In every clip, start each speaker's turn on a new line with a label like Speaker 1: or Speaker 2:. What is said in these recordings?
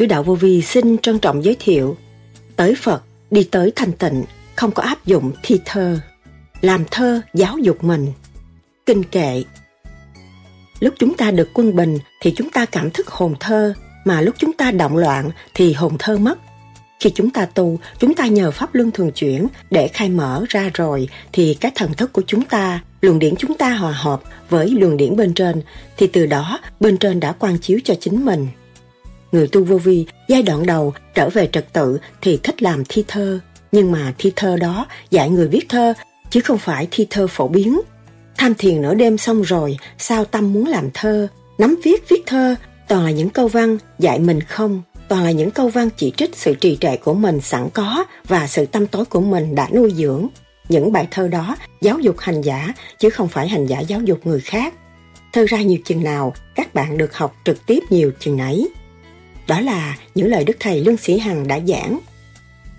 Speaker 1: Sứ đạo vô vi xin trân trọng giới thiệu Tới Phật, đi tới thanh tịnh, không có áp dụng thi thơ Làm thơ giáo dục mình Kinh kệ Lúc chúng ta được quân bình thì chúng ta cảm thức hồn thơ Mà lúc chúng ta động loạn thì hồn thơ mất khi chúng ta tu, chúng ta nhờ pháp luân thường chuyển để khai mở ra rồi thì cái thần thức của chúng ta, luồng điển chúng ta hòa hợp với luồng điển bên trên thì từ đó bên trên đã quan chiếu cho chính mình. Người tu vô vi giai đoạn đầu trở về trật tự thì thích làm thi thơ, nhưng mà thi thơ đó dạy người viết thơ chứ không phải thi thơ phổ biến. Tham thiền nửa đêm xong rồi, sao tâm muốn làm thơ, nắm viết viết thơ, toàn là những câu văn dạy mình không toàn là những câu văn chỉ trích sự trì trệ của mình sẵn có và sự tâm tối của mình đã nuôi dưỡng. Những bài thơ đó giáo dục hành giả chứ không phải hành giả giáo dục người khác. Thơ ra nhiều chừng nào, các bạn được học trực tiếp nhiều chừng nấy. Đó là những lời Đức Thầy Lương Sĩ Hằng đã giảng.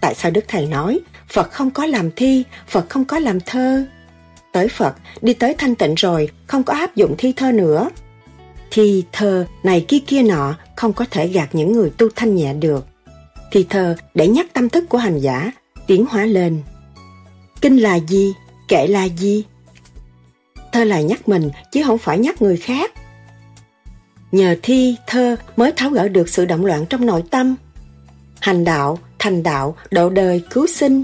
Speaker 1: Tại sao Đức Thầy nói Phật không có làm thi, Phật không có làm thơ? Tới Phật, đi tới thanh tịnh rồi, không có áp dụng thi thơ nữa Thi thơ này kia kia nọ không có thể gạt những người tu thanh nhẹ được. Thi thơ để nhắc tâm thức của hành giả, tiến hóa lên. Kinh là gì? Kệ là gì? Thơ là nhắc mình chứ không phải nhắc người khác. Nhờ thi, thơ mới tháo gỡ được sự động loạn trong nội tâm. Hành đạo, thành đạo, độ đời, cứu sinh.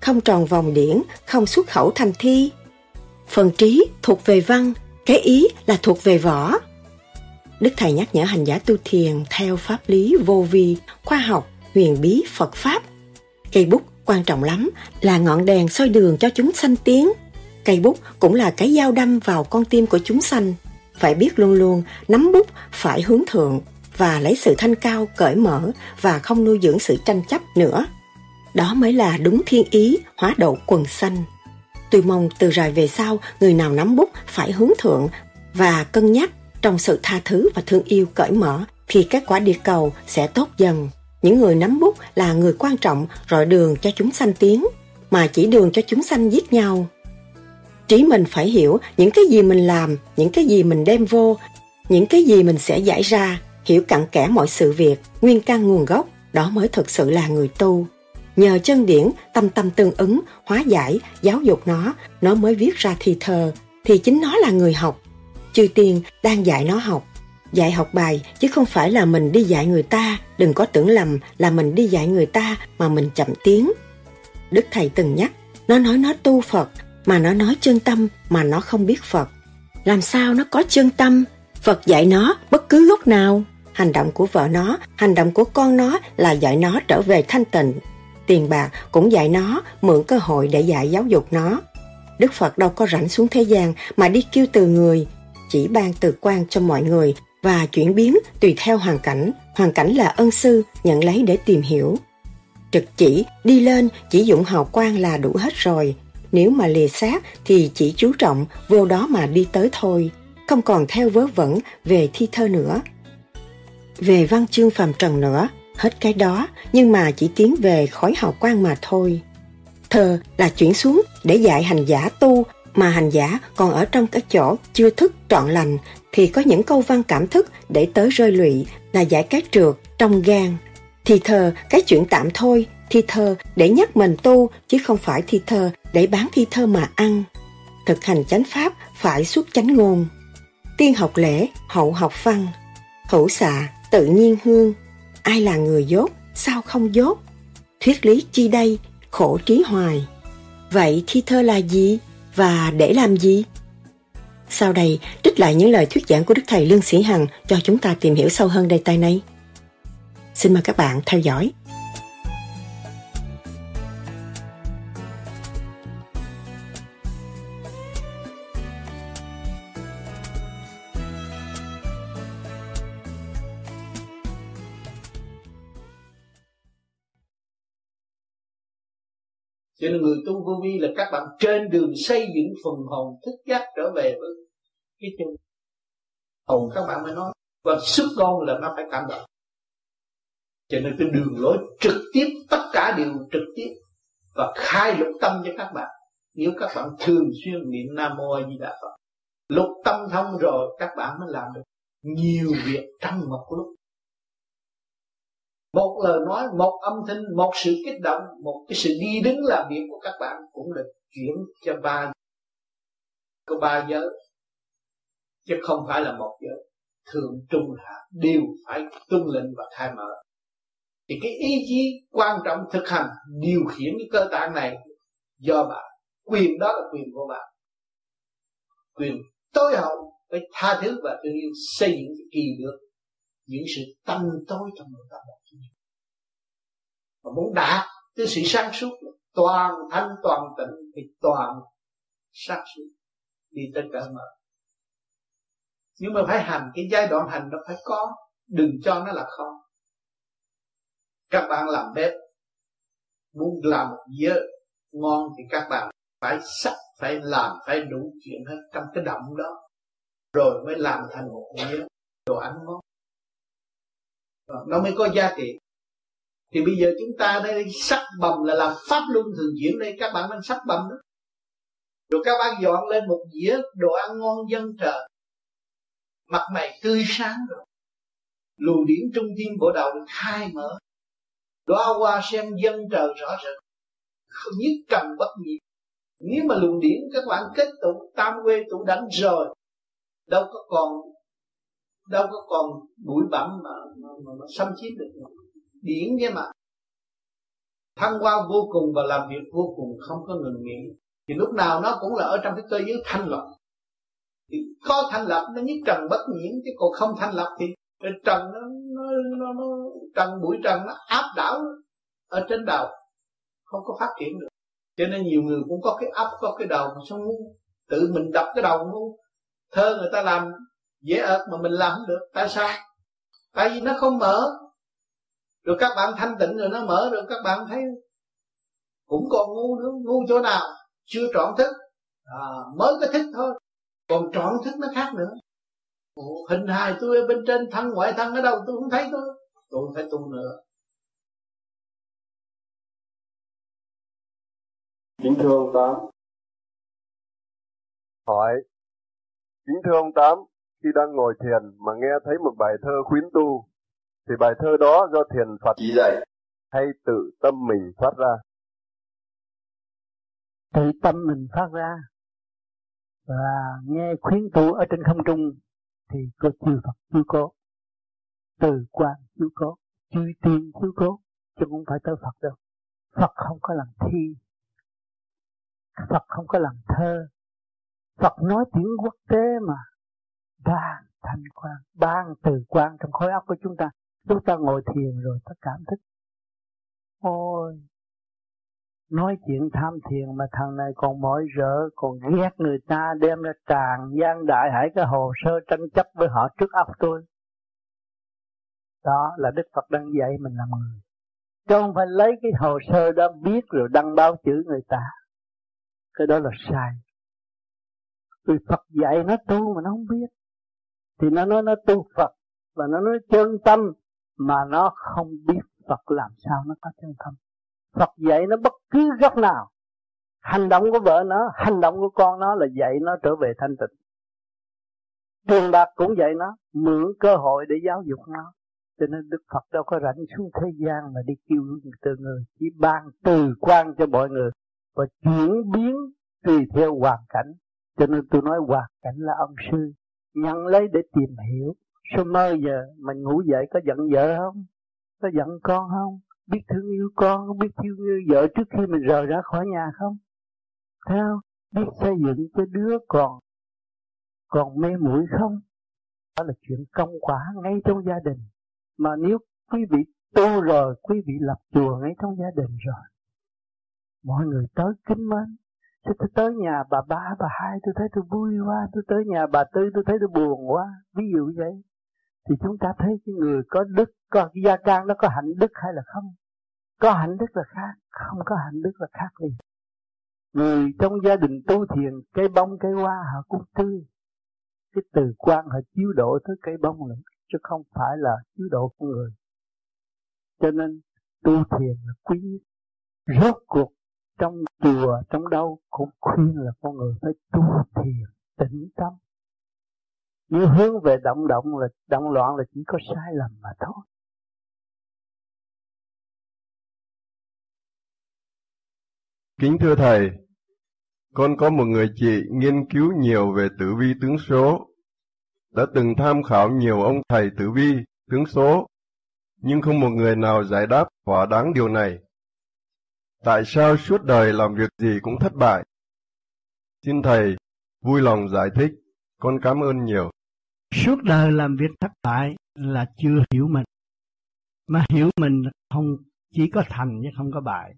Speaker 1: Không tròn vòng điển, không xuất khẩu thành thi. Phần trí thuộc về văn, cái ý là thuộc về võ. Đức Thầy nhắc nhở hành giả tu thiền theo pháp lý vô vi, khoa học, huyền bí Phật Pháp. Cây bút quan trọng lắm là ngọn đèn soi đường cho chúng sanh tiến. Cây bút cũng là cái dao đâm vào con tim của chúng sanh. Phải biết luôn luôn nắm bút phải hướng thượng và lấy sự thanh cao cởi mở và không nuôi dưỡng sự tranh chấp nữa. Đó mới là đúng thiên ý hóa độ quần xanh Tôi mong từ rồi về sau, người nào nắm bút phải hướng thượng và cân nhắc trong sự tha thứ và thương yêu cởi mở thì các quả địa cầu sẽ tốt dần. Những người nắm bút là người quan trọng rọi đường cho chúng sanh tiến, mà chỉ đường cho chúng sanh giết nhau. Trí mình phải hiểu những cái gì mình làm, những cái gì mình đem vô, những cái gì mình sẽ giải ra, hiểu cặn kẽ mọi sự việc, nguyên căn nguồn gốc, đó mới thực sự là người tu. Nhờ chân điển, tâm tâm tương ứng, hóa giải, giáo dục nó, nó mới viết ra thi thơ, thì chính nó là người học. Chư tiên đang dạy nó học. Dạy học bài chứ không phải là mình đi dạy người ta, đừng có tưởng lầm là mình đi dạy người ta mà mình chậm tiếng. Đức Thầy từng nhắc, nó nói nó tu Phật, mà nó nói chân tâm mà nó không biết Phật. Làm sao nó có chân tâm? Phật dạy nó bất cứ lúc nào. Hành động của vợ nó, hành động của con nó là dạy nó trở về thanh tịnh, tiền bạc cũng dạy nó, mượn cơ hội để dạy giáo dục nó. Đức Phật đâu có rảnh xuống thế gian mà đi kêu từ người, chỉ ban từ quan cho mọi người và chuyển biến tùy theo hoàn cảnh. Hoàn cảnh là ân sư, nhận lấy để tìm hiểu. Trực chỉ, đi lên, chỉ dụng hào quang là đủ hết rồi. Nếu mà lìa sát thì chỉ chú trọng vô đó mà đi tới thôi, không còn theo vớ vẩn về thi thơ nữa. Về văn chương phàm trần nữa, hết cái đó nhưng mà chỉ tiến về khói hào quang mà thôi. Thơ là chuyển xuống để dạy hành giả tu mà hành giả còn ở trong cái chỗ chưa thức trọn lành thì có những câu văn cảm thức để tới rơi lụy là giải cái trượt trong gan. Thì thờ cái chuyện tạm thôi, thi thơ để nhắc mình tu chứ không phải thi thơ để bán thi thơ mà ăn. Thực hành chánh pháp phải xuất chánh ngôn. Tiên học lễ, hậu học văn. Hữu xạ, tự nhiên hương, ai là người dốt, sao không dốt? Thuyết lý chi đây, khổ trí hoài. Vậy thi thơ là gì và để làm gì? Sau đây, trích lại những lời thuyết giảng của Đức Thầy Lương Sĩ Hằng cho chúng ta tìm hiểu sâu hơn đề tài này. Xin mời các bạn theo dõi.
Speaker 2: Cho nên người tu vô vi là các bạn trên đường xây dựng phần hồn thức giác trở về với cái chân. Hồn các bạn mới nói, và sức con là nó phải cảm động. Cho nên cái đường lối trực tiếp, tất cả đều trực tiếp và khai lục tâm cho các bạn. Nếu các bạn thường xuyên niệm nam mô a di đà phật, lục tâm thông rồi, các bạn mới làm được nhiều việc trong một lúc một lời nói, một âm thanh, một sự kích động, một cái sự đi đứng làm việc của các bạn cũng được chuyển cho ba có ba giới. Chứ không phải là một giới. Thượng trung hạ đều phải tuân lệnh và khai mở. Thì cái ý chí quan trọng thực hành điều khiển cái cơ tạng này do bạn quyền đó là quyền của bạn quyền tối hậu phải tha thứ và thương yêu xây dựng cái kỳ được. Những sự tâm tối trong nội tâm bạn mà muốn đạt cái sự sáng suốt, toàn thanh toàn tịnh thì toàn sáng suốt đi tới cỡ mở. Nhưng mà phải hành, cái giai đoạn hành nó phải có, đừng cho nó là không các bạn làm bếp, muốn làm một dĩa ngon thì các bạn phải sắc phải làm, phải đủ chuyện hết trong cái động đó. Rồi mới làm thành một dĩa đồ ăn ngon. Nó mới có giá trị thì bây giờ chúng ta đây sắc bầm là làm pháp luân thường chuyển đây các bạn đang sắc bầm đó. Rồi các bạn dọn lên một dĩa đồ ăn ngon dân trời mặt mày tươi sáng rồi. Luồng điển trung tim bộ đầu được khai mở. Đóa hoa xem dân trời rõ rệt. Không nhất trần bất nhiệt nếu mà luồng điển các bạn kết tụ tam quê tụ đánh rồi đâu có còn đâu có còn bụi bặm mà, mà, mà, mà xâm chiếm được điển với mà. Thăng hoa vô cùng và làm việc vô cùng không có ngừng nghỉ. Thì lúc nào nó cũng là ở trong cái cơ giới thanh lập thì có thanh lập nó nhất trần bất nhiễm chứ còn không thanh lập thì trần nó, nó, nó, nó trần bụi trần nó áp đảo ở trên đầu. Không có phát triển được. Cho nên nhiều người cũng có cái ấp có cái đầu mà sao ngu. Tự mình đập cái đầu ngu. Thơ người ta làm dễ ợt mà mình làm không được. Tại sao? Tại vì nó không mở rồi các bạn thanh tịnh rồi nó mở rồi các bạn thấy cũng còn ngu nữa. Ngu chỗ nào? Chưa trọn thức. À, mới có thức thôi. Còn trọn thức nó khác nữa. Ồ, hình hài tôi ở bên trên thân ngoại thân ở đâu tôi không thấy tôi tôi phải tu nữa.
Speaker 3: Kính thưa ông tám. Hỏi. Kính thưa ông tám khi đang ngồi thiền mà nghe thấy một bài thơ khuyến tu thì bài thơ đó do thiền Phật chỉ dạy. hay tự tâm mình phát ra?
Speaker 4: Tự tâm mình phát ra. Và nghe khuyến tu ở trên không trung thì có chư Phật chiếu cố từ quan chiếu cố chư tiên chiếu cố chứ không phải tới Phật đâu. Phật không có làm thi. Phật không có làm thơ. Phật nói tiếng quốc tế mà. Ban thanh quan ban từ quan trong khối óc của chúng ta Chúng ta ngồi thiền rồi ta cảm thức. Ôi, nói chuyện tham thiền mà thằng này còn mỏi rỡ còn ghét người ta đem ra tràn gian đại hải cái hồ sơ tranh chấp với họ trước óc tôi. Đó là đức phật đang dạy mình làm người. Chứ không phải lấy cái hồ sơ đó biết rồi đăng báo chữ người ta. Cái đó là sai. Vì phật dạy nó tu mà nó không biết. Thì nó nói nó tu phật và nó nói chân tâm mà nó không biết phật làm sao nó có chân tâm Phật dạy nó bất cứ góc nào. Hành động của vợ nó, Hành động của con nó là dạy nó trở về thanh tịnh. Tiền bạc cũng dạy nó, Mượn cơ hội để giáo dục nó. Cho nên Đức Phật đâu có rảnh xuống thế gian Mà đi kêu từ người, Chỉ ban từ quan cho mọi người Và chuyển biến tùy theo hoàn cảnh. Cho nên tôi nói hoàn cảnh là ông sư, Nhận lấy để tìm hiểu. Sao mơ giờ mình ngủ dậy có giận vợ không? Có giận con không? biết thương yêu con biết thương yêu vợ trước khi mình rời ra khỏi nhà không theo biết xây dựng cho đứa còn còn mê muội không đó là chuyện công quả ngay trong gia đình mà nếu quý vị tu rồi quý vị lập chùa ngay trong gia đình rồi mọi người tới kính mến Chứ tôi tới nhà bà ba, bà hai tôi thấy tôi vui quá, tôi tới nhà bà tư tôi thấy tôi buồn quá, ví dụ vậy. Thì chúng ta thấy cái người có đức, có gia can nó có hạnh đức hay là không? có hạnh đức là khác không có hạnh đức là khác liền. Người trong gia đình tu thiền cây bông cây hoa họ cũng tươi. Cái từ quan họ chiếu độ tới cây bông nữa chứ không phải là chiếu độ con người. Cho nên tu thiền là quý nhất. Rốt cuộc trong chùa trong đâu cũng khuyên là con người phải tu thiền tĩnh tâm. Nếu hướng về động động là động loạn là chỉ có sai lầm mà thôi.
Speaker 3: Kính thưa Thầy, con có một người chị nghiên cứu nhiều về tử vi tướng số, đã từng tham khảo nhiều ông thầy tử vi, tướng số, nhưng không một người nào giải đáp thỏa đáng điều này. Tại sao suốt đời làm việc gì cũng thất bại? Xin Thầy vui lòng giải thích, con cảm ơn nhiều.
Speaker 4: Suốt đời làm việc thất bại là chưa hiểu mình. Mà hiểu mình không chỉ có thành chứ không có bại.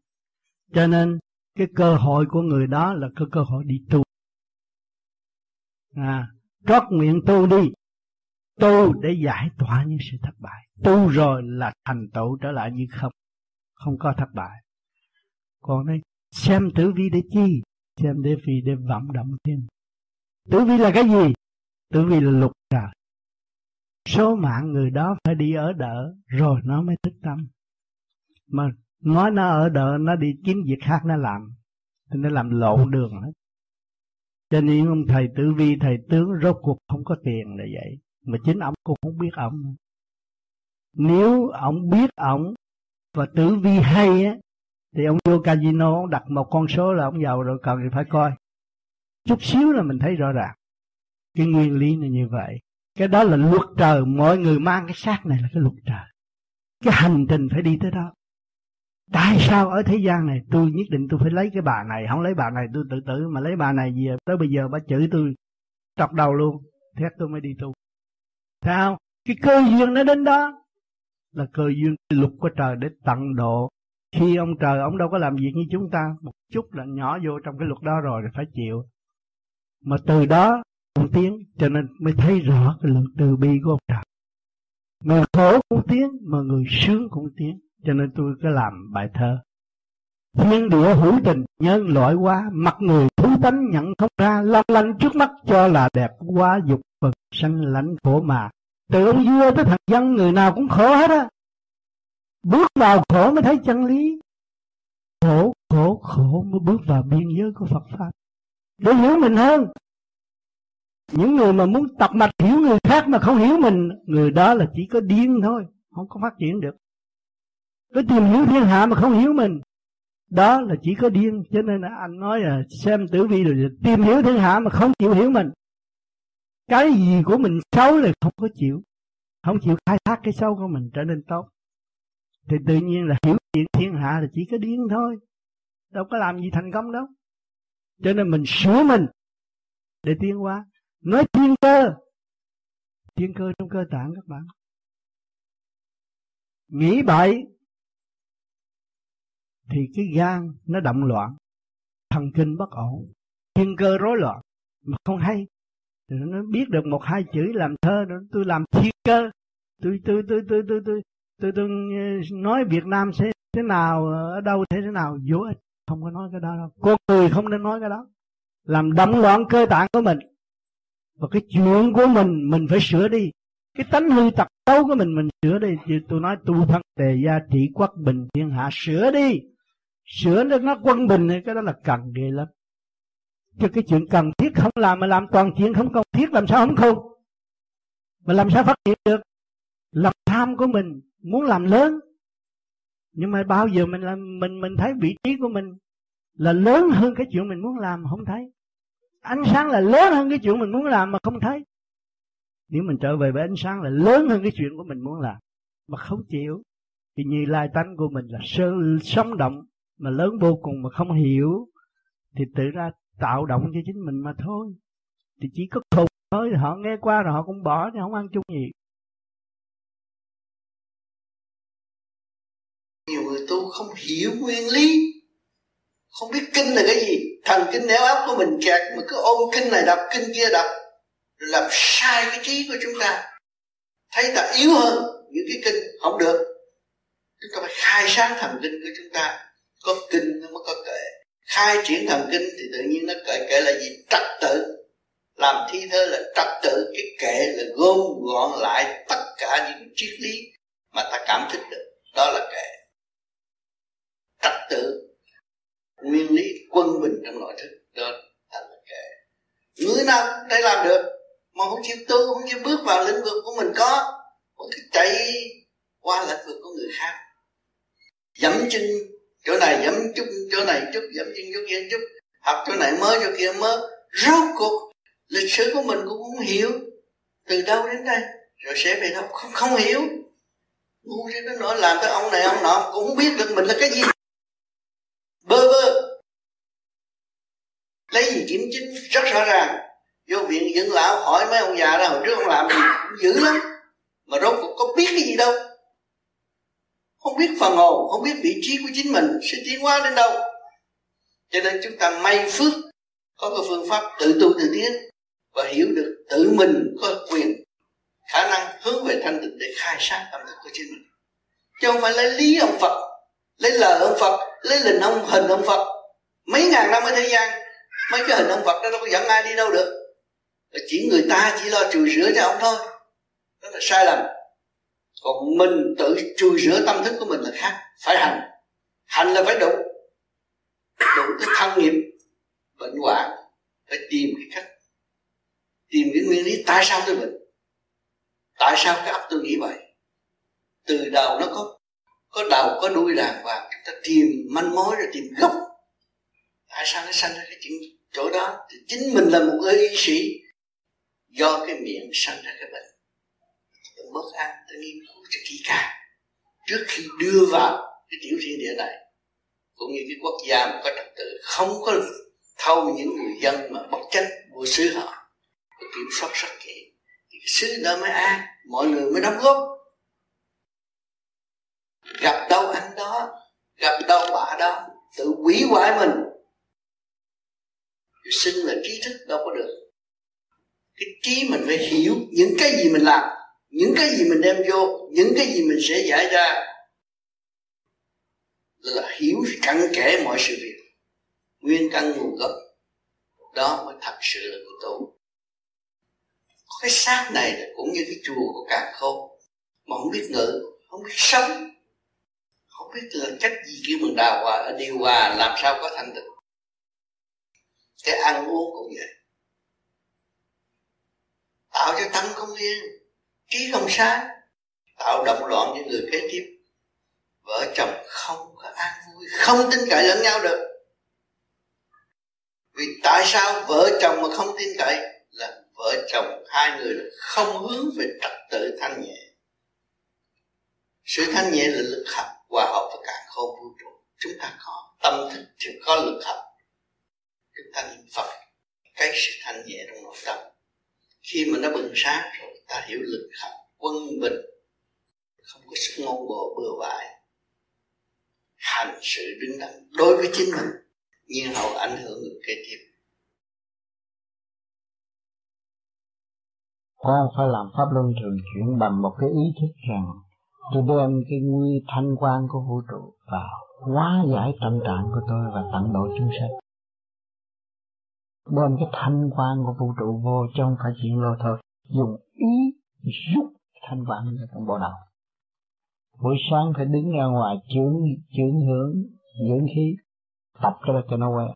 Speaker 4: Cho nên cái cơ hội của người đó là cái cơ hội đi tu. À, trót nguyện tu đi. Tu để giải tỏa những sự thất bại. Tu rồi là thành tựu trở lại như không. Không có thất bại. Còn đây xem tử vi để chi? Xem để vì để vận động thêm. Tử vi là cái gì? Tử vi là lục trời. Số mạng người đó phải đi ở đỡ rồi nó mới thức tâm. Mà nói nó ở đỡ nó đi kiếm việc khác nó làm. Thì nó làm lộn đường hết. Cho nên ông thầy tử vi, thầy tướng rốt cuộc không có tiền là vậy. Mà chính ông cũng không biết ông. Nếu ông biết ông và tử vi hay á, thì ông vô casino ông đặt một con số là ông giàu rồi cần thì phải coi. Chút xíu là mình thấy rõ ràng. Cái nguyên lý là như vậy. Cái đó là luật trời, mọi người mang cái xác này là cái luật trời. Cái hành trình phải đi tới đó. Tại sao ở thế gian này tôi nhất định tôi phải lấy cái bà này, không lấy bà này tôi tự tử, mà lấy bà này gì tới bây giờ bà chửi tôi trọc đầu luôn, thét tôi mới đi tu. Sao? Cái cơ duyên nó đến đó là cơ duyên luật của trời để tận độ. Khi ông trời ông đâu có làm việc như chúng ta, một chút là nhỏ vô trong cái luật đó rồi thì phải chịu. Mà từ đó cũng tiến cho nên mới thấy rõ cái lượng từ bi của ông trời. Người khổ cũng tiến mà người sướng cũng tiến cho nên tôi cứ làm bài thơ. Thiên địa hữu tình, nhân loại quá mặt người thú tánh nhận không ra, long lanh trước mắt cho là đẹp quá dục vật sanh lãnh khổ mà. Từ ông vua tới thằng dân, người nào cũng khổ hết á. Bước vào khổ mới thấy chân lý. Khổ khổ khổ mới bước vào biên giới của Phật pháp. Để hiểu mình hơn những người mà muốn tập mạch hiểu người khác mà không hiểu mình, người đó là chỉ có điên thôi, không có phát triển được. Cứ tìm hiểu thiên hạ mà không hiểu mình, đó là chỉ có điên. Cho nên là anh nói là xem tử vi rồi tìm hiểu thiên hạ mà không chịu hiểu mình. Cái gì của mình xấu là không có chịu, không chịu khai thác cái xấu của mình trở nên tốt. Thì tự nhiên là hiểu chuyện thiên hạ là chỉ có điên thôi, đâu có làm gì thành công đâu. Cho nên mình sửa mình để tiến hóa nói thiên cơ. Thiên cơ trong cơ tạng các bạn. Nghĩ bậy thì cái gan nó động loạn. Thần kinh bất ổn. Thiên cơ rối loạn. Mà không hay. Thì nó biết được một hai chữ làm thơ. Đó tôi làm thiên cơ. Tôi tôi tôi tôi tôi tôi tôi, tôi nói Việt Nam sẽ thế nào ở đâu thế thế nào. Vô ích. Không có nói cái đó đâu. Con người không nên nói cái đó. Làm động loạn cơ tạng của mình và cái chuyện của mình mình phải sửa đi. Cái tánh hư tật xấu của mình mình sửa đi. Thì tôi nói tu thân tề gia trị quốc bình thiên hạ, sửa đi. Sửa nó nó quân bình này cái đó là cần ghê lắm. Cho cái chuyện cần thiết không làm mà làm toàn chuyện không cần thiết, làm sao không không mà làm sao phát triển được? Lòng tham của mình muốn làm lớn. Nhưng mà bao giờ mình làm, mình mình thấy vị trí của mình là lớn hơn cái chuyện mình muốn làm, không thấy ánh sáng là lớn hơn cái chuyện mình muốn làm mà không thấy. Nếu mình trở về với ánh sáng là lớn hơn cái chuyện của mình muốn làm, mà không chịu, thì như lai tánh của mình là sơ, sống động mà lớn vô cùng mà không hiểu, thì tự ra tạo động cho chính mình mà thôi. Thì chỉ có khùng thôi, họ nghe qua rồi họ cũng bỏ chứ không ăn chung gì.
Speaker 2: Nhiều người tu không hiểu nguyên lý không biết kinh là cái gì. Thần kinh néo óc của mình kẹt mà cứ ôm kinh này đọc kinh kia đọc làm sai cái trí của chúng ta. Thấy ta yếu hơn những cái kinh, không được. Chúng ta phải khai sáng thần kinh của chúng ta. Có kinh nó mới có kệ khai triển thần kinh thì tự nhiên nó kệ kệ là gì? Trật tự. Làm thi thơ là trật tự. Cái kệ là gom gọn lại tất cả những triết lý mà ta cảm thích được. Đó là kệ trật tự nguyên lý quân bình trong nội thức, đó là kệ người nào cũng thể làm được, mà không chịu tu, không chịu bước vào lĩnh vực của mình có một cái chạy qua lĩnh vực của người khác. Dẫm chân chỗ này, dẫm chút chỗ
Speaker 5: này chút, dẫm chân chỗ kia chút, học chỗ này mới, chỗ kia mới. Rốt cuộc, lịch sử của mình cũng không hiểu từ đâu đến đây, rồi sẽ về đâu không không hiểu. Ngu chứ nó nói làm cái ông này, ông nọ cũng không biết được mình là cái gì bơ vơ lấy gì kiểm chứng? Rất rõ ràng. Vô viện dưỡng lão hỏi mấy ông già đó, hồi trước ông làm gì cũng dữ lắm. Mà rốt cuộc có biết cái gì đâu. Không biết phần hồn, không biết vị trí của chính mình sẽ tiến hóa đến đâu. Cho nên chúng ta may phước, có cái phương pháp tự tu tự tiến và hiểu được tự mình có quyền, khả năng hướng về thanh tịnh để khai sáng tâm thức của chính mình. Chứ không phải lấy lý ông Phật, lấy lời ông Phật, lấy hình ông hình ông Phật. Mấy ngàn năm ở thế gian mấy cái hình ông Phật đó đâu có dẫn ai đi đâu được. Chỉ người ta chỉ lo trừ rửa cho ông thôi. Đó là sai lầm. Còn mình tự trừ rửa tâm thức của mình là khác. Phải hành. Hành là phải đủ. Đủ cái thân nghiệp bệnh hoạn, phải tìm cái cách. Tìm cái nguyên lý tại sao tôi bệnh? Tại sao cái ấp tôi nghĩ vậy? Từ đầu nó có có đầu, có đuôi đàng hoàng chúng ta tìm manh mối rồi tìm gốc. Tại sao nó sanh ra cái chuyện chỗ đó thì chính mình là một người y sĩ. Do cái miệng sanh ra cái bệnh. Tôi mất ăn tôi nghiên cứu cho kỹ càng. Trước khi đưa vào cái tiểu thiên địa này, cũng như cái quốc gia mà có trật tự, không có thâu những người dân mà bất chánh của xứ họ. Kiểm soát rất kỹ. Thì xứ đó mới an, mọi người mới đóng góp. Gặp đâu anh đó, gặp đâu bà đó, tự quỷ hoại mình sinh là trí thức đâu có được. Cái trí mình phải hiểu những cái gì mình làm, những cái gì mình đem vô, những cái gì mình sẽ giải ra. Là hiểu cặn kẽ mọi sự việc. Nguyên căn nguồn gốc, đó mới thật sự là của tôi. Cái xác này là cũng như cái chùa của cả khôn mà không biết ngự, không biết sống. Không biết là cách gì kêu mình đào hòa, điều hòa làm sao có thành tựu cái ăn uống cũng vậy. Tạo cho tâm không yên, trí không sáng tạo động loạn những người kế tiếp. Vợ chồng không có an vui, không tin cậy lẫn nhau được. Vì tại sao vợ chồng mà không tin cậy? Là vợ chồng hai người không hướng về trật tự thanh nhẹ. Sự thanh nhẹ là lực học, hòa hợp với cả khôn vũ trụ. Chúng ta có tâm thức thì có lực học cái thanh phật, cái sự thanh nhẹ trong nội tâm. Khi mà nó bừng sáng rồi, ta hiểu lực học quân bình, không có sức ngôn bộ bừa bãi. Hành sự đứng đắn đối với chính mình nhưng hậu ảnh hưởng người kế tiếp
Speaker 4: ta phải làm pháp luân thường chuyển bằng một cái ý thức rằng, tôi đem cái nguy thanh quan của vũ trụ vào hóa giải tâm trạng của tôi và tận độ chúng sanh đem cái thanh quan của vũ trụ vô trong phải chuyện lô thôi. Dùng ý rút thanh quan ra trong bộ đầu. Buổi sáng phải đứng ra ngoài chướng chướng hướng dưỡng khí tập cho cho nó quen.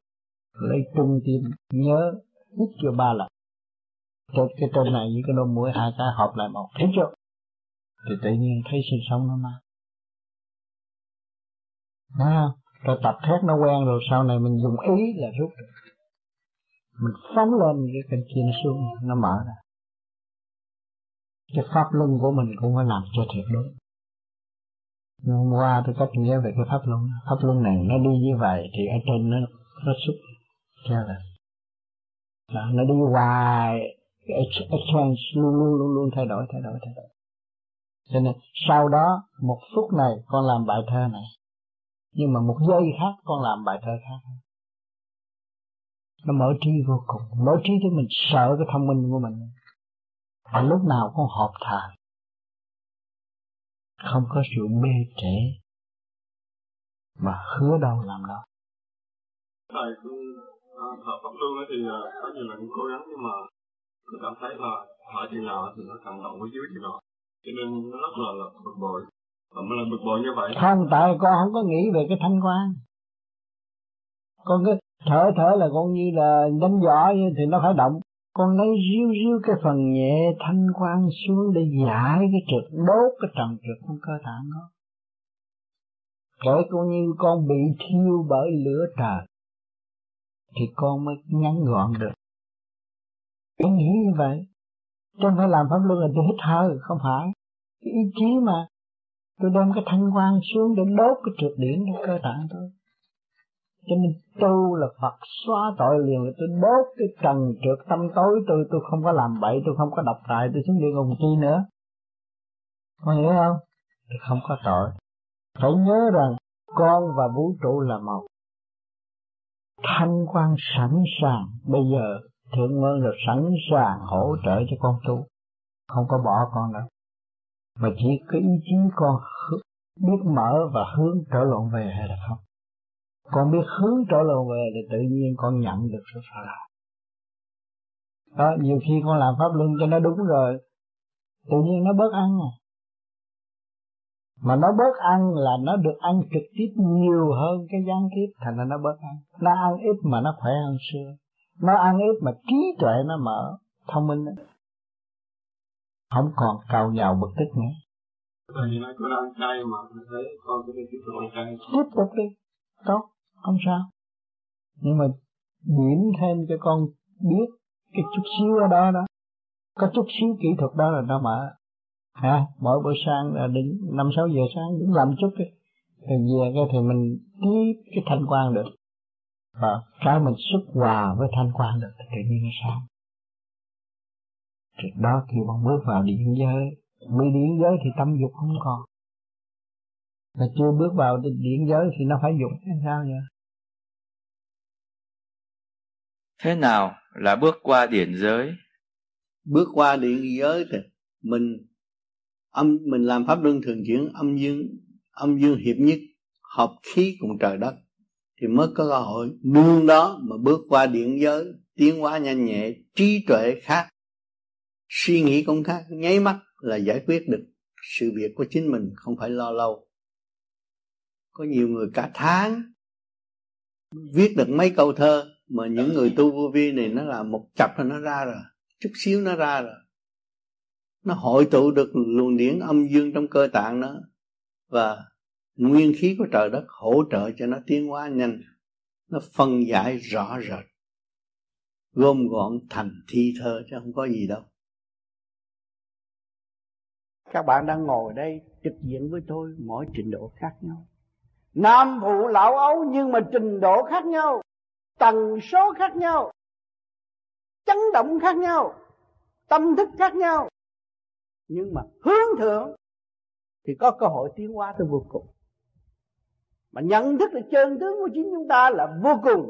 Speaker 4: Lấy trung tim nhớ hít cho ba lần. Trên cái trên này với cái đôi mũi hai cái hợp lại một. Thấy chưa? Thì tự nhiên thấy sinh sống nó mà à, rồi tập thét nó quen rồi sau này mình dùng ý là rút. được mình phóng lên cái cánh kia nó xuống nó mở ra. Cái pháp luân của mình cũng phải làm cho thiệt đúng. Hôm qua tôi cách nghĩa về cái pháp luân pháp luân này nó đi như vậy thì ở trên nó nó xúc theo là đó, nó đi hoài. Cái exchange luôn luôn luôn luôn thay đổi thay đổi thay đổi. Cho nên sau đó một phút này con làm bài thơ này. Nhưng mà một giây khác con làm bài thơ khác nó mở trí vô cùng. Mở trí cho mình sợ cái thông minh của mình. Và lúc nào con họp thà. Không có sự bê trễ. Mà hứa đâu làm đâu.
Speaker 3: Thầy cũng à, thợ pháp luân thì à, có nhiều lần cố gắng nhưng mà tôi cảm thấy là hỏi thì nào thì nó càng động với dưới thì nào. Cho nên nó rất là, là bực bội. Và mới là bực bội như vậy.
Speaker 4: Không tại con không có nghĩ về cái thanh quan con cứ thở thở là con như là đánh võ thì nó phải động. Con lấy riêu riêu cái phần nhẹ thanh quan xuống để giải cái trực, đốt cái trần trực trong cơ thể nó. Kể con như con bị thiêu bởi lửa trời, thì con mới ngắn gọn được. Con nghĩ như vậy. Chứ không phải làm pháp luân là tôi hít hơi, không phải. Cái ý chí mà tôi đem cái thanh quan xuống để đốt cái trượt điển trong cơ tạng tôi cho nên tu là Phật xóa tội liền là tôi bớt cái trần trượt tâm tối. Tôi tôi không có làm bậy, tôi không có độc hại tôi xuống địa ngục chi nữa. Có hiểu không? Tôi không có tội. Phải nhớ rằng con và vũ trụ là một. Thanh quan sẵn sàng. Bây giờ thượng ơn là sẵn sàng hỗ trợ cho con tu. Không có bỏ con đâu. Mà chỉ cái ý chí con biết mở và hướng trở lộn về hay là không? Con biết hướng trở lộn về thì tự nhiên con nhận được sự phải làm đó nhiều khi con làm pháp luân cho nó đúng rồi tự nhiên nó bớt ăn à. Mà nó bớt ăn là nó được ăn trực tiếp nhiều hơn cái gián kiếp thành ra nó bớt ăn. Nó ăn ít mà nó khỏe hơn xưa. Nó ăn ít mà trí tuệ nó mở thông minh đó. không còn cầu nhào bực tức nữa.
Speaker 3: Thầy nói con ăn chay mà thấy con thể tiếp tục ăn chay
Speaker 4: tiếp tục đi. Tốt không sao? Nhưng mà điểm thêm cho con biết cái chút xíu ở đó đó. Có chút xíu kỹ thuật đó là nó mở. Ha mỗi buổi sáng là đứng năm, sáu giờ sáng đứng làm chút đi rồi về cái thì mình tiếp cái thanh quan được. Và cái mình xuất hòa với thanh quan được, thì tự nhiên nó sáng. Thì đó khi bạn bước vào điện giới. Mới điện giới thì tâm dục không còn. Mà chưa bước vào điện giới thì nó phải dục hay sao vậy?
Speaker 6: Thế nào là bước qua điển giới?
Speaker 5: Bước qua điện giới thì mình, âm, mình làm pháp luân thường chuyển, âm dương âm dương hiệp nhất, hợp khí cùng trời đất. Thì mới có cơ hội đương đó mà bước qua điện giới, tiến hóa nhanh nhẹ, trí tuệ khác. Suy nghĩ cũng khác, nháy mắt là giải quyết được sự việc của chính mình, không phải lo lâu. Có nhiều người cả tháng viết được mấy câu thơ mà những người tu vô vi này nó là một chập là nó ra rồi. Chút xíu nó ra rồi. Nó hội tụ được luồng điển âm dương trong cơ tạng nó. Và nguyên khí của trời đất hỗ trợ cho nó tiến hóa nhanh. Nó phân giải rõ rệt. Gom gọn thành thi thơ chứ không có gì đâu.
Speaker 4: Các bạn đang ngồi đây trực diện với tôi, mỗi trình độ khác nhau. Nam phụ lão ấu nhưng mà trình độ khác nhau tần số khác nhau, chấn động khác nhau, tâm thức khác nhau. Nhưng mà hướng thượng thì có cơ hội tiến hóa tới vô cùng. Mà nhận thức là chân tướng của chính chúng ta là vô cùng,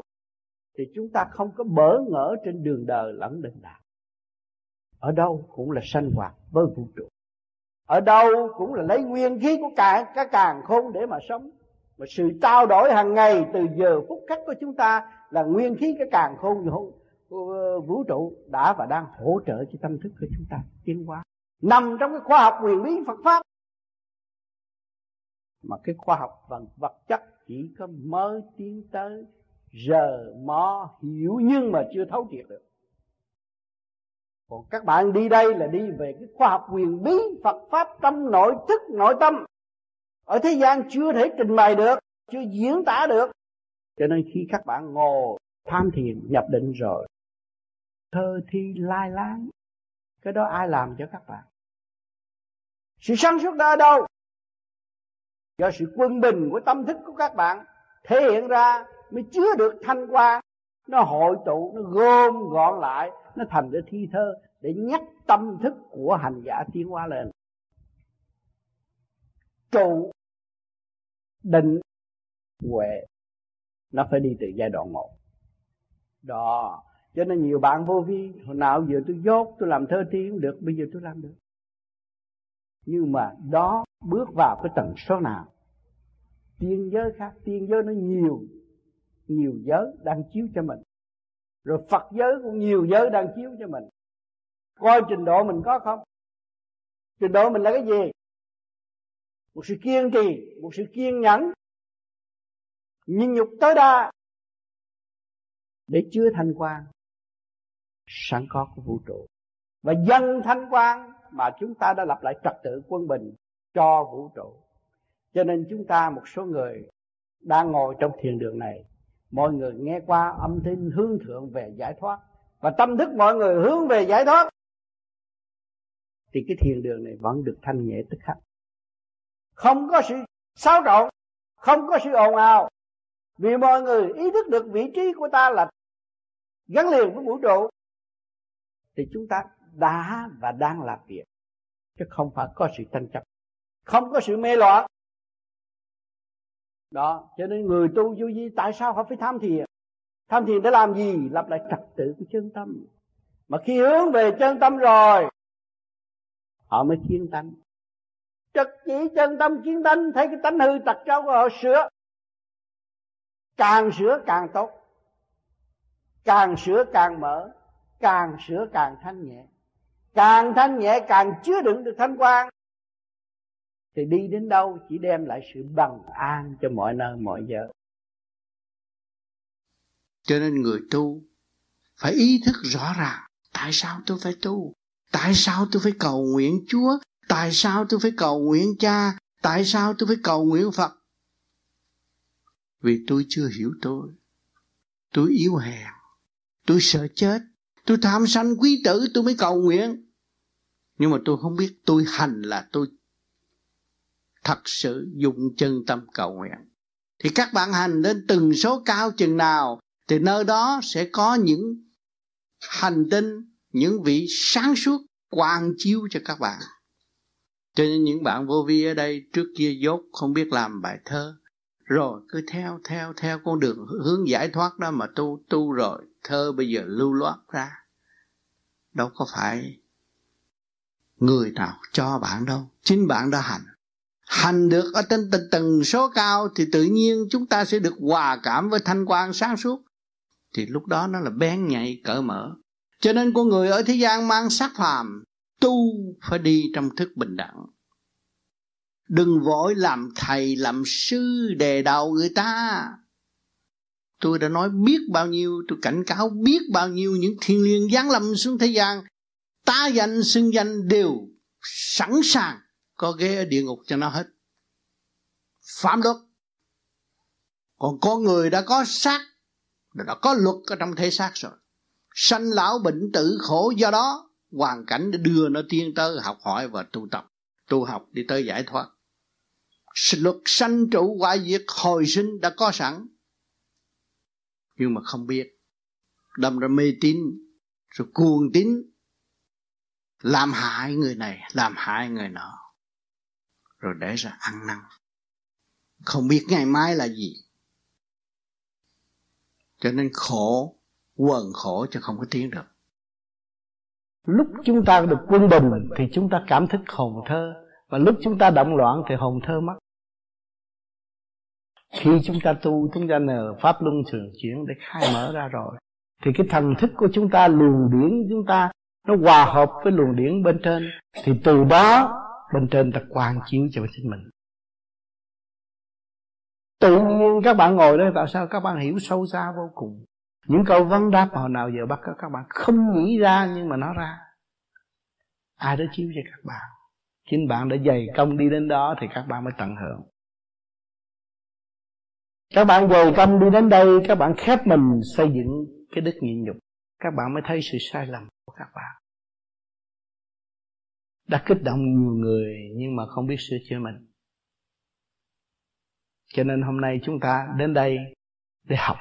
Speaker 4: thì chúng ta không có bỡ ngỡ trên đường đời lẫn đường đạo. Ở đâu cũng là sanh hoạt với vũ trụ. Ở đâu cũng là lấy nguyên khí của cả cả càng khôn để mà sống. Mà sự trao đổi hàng ngày từ giờ phút khắc của chúng ta là nguyên khí cái càng khôn vũ trụ đã và đang hỗ trợ cho tâm thức của chúng ta tiến hóa. Nằm trong cái khoa học quyền bí Phật pháp. Mà cái khoa học và vật chất chỉ có mới tiến tới, giờ, mò, hiểu nhưng mà chưa thấu triệt được. Còn các bạn đi đây là đi về cái khoa học quyền bí Phật pháp trong nội thức, nội tâm. Ở thế gian chưa thể trình bày được, chưa diễn tả được cho nên khi các bạn ngồi, tham thiền, nhập định rồi, thơ thi lai láng, cái đó ai làm cho các bạn? Sự sáng suốt đó ở đâu? Do sự quân bình của tâm thức của các bạn thể hiện ra mới chứa được thanh quan nó hội tụ, nó gom gọn lại, nó thành cái thi thơ để nhắc tâm thức của hành giả tiến hóa lên. Trụ, định, huệ nó phải đi từ giai đoạn một. Đó. Cho nên nhiều bạn vô vi, hồi nào giờ tôi dốt, tôi làm thơ thi được, bây giờ tôi làm được. Nhưng mà đó, bước vào cái tầng số nào? Tiên giới khác, tiên giới nó nhiều nhiều giới đang chiếu cho mình. Rồi phật giới cũng nhiều giới đang chiếu cho mình. Coi trình độ mình có không? Trình độ mình là cái gì? Một sự kiên trì, một sự kiên nhẫn nhịn nhục tối đa. Để chứa thanh quan sẵn có của vũ trụ. Và dân thanh quan mà chúng ta đã lập lại trật tự quân bình cho vũ trụ. Cho nên chúng ta một số người đang ngồi trong thiền đường này, mọi người nghe qua âm thanh hướng thượng về giải thoát. Và tâm thức mọi người hướng về giải thoát. Thì cái thiền đường này vẫn được thanh nhẹ tức khắc. Không có sự xáo trộn, không có sự ồn ào vì mọi người ý thức được vị trí của ta là gắn liền với vũ trụ, thì chúng ta đã và đang làm việc. Chứ không phải có sự tranh chấp, không có sự mê loạn. Đó, cho nên người tu vô vi, tại sao họ phải tham thiền? Tham thiền để làm gì? Lập lại trật tự của chân tâm. Mà khi hướng về chân tâm rồi, họ mới thiên tánh. Trật chỉ chân tâm kiến tánh, thấy cái tánh hư tật trâu của họ sửa càng sửa càng tốt. Càng sửa càng mở, càng sửa càng thanh nhẹ. Càng thanh nhẹ càng chứa đựng được thanh quan thì đi đến đâu chỉ đem lại sự bằng an cho mọi nơi, mọi giờ.
Speaker 5: Cho nên người tu phải ý thức rõ ràng, tại sao tôi phải tu? Tại sao tôi phải cầu nguyện chúa? Tại sao tôi phải cầu nguyện cha? Tại sao tôi phải cầu nguyện phật? Vì tôi chưa hiểu tôi. Tôi yếu hèn, tôi sợ chết, tôi tham sanh quý tử, tôi mới cầu nguyện. Nhưng mà tôi không biết tôi hành là tôi thật sự dùng chân tâm cầu nguyện. Thì các bạn hành lên từng số cao chừng nào, thì nơi đó sẽ có những hành tinh, những vị sáng suốt, quang chiếu cho các bạn. Cho nên những bạn vô vi ở đây, trước kia dốt không biết làm bài thơ rồi cứ theo theo theo con đường hướng giải thoát đó mà tu tu rồi thơ bây giờ lưu loát ra. Đâu có phải người nào cho bạn đâu chính bạn đã hành. Hành được ở trên tầng, tầng số cao thì tự nhiên chúng ta sẽ được hòa cảm với thanh quan sáng suốt. Thì lúc đó nó là bén nhạy cỡ mở. Cho nên con người ở thế gian mang sắc phàm tu phải đi trong thức bình đẳng đừng vội làm thầy, làm sư đề đầu người ta. Tôi đã nói biết bao nhiêu, tôi cảnh cáo biết bao nhiêu những thiên liêng giáng lâm xuống thế gian. Ta danh, xưng danh đều sẵn sàng, có ghế ở địa ngục cho nó hết. Phạm luật. Còn con người đã có xác, đã có luật ở trong thể xác rồi. Sanh lão bệnh tử khổ, do đó hoàn cảnh để đưa nó tiên tới học hỏi và tu tập. Tu học đi tới giải thoát luật sanh trụ quả diệt hồi sinh đã có sẵn. Nhưng mà không biết. Đâm ra mê tín, rồi cuồng tín. Làm hại người này, làm hại người nọ. Rồi để ra ăn năn. Không biết ngày mai là gì. Cho nên khổ, quần khổ chứ không có tiến được.
Speaker 4: Lúc chúng ta được quân bình thì chúng ta cảm thức hồn thơ. Và lúc chúng ta động loạn thì hồn thơ mất khi chúng ta tu, chúng ta nhờ pháp luân thường chuyển để khai mở ra rồi, thì cái thần thức của chúng ta, luồng điển chúng ta, nó hòa hợp với luồng điển bên trên. Thì từ đó, bên trên ta quang chiếu cho chính mình. Tự nhiên các bạn ngồi đây, tại sao các bạn hiểu sâu xa vô cùng? Những câu vấn đáp hồi nào giờ bắt các bạn không nghĩ ra nhưng mà nó ra. Ai đó chiếu cho các bạn. Chính bạn đã dày công đi đến đó thì các bạn mới tận hưởng các bạn dày công đi đến đây, các bạn khép mình, xây dựng cái đức nhịn nhục. Các bạn mới thấy sự sai lầm của các bạn. Đã kích động nhiều người, nhưng mà không biết sửa chữa mình. Cho nên hôm nay chúng ta đến đây để học.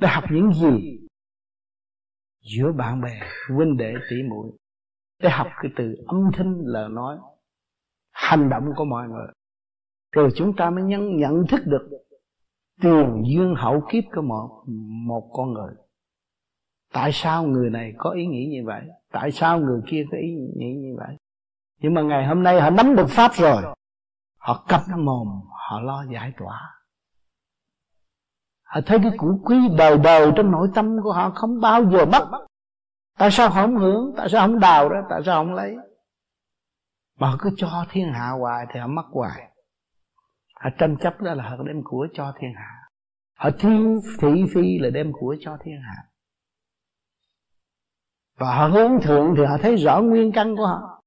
Speaker 4: Để học những gì? Giữa bạn bè, huynh đệ, tỷ muội. Để học cái từ âm thanh, lời nói, hành động của mọi người. Rồi chúng ta mới nhận nhận thức được tiền duyên hậu kiếp của một một con người. Tại sao người này có ý nghĩ như vậy? Tại sao người kia có ý nghĩ như vậy? Nhưng mà ngày hôm nay họ nắm được pháp rồi. Họ cặp mồm, họ lo giải tỏa. Họ thấy cái củ quý đời đời trong nội tâm của họ không bao giờ mất. Tại sao họ không hưởng? Tại sao không đào ra? Tại sao không lấy? Mà họ cứ cho thiên hạ hoài thì họ mất hoài họ tranh chấp đó là họ đem của cho thiên hạ. Họ thiên thị phi là đem của cho thiên hạ. Và họ hướng thượng thì họ thấy rõ nguyên căn của họ.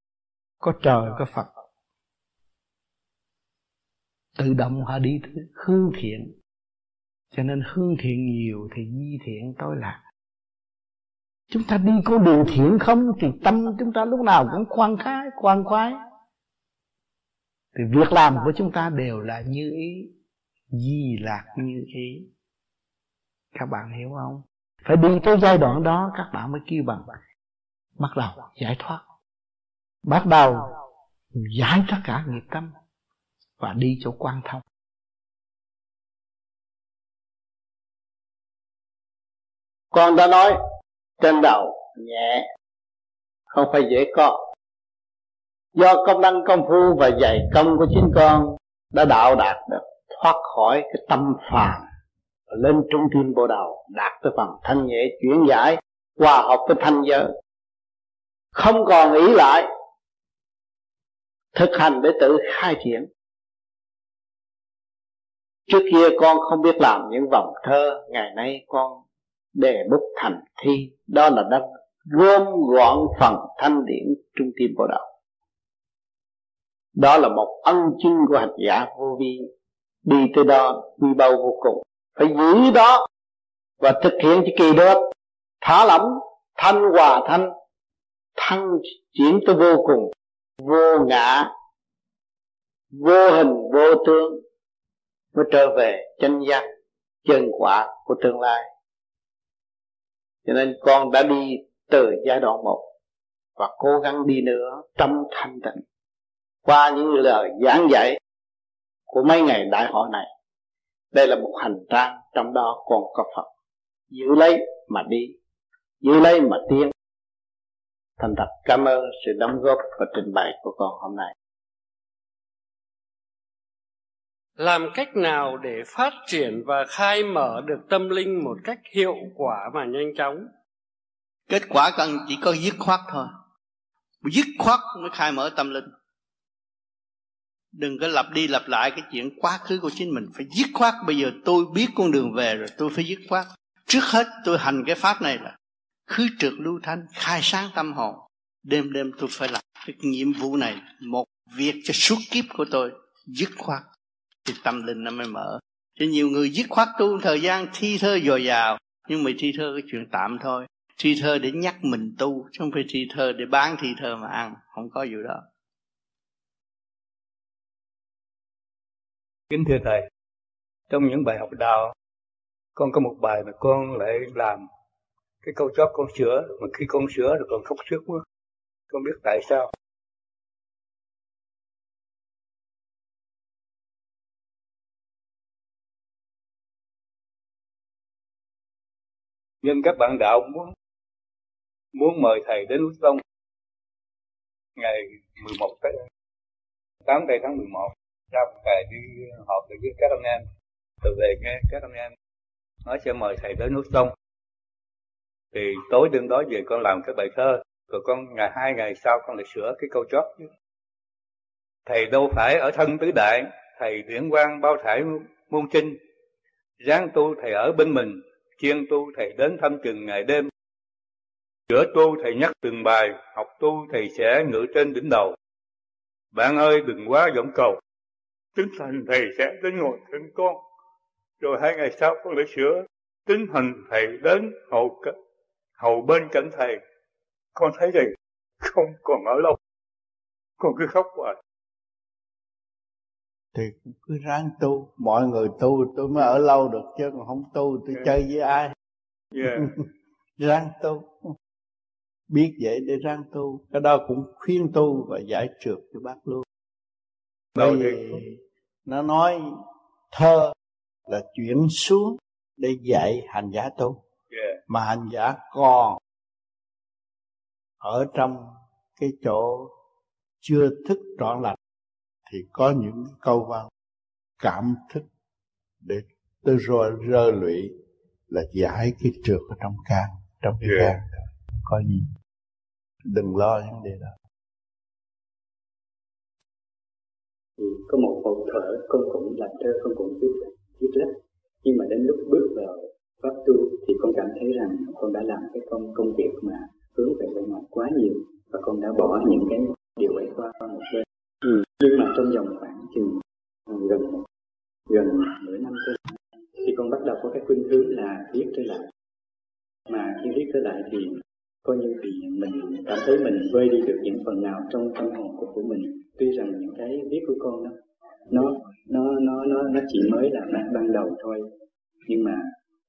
Speaker 4: Có trời, có phật.
Speaker 7: Tự động họ đi hương thiện. Cho nên hương thiện nhiều thì di thiện tối lạc. Chúng ta đi con đường thiện không thì tâm chúng ta lúc nào cũng khoan khoái khoan khoái thì việc làm của chúng ta đều là như ý di lạc như ý. Các bạn hiểu không? Phải đi tới giai đoạn đó các bạn mới kêu bằng bắt đầu giải thoát. Bắt đầu giải tất cả nghiệp tâm và đi chỗ quan thông.
Speaker 4: Con đã nói trên đầu nhẹ không phải dễ có do công năng công phu và dày công của chính con đã đạo đạt được, thoát khỏi cái tâm phàm, lên trung thiên bộ đầu đạt tới phần thanh nhẹ, chuyển giải, hòa hợp với thanh giới. Không còn ý lại, thực hành để tự khai triển. Trước kia con không biết làm những vòng thơ, ngày nay con đề bút thành thi, đó là đã gom gọn phần thanh điển trung tim bộ đạo đó là một ân chứng của hành giả vô vi. Đi tới đó, quy bao vô cùng. Phải giữ đó và thực hiện cho kỳ được thả lỏng, thanh hòa thanh, thăng chuyển tới vô cùng. Vô ngã, vô hình, vô tướng, mới trở về chân giác, chân quả của tương lai. Cho nên con đã đi từ giai đoạn một và cố gắng đi nữa trong thanh tịnh qua những lời giảng dạy của mấy ngày đại hội này đây là một hành trang trong đó còn có Phật. Giữ lấy mà đi giữ lấy mà tiến. Thành thật cảm ơn sự đóng góp và trình bày của con hôm nay.
Speaker 8: Làm cách nào để phát triển và khai mở được tâm linh một cách hiệu quả và nhanh chóng?
Speaker 9: Kết quả cần chỉ có dứt khoát thôi. Dứt khoát mới khai mở tâm linh đừng có lặp đi lặp lại cái chuyện quá khứ của chính mình. Phải dứt khoát, bây giờ tôi biết con đường về rồi, tôi phải dứt khoát. Trước hết, tôi hành cái pháp này là khứ trượt lưu thanh, khai sáng tâm hồn. Đêm đêm tôi phải làm cái nhiệm vụ này, một việc cho suốt kiếp của tôi. Dứt khoát, thì tâm linh nó mới mở. Cho nhiều người dứt khoát tu thời gian thi thơ dồi dào, nhưng mà thi thơ cái chuyện tạm thôi. Thi thơ để nhắc mình tu, chứ không phải thi thơ để bán thi thơ mà ăn. Không có vụ đó.
Speaker 10: Kính thưa thầy trong những bài học đạo con có một bài mà con lại làm cái câu chót con sửa. Mà khi con sửa rồi còn khóc trước, quá. Con biết tại sao. Nhưng các bạn đạo muốn muốn mời thầy đến núi Tông ngày 11 tháng 8 tây tháng 11 trong một ngày đi họp được với các anh em, từ về nghe các anh em nói sẽ mời thầy tới nước sông thì tối đêm đó về con làm cái bài thơ, rồi con ngày, hai ngày sau con lại sửa cái câu chót chứ. Thầy đâu phải ở thân tứ đại, thầy điển quang bao thải môn trinh ráng tu thầy ở bên mình chuyên tu thầy đến thăm chừng ngày đêm. Giữa tu thầy nhắc từng bài, học tu thầy sẽ ngự trên đỉnh đầu. Bạn ơi, đừng quá giọng cầu tính thành thầy sẽ đến ngồi thân con. Rồi hai ngày sau con lại sửa tính hình thầy đến hầu hầu bên cạnh thầy. Con thấy thầy không còn ở lâu. Con cứ khóc hoài.
Speaker 11: Thì cứ ráng tu. Mọi người tu tôi mới ở lâu được chứ còn không tu tôi yeah. chơi với ai. Yeah. ráng tu. Biết vậy để ráng tu. Cái đó cũng khuyên tu và giải trượt cho bác luôn bởi vì nó nói thơ là chuyển xuống để dạy hành giả tu yeah. mà hành giả còn ở trong cái chỗ chưa thức trọn lành thì có những câu văn cảm thức để tôi rồi rơ lụy là giải cái trượt ở trong can trong cái yeah. can có gì đừng lo vấn đề đó
Speaker 12: thì có một hồi thở con cũng làm thơ con cũng viết viết lách. Nhưng mà đến lúc bước vào pháp tu thì con cảm thấy rằng con đã làm cái công công việc mà hướng về bên ngoài quá nhiều và con đã bỏ những cái điều ấy qua một bên. Ừ. nhưng mà trong vòng khoảng chừng gần gần nửa năm trở thì con bắt đầu có cái khuynh hướng là viết trở lại. Mà khi viết trở lại thì coi như thì mình cảm thấy mình vơi đi được những phần nào trong tâm hồn của, của mình? Tuy rằng những cái viết của con đó nó nó nó nó nó chỉ mới là ban, ban đầu thôi. Nhưng mà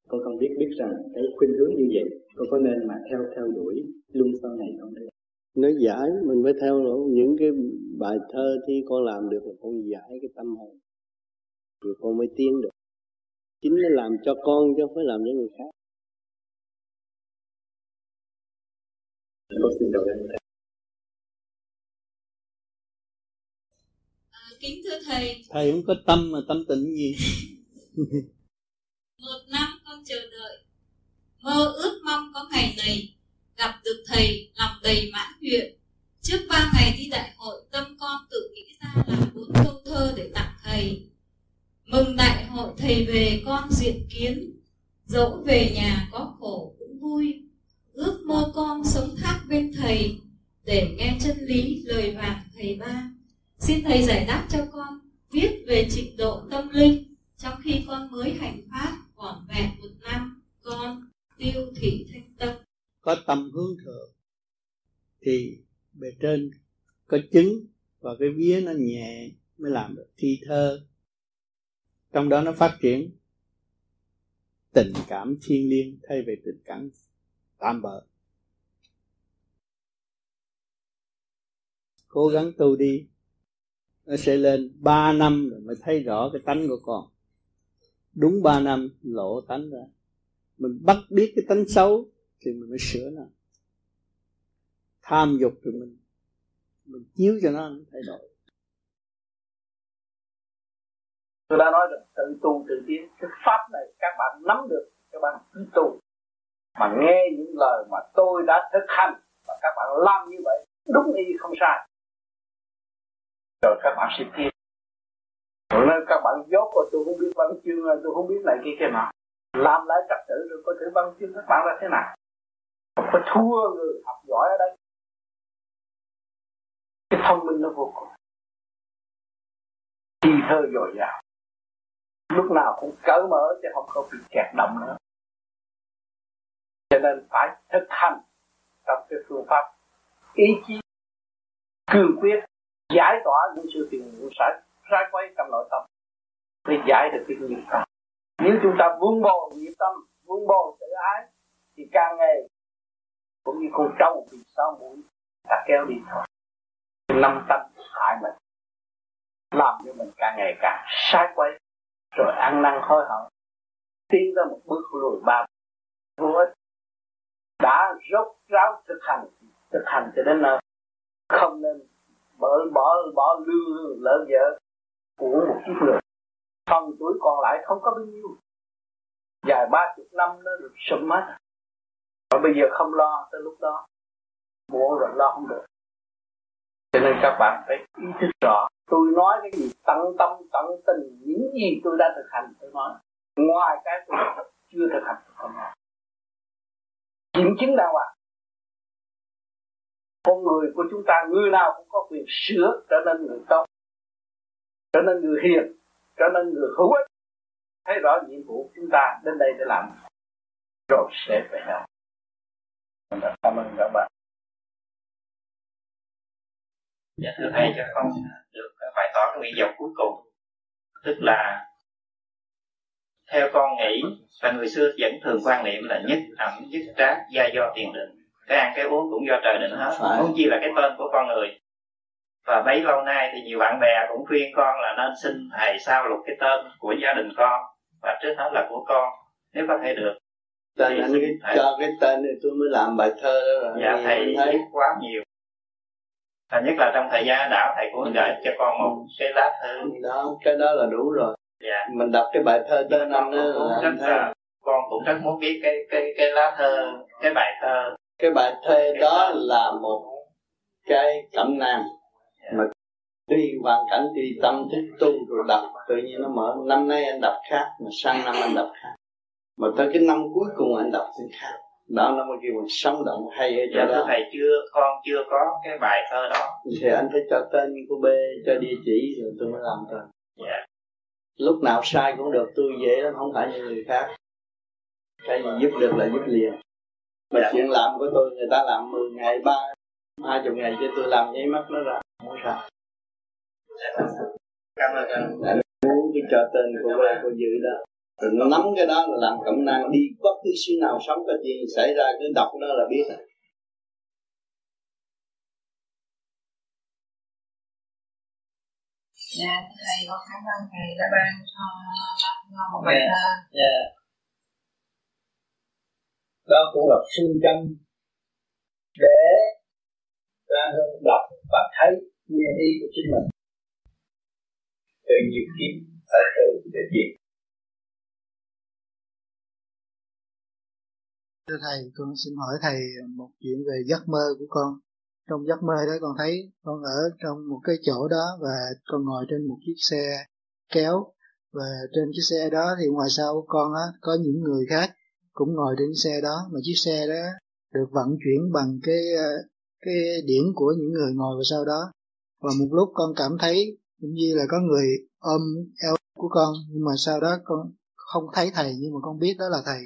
Speaker 12: con không biết biết rằng cái khuynh hướng như vậy con có nên mà theo theo đuổi luôn sau này không đấy
Speaker 4: nó giải mình phải theo đuổi. Những cái bài thơ thì con làm được là con giải cái tâm hồn. Rồi con mới tiến được. Chính nó làm cho con chứ không phải làm cho người khác.
Speaker 12: Con xin đầu lên
Speaker 13: kính thưa thầy.
Speaker 14: Thầy không có tâm mà tâm tịnh gì.
Speaker 13: Một năm con chờ đợi. Mơ ước mong có ngày này. Gặp được thầy lòng đầy mãn nguyện. Trước ba ngày đi đại hội tâm con tự nghĩ ra làm bốn câu thơ để tặng thầy. Mừng đại hội thầy về con diện kiến. Dẫu về nhà có khổ cũng vui ước mơ con sống thác bên thầy, để nghe chân lý, lời vàng thầy ba xin thầy giải đáp cho con viết về trình độ tâm linh trong khi con mới hành pháp vỏn vẹn một năm, con tiêu thị thanh tâm.
Speaker 14: Có tâm hướng thượng, thì bề trên có chứng và cái vía nó nhẹ mới làm được thi thơ. Trong đó nó phát triển tình cảm thiên liêng thay vì tình cảm tạm bợ. Cố gắng tu đi. Nó sẽ lên 3 năm rồi mới thấy rõ cái tánh của con. Đúng 3 năm, lộ tánh ra. Mình bắt biết cái tánh xấu thì mình mới sửa nó. Tham dục thì mình mình chiếu cho nó thay đổi.
Speaker 2: Tôi đã nói rồi, tự tu tự tiến. Cái pháp này các bạn nắm được, các bạn cứ tu mà nghe những lời mà tôi đã thực hành và các bạn làm như vậy, đúng y không sai. Rồi các bạn sẽ kia. rồi nên các bạn dốt rồi tôi không biết văn chương, tôi không biết này kia kia nào. làm lại trật tự rồi có thử văn chương các bạn ra thế nào. Không có thua người học giỏi ở đây. Cái thông minh nó vô cùng. Thi thơ dồi dào, lúc nào cũng cởi mở chứ không có bị kẹt động nữa cho nên phải thực hành trong cái phương pháp. Ý chí cương quyết giải tỏa những sự phiền muộn sai sai quay trong nội tâm để giải được cái nghiệp tâm. Nếu chúng ta vun bồi nghiệp tâm vun bồi tự ái, thì càng ngày cũng như con trâu bị sao mũi, ta kéo đi thôi. Năm tâm hại mình, làm cho mình càng ngày càng sai quay rồi ăn năn hối hận, tiến ra một bước lùi ba vô ích đã rốt ráo thực hành thực hành cho đến nơi không nên bỏ bỏ bỏ lương lỡ vợ của một kiếp người phần tuổi còn lại không có bao nhiêu. Dài ba chục năm nó được sụm hết và bây giờ không lo tới lúc đó. Muộn rồi lo không được. Cho nên các bạn phải ý thức rõ. Tôi nói cái gì, tận tâm, tận tình, những gì tôi đã thực hành, tôi nói. Ngoài cái tôi chưa thực hành, tôi không nói kiểm chứng đạo ạ. À. con người của chúng ta người nào cũng có quyền sửa trở nên người tốt, trở nên người hiền, trở nên người hữu ích. Thấy rõ nhiệm vụ chúng ta đến đây để làm, rồi sẽ về nhau vâng cảm ơn các bạn.
Speaker 15: Dạ thưa thầy, cho con được bài toán nguyện vọng cuối cùng, tức là theo con nghĩ và người xưa vẫn thường quan niệm là nhất ẩm nhất trác gia do tiền định. Cái ăn cái uống cũng do trời định hết. Không chi là cái tên của con người. Và bấy lâu nay thì nhiều bạn bè cũng khuyên con là nên xin thầy sao lục cái tên của gia đình con và trước hết là của con nếu có thể được.
Speaker 4: Tên anh cái, thầy... cho cái tên này tôi mới làm bài thơ đó rồi.
Speaker 15: Dạ thầy thấy quá nhiều. Và nhất là trong thời gian đảo thầy cũng gửi cho con một cái lá thư.
Speaker 4: Đó cái đó là đủ rồi
Speaker 15: dạ.
Speaker 4: mình đọc cái bài thơ tên anh đó
Speaker 15: là rất là con cũng rất muốn biết cái cái cái lá thơ cái bài thơ.
Speaker 4: Cái bài thơ đó là một cái cẩm nang yeah. mà tùy hoàn cảnh tùy tâm thức tu rồi đọc. Tự nhiên nó mở. Năm nay anh đọc khác mà sang năm anh đọc khác. Mà tới cái năm cuối cùng anh đọc thì khác. Đó mới kêu mình sống động hay ở
Speaker 15: chỗ đó. thầy chưa con chưa có cái bài thơ đó.
Speaker 4: Thì anh phải cho tên của B cho địa chỉ rồi tôi mới làm thôi
Speaker 15: dạ
Speaker 2: lúc nào sai cũng được tôi dễ lắm không phải như người khác. Cái gì giúp được là giúp liền. Mà chuyện làm của tôi người ta làm 10 ngày ba hai chục ngày cho tôi làm nháy mắt nó ra không sao. Cảm ơn anh. Muốn cái trò tên của cô cô dự đó. Rồi nắm cái đó là làm cộng năng đi bất cứ xứ nào sống có gì xảy ra cứ đọc nó là biết. rồi
Speaker 16: dạ thầy có khả năng thầy đã ban cho một bài thơ.
Speaker 2: dạ. Đó cũng là phương châm để ra hơn đọc và thấy nghe ý của chính mình. Từ nhiều kiếp ở từ để gì
Speaker 17: Thưa Thầy, con xin hỏi Thầy một chuyện về giấc mơ của con trong giấc mơ đó con thấy con ở trong một cái chỗ đó và con ngồi trên một chiếc xe kéo. Và trên chiếc xe đó thì ngoài sau con á, có những người khác cũng ngồi trên xe đó. Mà chiếc xe đó được vận chuyển bằng cái ờ, cái điểm của những người ngồi vào sau đó. Và một lúc con cảm thấy cũng như là có người ôm eo của con, nhưng mà sau đó con không thấy thầy, nhưng mà con biết đó là thầy.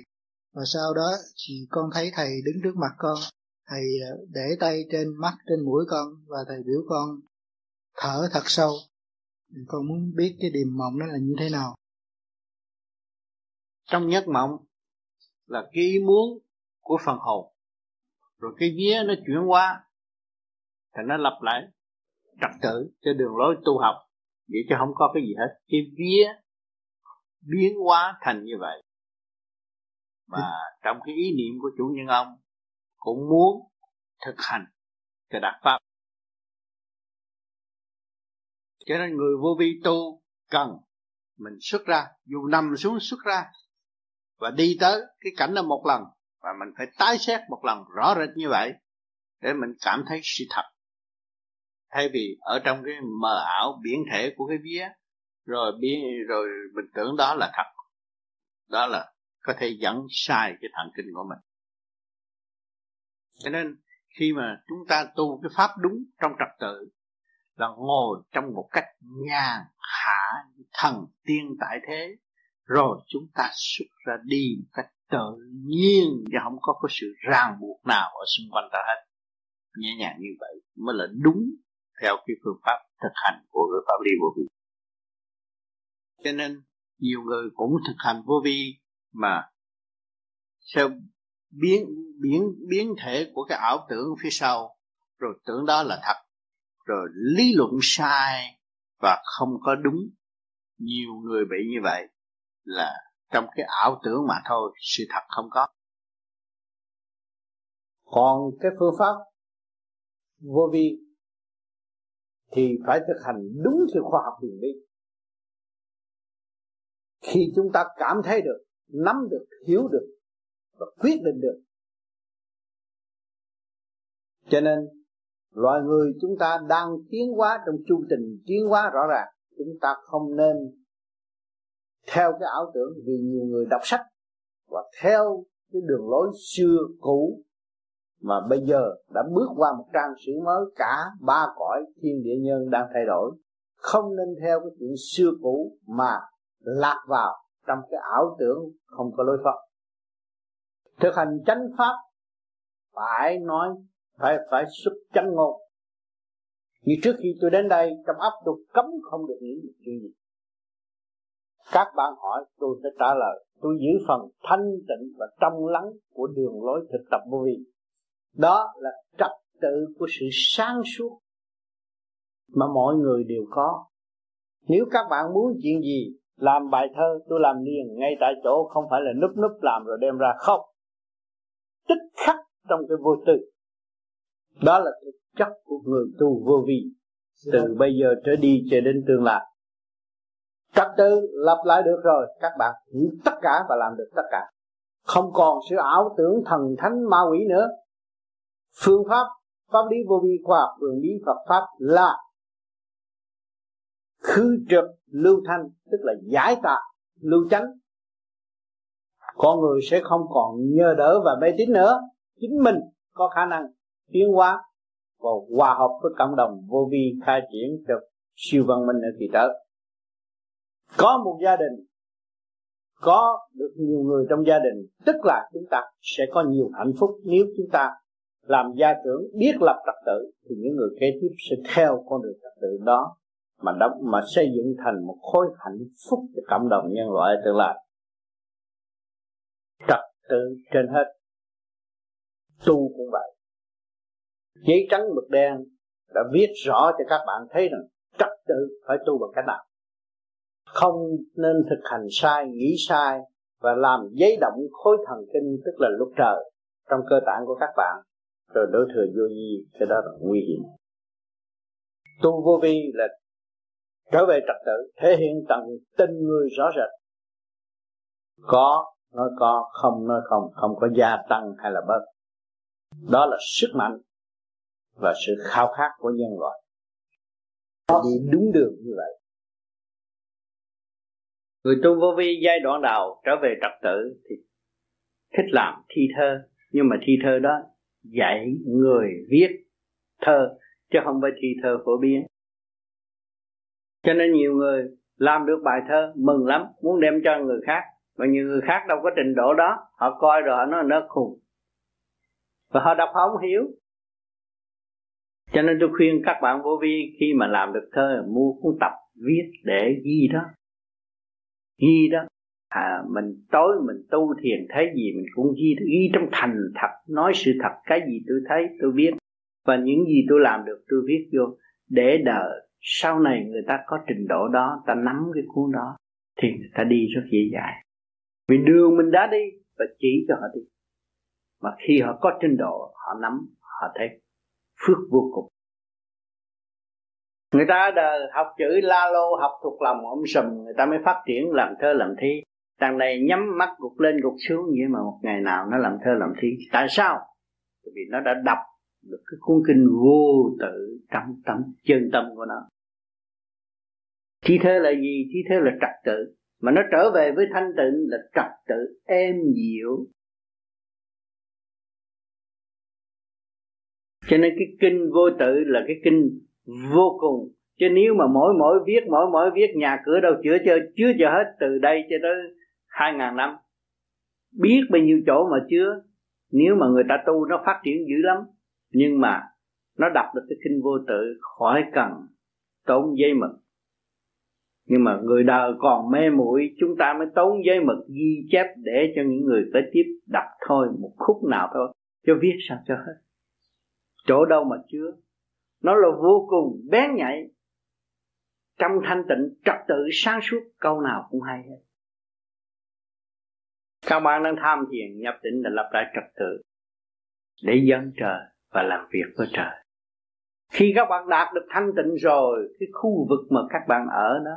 Speaker 17: Và sau đó thì con thấy thầy đứng trước mặt con thầy ờ, để tay trên mắt trên mũi con và thầy biểu con thở thật sâu. Con muốn biết cái điềm mộng đó là như thế nào.
Speaker 4: Trong giấc mộng là cái ý muốn của phần hồn. Rồi cái vía nó chuyển qua thì nó lập lại trật tự cho đường lối tu học. Để cho không có cái gì hết. Cái vía biến hóa thành như vậy. Mà trong cái ý niệm của chủ nhân ông cũng muốn thực hành cái đạt pháp. Cho nên người vô vi tu cần mình xuất ra, dù nằm xuống xuất ra và đi tới cái cảnh đó một lần và mình phải tái xét một lần rõ rệt như vậy để mình cảm thấy sự thật. Thay vì ở trong cái mờ ảo biển thể của cái vía, rồi biến rồi mình tưởng đó là thật, đó là có thể dẫn sai cái thần kinh của mình cho nên, khi mà chúng ta tu cái pháp đúng trong trật tự, là ngồi trong một cách nhàn hạ thần tiên tại thế, rồi chúng ta xuất ra đi một cách tự nhiên và không có cái sự ràng buộc nào ở xung quanh ta hết. Nhẹ nhàng như vậy mới là đúng theo cái phương pháp thực hành của người pháp lý vô vi. Cho nên, nhiều người cũng thực hành vô vi mà theo biến biến biến thể của cái ảo tưởng phía sau. Rồi tưởng đó là thật. Rồi lý luận sai và không có đúng. Nhiều người bị như vậy là trong cái ảo tưởng mà thôi, sự thật không có.
Speaker 2: Còn cái phương pháp vô vi thì phải thực hành đúng theo khoa học huyền lý khi chúng ta cảm thấy được, nắm được, hiểu được và quyết định được cho nên, loài người chúng ta đang tiến hóa trong chu trình tiến hóa rõ ràng. Chúng ta không nên theo cái ảo tưởng vì nhiều người đọc sách và theo cái đường lối xưa cũ mà bây giờ đã bước qua một trang sử mới, cả ba cõi thiên địa nhân đang thay đổi. Không nên theo cái chuyện xưa cũ mà lạc vào trong cái ảo tưởng không có lối thoát. Thực hành chánh pháp, phải nói phải phải xuất chánh ngôn. Như trước khi tôi đến đây, trong ấp tôi cấm không được nghĩ chuyện gì. Các bạn hỏi, tôi sẽ trả lời. Tôi giữ phần thanh tịnh và trong lắng của đường lối thực tập vô vi đó là trật tự của sự sáng suốt mà mọi người đều có. Nếu các bạn muốn chuyện gì, làm bài thơ, tôi làm liền ngay tại chỗ, không phải là núp núp làm rồi đem ra. Không. Tích khắc trong cái vô tư đó là thực chất của người tu vô vi từ bây giờ trở đi cho đến tương lai. Trật tự lập lại được rồi các bạn hiểu tất cả và làm được tất cả. Không còn sự ảo tưởng thần thánh ma quỷ nữa. Phương pháp pháp lý vô vi khoa học đường lý Phật pháp là khư trực lưu thanh tức là giải tạ lưu chánh. Con người sẽ không còn nhờ đỡ và mê tín nữa. Chính mình có khả năng tiến hóa và hòa hợp với cộng đồng vô vi khai triển được siêu văn minh ở kỳ tới
Speaker 4: có một gia đình, có được nhiều người trong gia đình, tức là chúng ta sẽ có nhiều hạnh phúc. Nếu chúng ta làm gia trưởng biết lập trật tự, thì những người kế tiếp sẽ theo con đường trật tự đó mà đóng, mà xây dựng thành một khối hạnh phúc cho cộng đồng nhân loại tương lai. Trật tự trên hết. Tu cũng vậy giấy trắng mực đen đã viết rõ cho các bạn thấy rằng trật tự phải tu bằng cách nào. Không nên thực hành sai, nghĩ sai và làm giấy động khối thần kinh, tức là lúc trời, trong cơ tạng của các bạn, rồi đối thừa vô vi, cái đó là nguy hiểm. Tu vô vi là trở về trật tự, thể hiện tận tình người rõ rệt. Có nói có, không nói không không có gia tăng hay là bớt. Đó là sức mạnh và sự khao khát của nhân loại. Đi đúng đường như vậy. Người tu vô vi giai đoạn đầu trở về trật tự thì thích làm thi thơ, nhưng mà thi thơ đó dạy người viết thơ, chứ không phải thi thơ phổ biến. Cho nên nhiều người làm được bài thơ mừng lắm, muốn đem cho người khác, mà nhiều người khác đâu có trình độ đó, họ coi rồi họ nói nó khùng. Và họ đọc không hiểu cho nên tôi khuyên các bạn vô vi khi mà làm được thơ mua cuốn tập viết để ghi đó. Ghi đó. À, mình tối mình tu thiền thấy gì mình cũng ghi ghi trong thành thật nói sự thật cái gì tôi thấy tôi biết. Và những gì tôi làm được tôi viết vô. Để đời sau này người ta có trình độ đó ta nắm cái cuốn đó thì người ta đi rất dễ dàng. Vì đường mình đã đi và chỉ cho họ đi. Mà khi họ có trình độ họ nắm họ thấy phước vô cùng. Người ta đời học chữ la lô học thuộc lòng ông sùm, người ta mới phát triển làm thơ làm thi. Đằng này nhắm mắt gục lên gục xuống vậy mà một ngày nào nó làm thơ làm thi. Tại sao? Vì nó đã đọc được cái cuốn kinh vô tự trong tâm, chân tâm của nó. Thi thơ là gì? Thi thơ là trật tự. Mà nó trở về với thanh tịnh là trật tự êm dịu. Cho nên cái kinh vô tự là cái kinh vô cùng. Chứ nếu mà mỗi mỗi viết, mỗi mỗi viết, nhà cửa đâu chữa cho, chứa cho hết từ đây cho tới hai ngàn năm. Biết bao nhiêu chỗ mà chứa. Nếu mà người ta tu nó phát triển dữ lắm, nhưng mà nó đọc được cái kinh vô tự, khỏi cần tốn giấy mực. Nhưng mà người đời còn mê muội, chúng ta mới tốn giấy mực, ghi chép để cho những người kế tiếp đọc thôi, một khúc nào thôi, cho viết sao cho hết chỗ đâu mà chứa nó là vô cùng bén nhạy. Trong thanh tịnh, trật tự, sáng suốt, câu nào cũng hay hết. Các bạn đang tham thiền, nhập định là lập lại trật tự để dân trời và làm việc với trời. Khi các bạn đạt được thanh tịnh rồi, cái khu vực mà các bạn ở đó,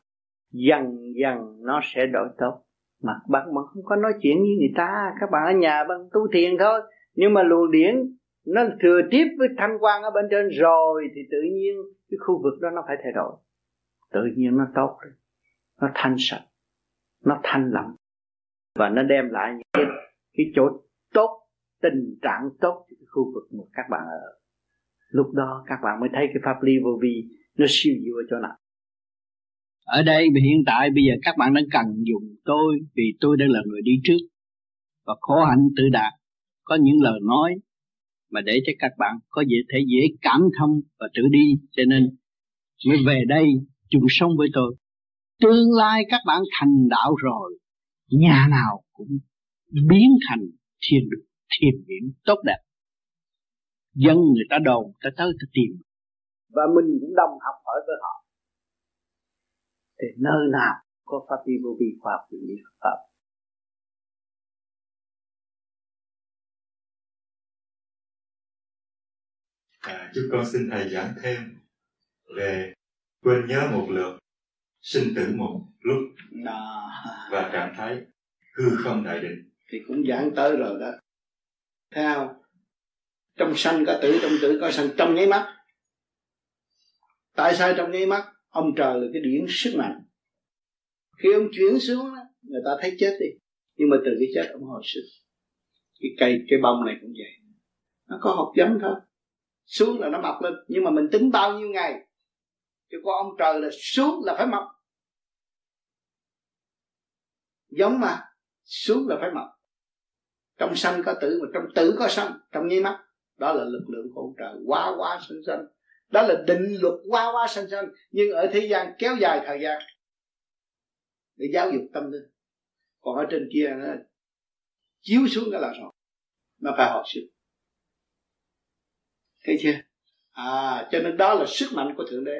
Speaker 4: dần dần nó sẽ đổi tốt. Mà bạn mà không có nói chuyện với người ta. Các bạn ở nhà bạn tu thiền thôi. Nhưng mà luồng điển nó thừa tiếp với thanh quan ở bên trên rồi thì tự nhiên cái khu vực đó nó phải thay đổi. Tự nhiên nó tốt rồi. Nó thanh sạch. Nó thanh lặng và nó đem lại những cái, cái chỗ tốt tình trạng tốt cho cái khu vực mà các bạn ở. Lúc đó các bạn mới thấy cái pháp lý vô vi nó siêu diệu ở chỗ nào.
Speaker 18: Ở đây hiện tại bây giờ các bạn đang cần dùng tôi vì tôi đang là người đi trước. Và khổ hạnh tự đạt. Có những lời nói mà để cho các bạn có dễ, thể dễ cảm thông và tự đi. Cho nên mới về đây chung sống với tôi. Tương lai các bạn thành đạo rồi, nhà nào cũng biến thành thiên đường thiền viện tốt đẹp. Dân người ta đồn ta tới ta tìm. Và mình cũng đồng học hỏi với họ. Thì nơi nào có pháp vi vô vi, khoa học lý, pháp
Speaker 19: à, chúng con xin thầy giảng thêm về quên nhớ một lượt sinh tử một lúc đó. và cảm thấy hư không đại định.
Speaker 4: Thì cũng giảng tới rồi đó. Thấy không? Trong sanh có tử trong tử có sanh. Trong nháy mắt. Tại sao trong nháy mắt? Ông trời là cái điển sức mạnh. Khi ông chuyển xuống người ta thấy chết đi. Nhưng mà từ cái chết ông hồi sinh. Cái cây cái bông này cũng vậy. Nó có hộp giống thôi xuống là nó mọc lên. Nhưng mà mình tính bao nhiêu ngày? Chứ có ông trời là xuống là phải mọc. Giống mà, xuống là phải mập trong sanh có tử mà trong tử có sanh, trong nháy mắt, đó là lực lượng của ông trời. Quá quá sanh sanh. Đó là định luật quá quá sanh sanh, nhưng ở thế gian kéo dài thời gian. Để giáo dục tâm linh. Còn ở trên kia nó chiếu xuống cái là rồi nó phải học sức thấy chưa? À cho nên đó là sức mạnh của thượng đế.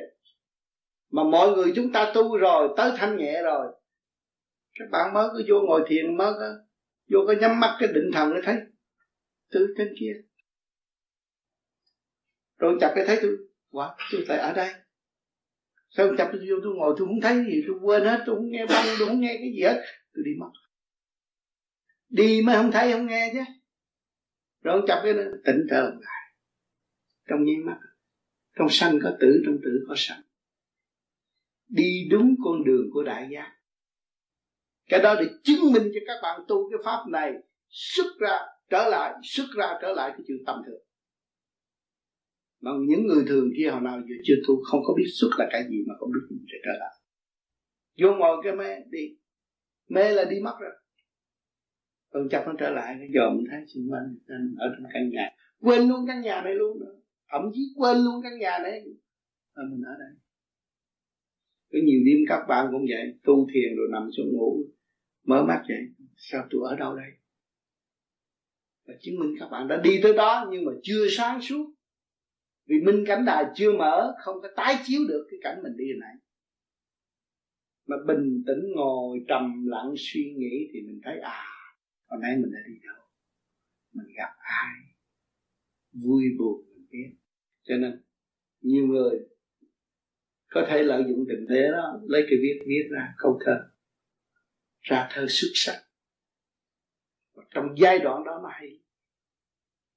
Speaker 4: Mà mọi người chúng ta tu rồi, tới thanh nhẹ rồi. Các bạn mới cứ vô ngồi thiền, mới có, vô có nhắm mắt cái định thần nó thấy từ trên kia. Rồi chặt cái thấy tôi quá tôi tại ở đây. Sao chặt tôi vô, tôi ngồi tôi không thấy gì, tôi quên hết, tôi không nghe băng, tôi không nghe cái gì hết, tôi đi mất. Đi mới không thấy, không nghe chứ. Rồi ông chặt cái nó tỉnh trở lại trong nháy mắt trong sanh có tử, trong tử có sanh. Đi đúng con đường của đại giác. Cái đó để chứng minh cho các bạn tu cái pháp này xuất ra, trở lại, xuất ra, trở lại cái chuyện tâm thường. Mà những người thường kia hồi nào giờ chưa tu không có biết xuất là cái gì mà không biết mình sẽ trở lại. Vô ngồi cái mê đi. Mê là đi mất rồi. Còn chắc nó trở lại. Cái giờ mình thấy xung quanh ở trong căn nhà. Quên luôn căn nhà này luôn nữa thậm chí quên luôn căn nhà đấy. Mà mình ở đây. Có nhiều đêm các bạn cũng vậy, tu thiền rồi nằm xuống ngủ, mở mắt vậy, sao tôi ở đâu đây? Và chứng minh các bạn đã đi tới đó nhưng mà chưa sáng suốt. Vì minh cảnh đài chưa mở, không có tái chiếu được cái cảnh mình đi hồi nãy. Mà bình tĩnh ngồi trầm lặng suy nghĩ thì mình thấy à hôm nay mình đã đi đâu? Mình gặp ai? Vui buồn mình biết cho nên, nhiều người có thể lợi dụng tình thế đó, lấy cái viết viết ra câu thơ, ra thơ xuất sắc. Và trong giai đoạn đó nó hay,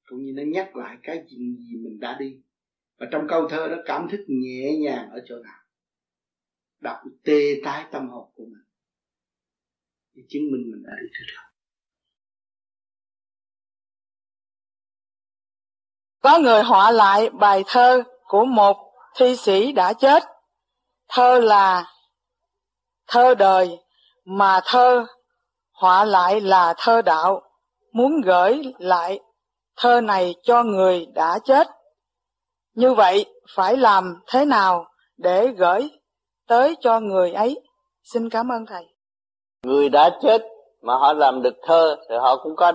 Speaker 4: cũng như nó nhắc lại cái chuyện gì mình đã đi. Và trong câu thơ đó, cảm thức nhẹ nhàng ở chỗ nào? Đọc tê tái tâm hồn của mình, để chứng minh mình đã đi được. đâu
Speaker 20: có người họa lại bài thơ của một thi sĩ đã chết. Thơ là, thơ đời, mà thơ họa lại là thơ đạo. Muốn gửi lại thơ này cho người đã chết. Như vậy phải làm thế nào để gửi tới cho người ấy? Xin cảm ơn thầy.
Speaker 21: Người đã chết mà họ làm được thơ thì họ cũng có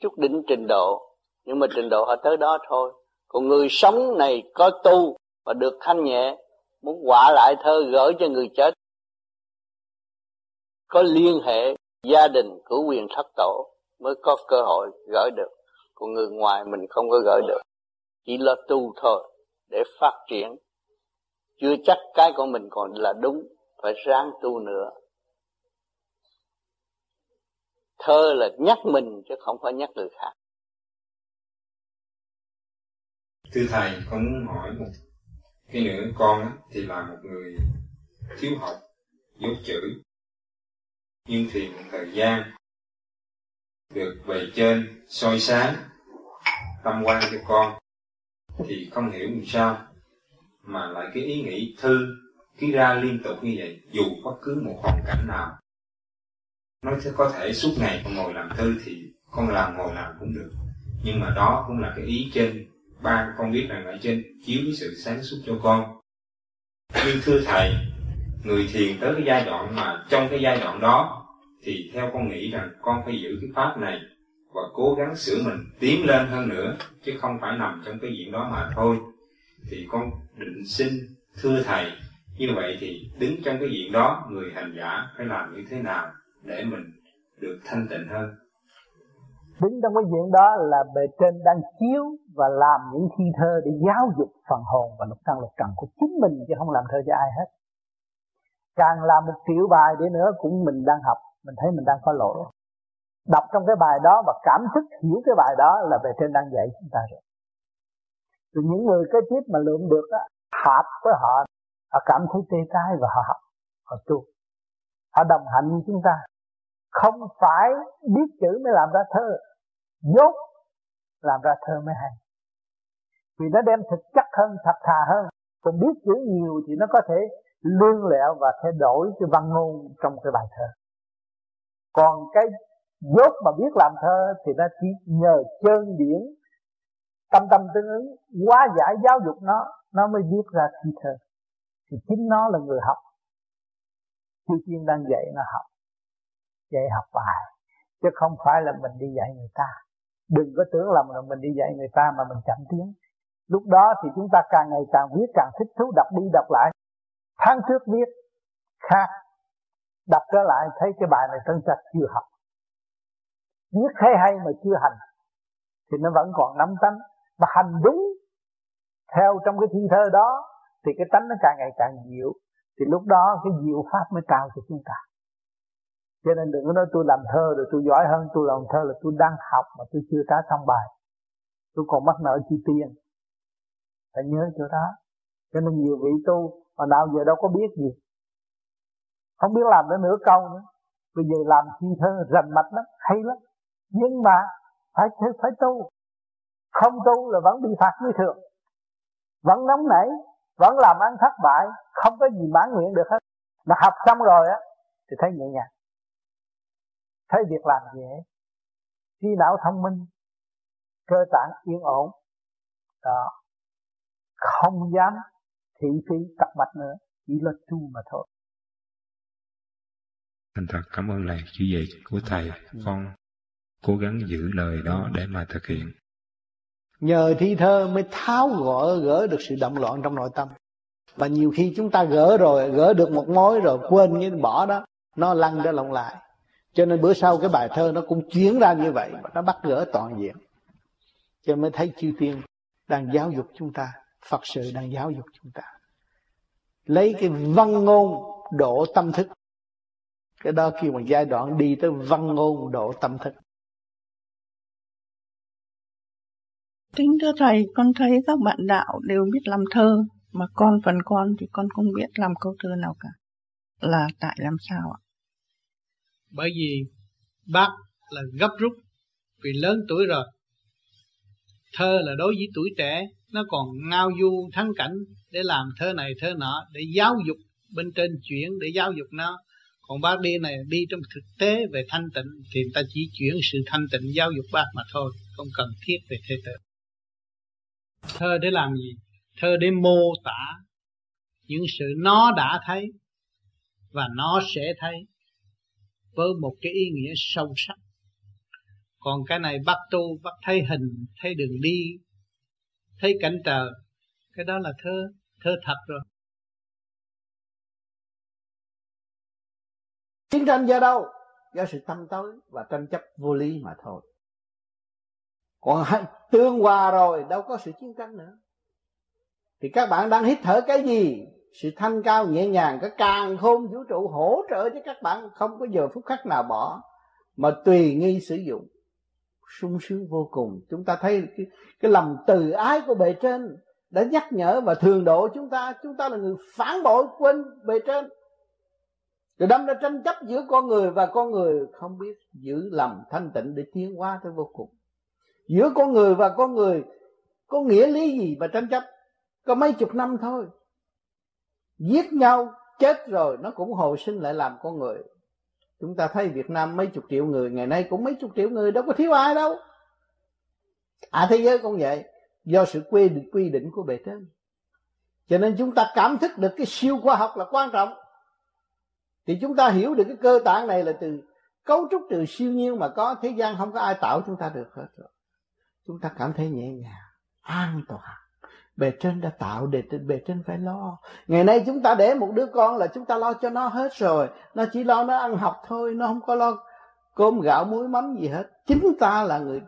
Speaker 21: chút đỉnh trình độ nhưng mà trình độ họ tới đó thôi. Còn người sống này có tu và được thanh nhẹ, muốn quả lại thơ gửi cho người chết, có liên hệ gia đình của quyền thất tổ mới có cơ hội gửi được. Còn người ngoài mình không có gửi được, chỉ là tu thôi để phát triển. Chưa chắc cái của mình còn là đúng, phải ráng tu nữa. Thơ là nhắc mình chứ không phải nhắc người khác.
Speaker 22: Thưa thầy, con muốn hỏi một cái nữa. Con thì là một người thiếu học dốt chữ, nhưng thì một thời gian được bề trên soi sáng, tâm quan cho con. Thì không hiểu làm sao mà lại cái ý nghĩ thư, cứ ra liên tục như vậy, dù bất cứ một hoàn cảnh nào. Nói thế có thể suốt ngày con ngồi làm thư thì con làm ngồi làm cũng được, nhưng mà đó cũng là cái ý trên ba con biết rằng ở trên chiếu cái sự sáng suốt cho con. Nhưng thưa thầy, người thiền tới cái giai đoạn mà trong cái giai đoạn đó thì theo con nghĩ rằng con phải giữ cái pháp này và cố gắng sửa mình tiến lên hơn nữa, chứ không phải nằm trong cái diện đó mà thôi. Thì con định xin, thưa thầy, như vậy thì đứng trong cái diện đó, người hành giả phải làm như thế nào để mình được thanh tịnh hơn?
Speaker 23: Đứng trong cái diện đó là bề trên đang chiếu và làm những thi thơ để giáo dục phần hồn và lục căn lục trần của chính mình chứ không làm thơ cho ai hết. Càng làm một triệu bài để nữa cũng mình đang học, mình thấy mình đang có lỗi. Đọc trong cái bài đó và cảm thức hiểu cái bài đó là bề trên đang dạy chúng ta rồi. Rồi những người kế tiếp mà lượm được á hợp với họ họ cảm thấy tê tái và họ học, họ tu. Họ đồng hành với chúng ta. Không phải biết chữ mới làm ra thơ dốt làm ra thơ mới hay. Vì nó đem thực chất hơn, thật thà hơn. Còn biết chữ nhiều thì nó có thể lương lẹo và thay đổi cái văn ngôn trong cái bài thơ.
Speaker 4: Còn cái dốt mà biết làm thơ thì nó chỉ nhờ chân điển tâm tâm tương ứng quá giải giáo dục nó nó mới viết ra thi thơ. Thì chính nó là người học. Chư tiên đang dạy nó học, dạy học bài, chứ không phải là mình đi dạy người ta đừng có tưởng là mình đi dạy người ta mà mình chậm tiếng lúc đó thì chúng ta càng ngày càng viết càng thích thú đọc đi đọc lại. Tháng trước viết, khác. Đọc trở lại, thấy cái bài này tân chắc chưa học. Viết thấy hay mà chưa hành, thì nó vẫn còn nắm tánh. Mà hành đúng, theo trong cái thi thơ đó, thì cái tánh nó càng ngày càng dịu. Thì lúc đó cái diệu pháp mới cao cho chúng ta cho nên đừng có nói tôi làm thơ rồi tôi giỏi hơn, tôi làm thơ là tôi đang học mà tôi chưa trả xong bài. Tôi còn mắc nợ chi tiền. Phải nhớ chỗ đó. Cho nên nhiều vị tu mà nào giờ đâu có biết gì. Không biết làm đến nửa câu nữa. Bây giờ làm thi thơ rành mạch lắm, hay lắm. Nhưng mà phải phải tu. Không tu là vẫn bị phạt như thường. Vẫn nóng nảy, vẫn làm ăn thất bại, không có gì mãn nguyện được hết. Mà học xong rồi á, thì thấy nhẹ nhàng thấy việc làm dễ trí não thông minh cơ tạng yên ổn đó. Không dám thị phi tập mạch nữa chỉ là tu mà thôi.
Speaker 22: Thành thật cảm ơn lời chỉ dạy của thầy. Con cố gắng giữ lời đó để mà thực hiện.
Speaker 4: Nhờ thi thơ mới tháo gỡ gỡ được sự động loạn trong nội tâm. Và nhiều khi chúng ta gỡ rồi gỡ được một mối rồi quên như bỏ đó nó lăn ra lộn lại cho nên bữa sau cái bài thơ nó cũng chuyển ra như vậy và nó bắt gỡ toàn diện cho nên mới thấy chư tiên đang giáo dục chúng ta phật sự đang giáo dục chúng ta lấy cái văn ngôn độ tâm thức cái đó kêu một giai đoạn đi tới văn ngôn độ tâm thức
Speaker 24: Kính thưa Thầy, con thấy các bạn đạo đều biết làm thơ, mà con phần con thì con không biết làm câu thơ nào cả. Là tại làm sao ạ?
Speaker 2: Bởi vì bác là gấp rút vì lớn tuổi rồi. Thơ là đối với tuổi trẻ, nó còn ngao du thắng cảnh để làm thơ này thơ nọ, để giáo dục bên trên chuyển để giáo dục nó. Còn bác đi này đi trong thực tế về thanh tịnh thì ta chỉ chuyển sự thanh tịnh giáo dục bác mà thôi, không cần thiết về thế tử. Thơ để làm gì? Thơ để mô tả những sự nó đã thấy và nó sẽ thấy với một cái ý nghĩa sâu sắc. Còn cái này bắt tu, bắt thấy hình, thấy đường đi, thấy cảnh trời, cái đó là thơ, thơ thật rồi.
Speaker 4: Chiến tranh do đâu? Do sự tâm tối và tranh chấp vô lý mà thôi còn tương hòa rồi đâu có sự chiến tranh nữa thì các bạn đang hít thở cái gì sự thanh cao nhẹ nhàng cái càng khôn vũ trụ hỗ trợ cho các bạn không có giờ phút khắc nào bỏ mà tùy nghi sử dụng. Sung sướng vô cùng. Chúng ta thấy cái, cái lòng từ ái của bề trên đã nhắc nhở và thường độ chúng ta. Chúng ta là người phản bội quên bề trên. Rồi đâm ra tranh chấp giữa con người và con người không biết giữ lòng thanh tịnh để tiến hóa tới vô cùng. Giữa con người và con người có nghĩa lý gì mà tranh chấp? Có mấy chục năm thôi giết nhau, chết rồi, nó cũng hồi sinh lại làm con người. Chúng ta thấy Việt Nam mấy chục triệu người, ngày nay cũng mấy chục triệu người, đâu có thiếu ai đâu. À thế giới cũng vậy, do sự quy định quy định của bề trên. Cho nên chúng ta cảm thức được cái siêu khoa học là quan trọng. Thì chúng ta hiểu được cái cơ tạng này là từ cấu trúc từ siêu nhiên mà có, thế gian không có ai tạo chúng ta được hết rồi. Chúng ta cảm thấy nhẹ nhàng, an toàn bề trên đã tạo để bề trên phải lo. Ngày nay chúng ta để một đứa con là chúng ta lo cho nó hết rồi. Nó chỉ lo nó ăn học thôi, nó không có lo cơm gạo, muối, mắm gì hết. Chính ta là người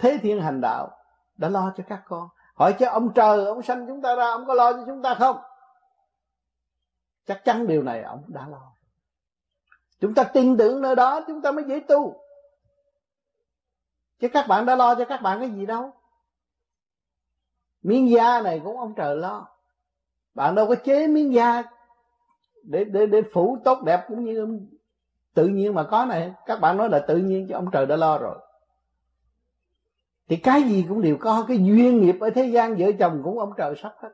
Speaker 4: thế thiên hành đạo đã lo cho các con. Hỏi cho ông trời, ông sanh chúng ta ra, ông có lo cho chúng ta không? Chắc chắn điều này ông đã lo. Chúng ta tin tưởng nơi đó, chúng ta mới dễ tu. Chứ các bạn đã lo cho các bạn cái gì đâu miếng da này cũng ông trời lo. Bạn đâu có chế miếng da để để để phủ tốt đẹp cũng như tự nhiên mà có này. Các bạn nói là tự nhiên chứ ông trời đã lo rồi. Thì cái gì cũng đều có. Cái duyên nghiệp ở thế gian vợ chồng cũng ông trời sắp hết.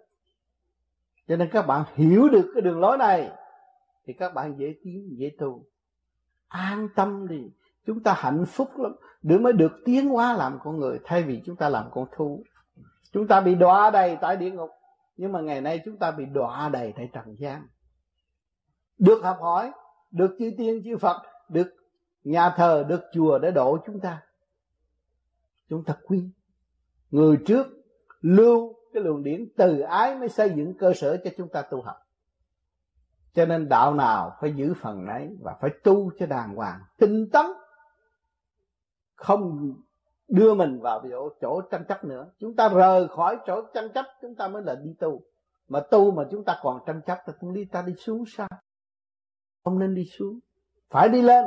Speaker 4: Cho nên các bạn hiểu được cái đường lối này, thì các bạn dễ tiến dễ tu. An tâm đi. Chúng ta hạnh phúc lắm. Để mới được tiến hóa làm con người thay vì chúng ta làm con thú chúng ta bị đọa đầy tại địa ngục. Nhưng mà ngày nay chúng ta bị đọa đầy tại trần gian. Được học hỏi, được chư tiên, chư phật, được nhà thờ, được chùa để độ chúng ta. Chúng ta quy. Người trước lưu cái luồng điển từ ái mới xây dựng cơ sở cho chúng ta tu học. Cho nên đạo nào phải giữ phần đấy và phải tu cho đàng hoàng, tinh tấn. Không đưa mình vào chỗ, chỗ tranh chấp nữa. Chúng ta rời khỏi chỗ tranh chấp chúng ta mới là đi tu. Mà tu mà chúng ta còn tranh chấp thì chúng đi ta đi xuống sao? Không nên đi xuống. Phải đi lên.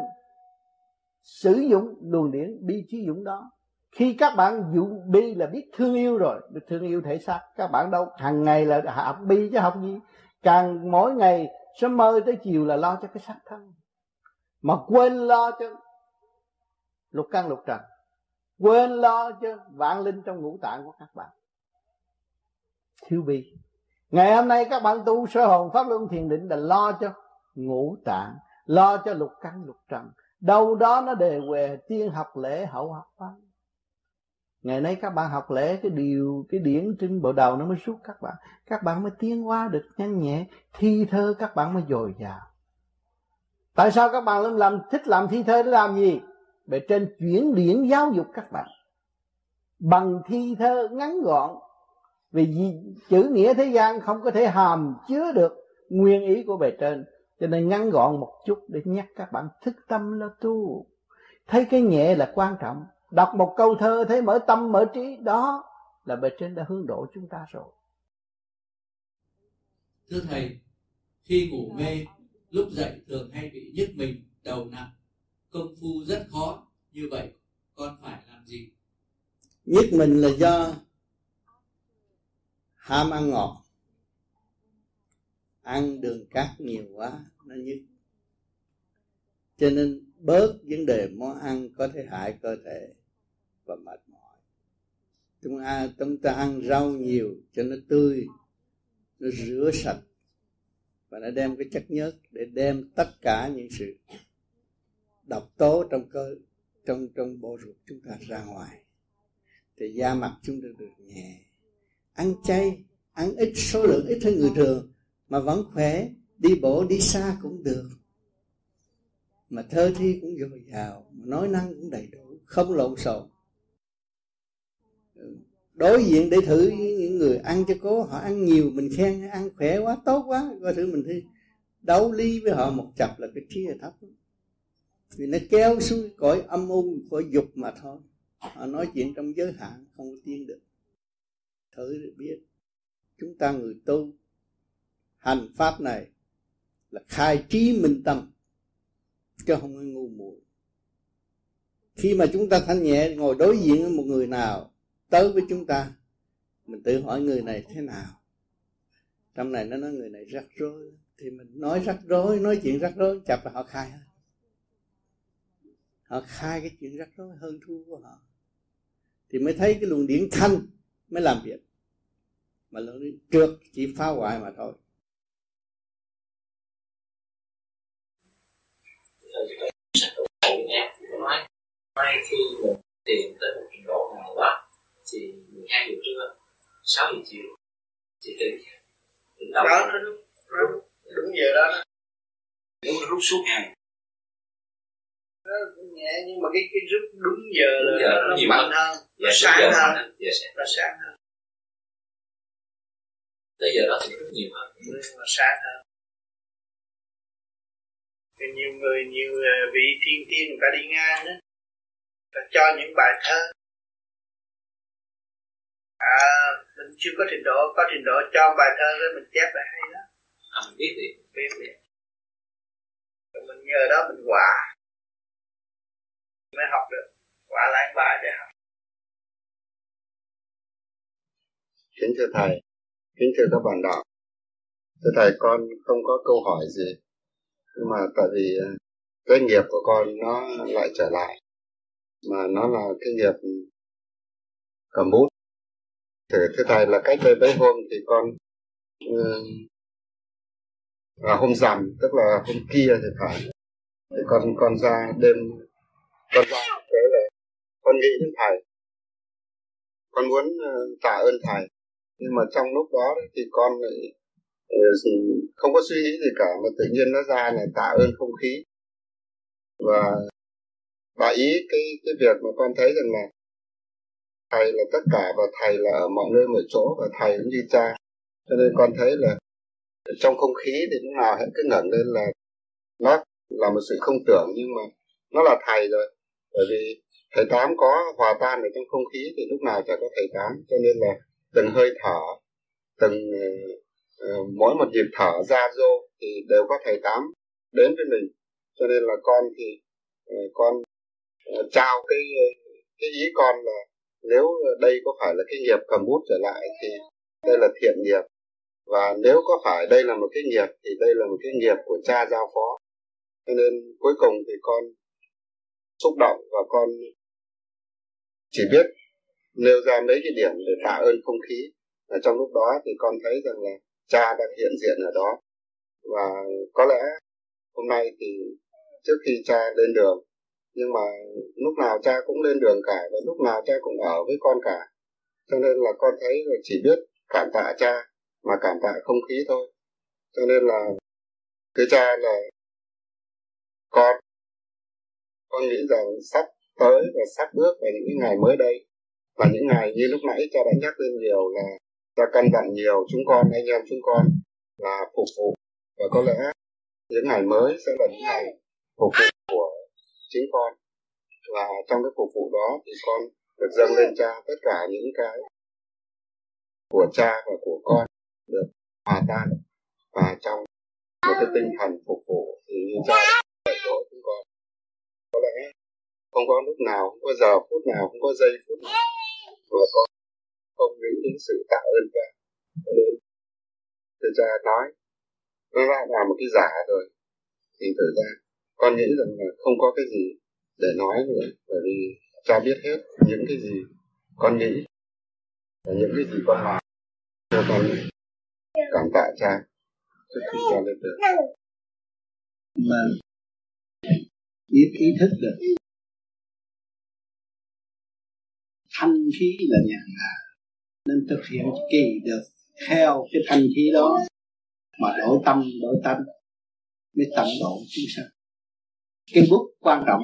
Speaker 4: Sử dụng luồng điển bi trí dũng đó. Khi các bạn dụng bi là biết thương yêu rồi biết thương yêu thể xác. Các bạn đâu hàng ngày là học bi chứ học gì? Càng mỗi ngày sớm mơ tới chiều là lo cho cái xác thân. Mà quên lo cho lục căn lục trần quên lo cho vạn linh trong ngũ tạng của các bạn. Thiếu bi. Ngày hôm nay các bạn tu sơ hồn pháp luân thiền định là lo cho ngũ tạng, lo cho lục căn, lục trần. Đâu đó nó đề về tiên học lễ hậu học pháp ngày nay các bạn học lễ cái điều, cái điển trên bộ đầu nó mới suốt các bạn. Các bạn mới tiến hóa được nhanh nhẹ, thi thơ các bạn mới dồi dào. Tại sao các bạn luôn làm, thích làm thi thơ để làm gì? Bề trên chuyển điển giáo dục các bạn. Bằng thi thơ ngắn gọn. Vì chữ nghĩa thế gian không có thể hàm chứa được nguyên ý của bề trên. Cho nên ngắn gọn một chút để nhắc các bạn thức tâm là tu. Thấy cái nhẹ là quan trọng. Đọc một câu thơ thấy mở tâm, mở trí, đó là bề trên đã hướng độ chúng ta rồi.
Speaker 5: Thưa thầy, khi ngủ mê, lúc dậy thường hay bị nhức mình đầu nặng công phu rất khó. Như vậy con phải làm gì?
Speaker 2: Nhất mình là do ham ăn ngọt. Ăn đường cát nhiều quá nó nhức. Cho nên bớt vấn đề món ăn có thể hại cơ thể và mệt mỏi. Chúng ta, chúng ta ăn rau nhiều cho nó tươi nó rửa sạch và nó đem cái chất nhớt để đem tất cả những sự độc tố trong cơ, trong trong bộ ruột chúng ta ra ngoài. Thì da mặt chúng ta được nhẹ. Ăn chay, ăn ít số lượng ít hơn người thường, mà vẫn khỏe, đi bộ, đi xa cũng được. Mà thơ thi cũng dồi dào, mà nói năng cũng đầy đủ, không lộn xộn. Ừ, đối diện để thử những người ăn cho cố, họ ăn nhiều, mình khen, ăn khỏe quá, tốt quá, coi thử mình thi. Đấu ly với họ một chập là cái trí là thấp vì nó kéo xuống cõi âm u, cõi dục mà thôi. Họ nói chuyện trong giới hạn, không có tiến được. Thử để biết, chúng ta người tu, hành pháp này là khai trí minh tâm, chứ không có ngu muội. Khi mà chúng ta thanh nhẹ, ngồi đối diện với một người nào, tới với chúng ta, mình tự hỏi người này thế nào. Trong này nó nói người này rắc rối, thì mình nói rắc rối, nói chuyện rắc rối, chập là họ khai hết họ khai cái chuyện rắc rối hơn thua của họ thì mới thấy cái luồng điển thanh mới làm việc mà luồng điển trượt chỉ phá hoại mà thôi
Speaker 5: mai khi mình tìm tới một trình độ nào đó thì 12 giờ trưa 6 giờ chiều thì tự
Speaker 2: đó nó đúng, đúng giờ đó
Speaker 5: đúng rút suốt ngày
Speaker 2: nó nhẹ nhưng mà cái cái rút đúng giờ là giờ nó, nó mạnh hơn. nó dạ, sáng hơn.
Speaker 5: dạ,
Speaker 2: nó sáng hơn.
Speaker 5: Tới giờ đó thì rất nhiều hơn.
Speaker 2: Nó sáng hơn. Thì nhiều người nhiều ờ, vị thiên tiên người ta đi ngang đó ta cho những bài thơ. À mình chưa có trình độ có trình độ cho bài thơ đó mình chép lại hay đó
Speaker 5: à, mình biết đi.
Speaker 2: Biết rồi mình nhờ đó mình quả mới học được. Quả lại bài để học.
Speaker 25: Kính thưa thầy kính thưa các bạn đạo thưa thầy con không có câu hỏi gì nhưng mà tại vì ờ, cái nghiệp của con nó lại trở lại mà nó là cái nghiệp cầm bút. Thì thưa thầy là cách đây mấy hôm thì con uh, hôm rằm tức là hôm kia thì phải. Thì con con ra đêm con ra thế là con nghĩ đến thầy. Con muốn ờ, tạ ơn thầy. Nhưng mà trong lúc đó thì con lại ờ, không có suy nghĩ gì cả, mà tự nhiên nó ra là tạ ơn không khí. Và bà ý cái cái việc mà con thấy rằng là thầy là tất cả và thầy là ở mọi nơi mọi chỗ và thầy cũng như cha cho nên con thấy là trong không khí thì lúc nào hãy cứ ngẩng lên là nó là một sự không tưởng, nhưng mà nó là thầy rồi bởi vì thầy tám có hòa tan ở trong không khí thì lúc nào chả có thầy tám cho nên là từng hơi thở từng uh, mỗi một nhịp thở ra vô thì đều có thầy tám đến với mình. Cho nên là con thì uh, con uh, trao cái cái ý con là nếu đây có phải là cái nghiệp cầm bút trở lại thì đây là thiện nghiệp. Và nếu có phải đây là một cái nghiệp thì đây là một cái nghiệp của cha giao phó. Cho nên cuối cùng thì con xúc động và con chỉ biết nêu ra mấy cái điểm để tạ ơn không khí. Và trong lúc đó thì con thấy rằng là cha đang hiện diện ở đó. Và có lẽ hôm nay thì trước khi cha lên đường, nhưng mà lúc nào cha cũng lên đường cả và lúc nào cha cũng ở với con cả. Cho nên là con thấy là chỉ biết cảm tạ cha mà cảm tạ không khí thôi. Cho nên là cái cha là con con nghĩ rằng sắp tới và sắp bước vào những ngày mới đây. Và những ngày như lúc nãy cha đã nhắc lên nhiều là cha căn dặn nhiều chúng con, anh em chúng con là phục vụ. Và có lẽ những ngày mới sẽ là những ngày phục vụ của chính con. Và trong cái phục vụ đó thì con được dâng lên cha tất cả những cái của cha và của con được hòa tan. Và trong một cái tinh thần phục vụ thì như cha dạy dỗ chúng con có lẽ không có lúc nào không có giờ phút nào không có giây phút nào mà con không nghĩ đến sự tạ ơn cha cho nên cha nói nó ra là một cái giả rồi. Thì thực ra con nghĩ rằng là không có cái gì để nói nữa bởi vì cha biết hết những cái gì con nghĩ và những cái gì con làm cho con cảm tạ cha. Trước khi cha lên được
Speaker 2: mà ý, ý thức được. Thanh khí là nhàn hạ nên thực hiện kỳ được theo cái thanh khí đó. Mà đổi tâm đổi tâm, mới tận độ chúng sanh. Cây bút quan trọng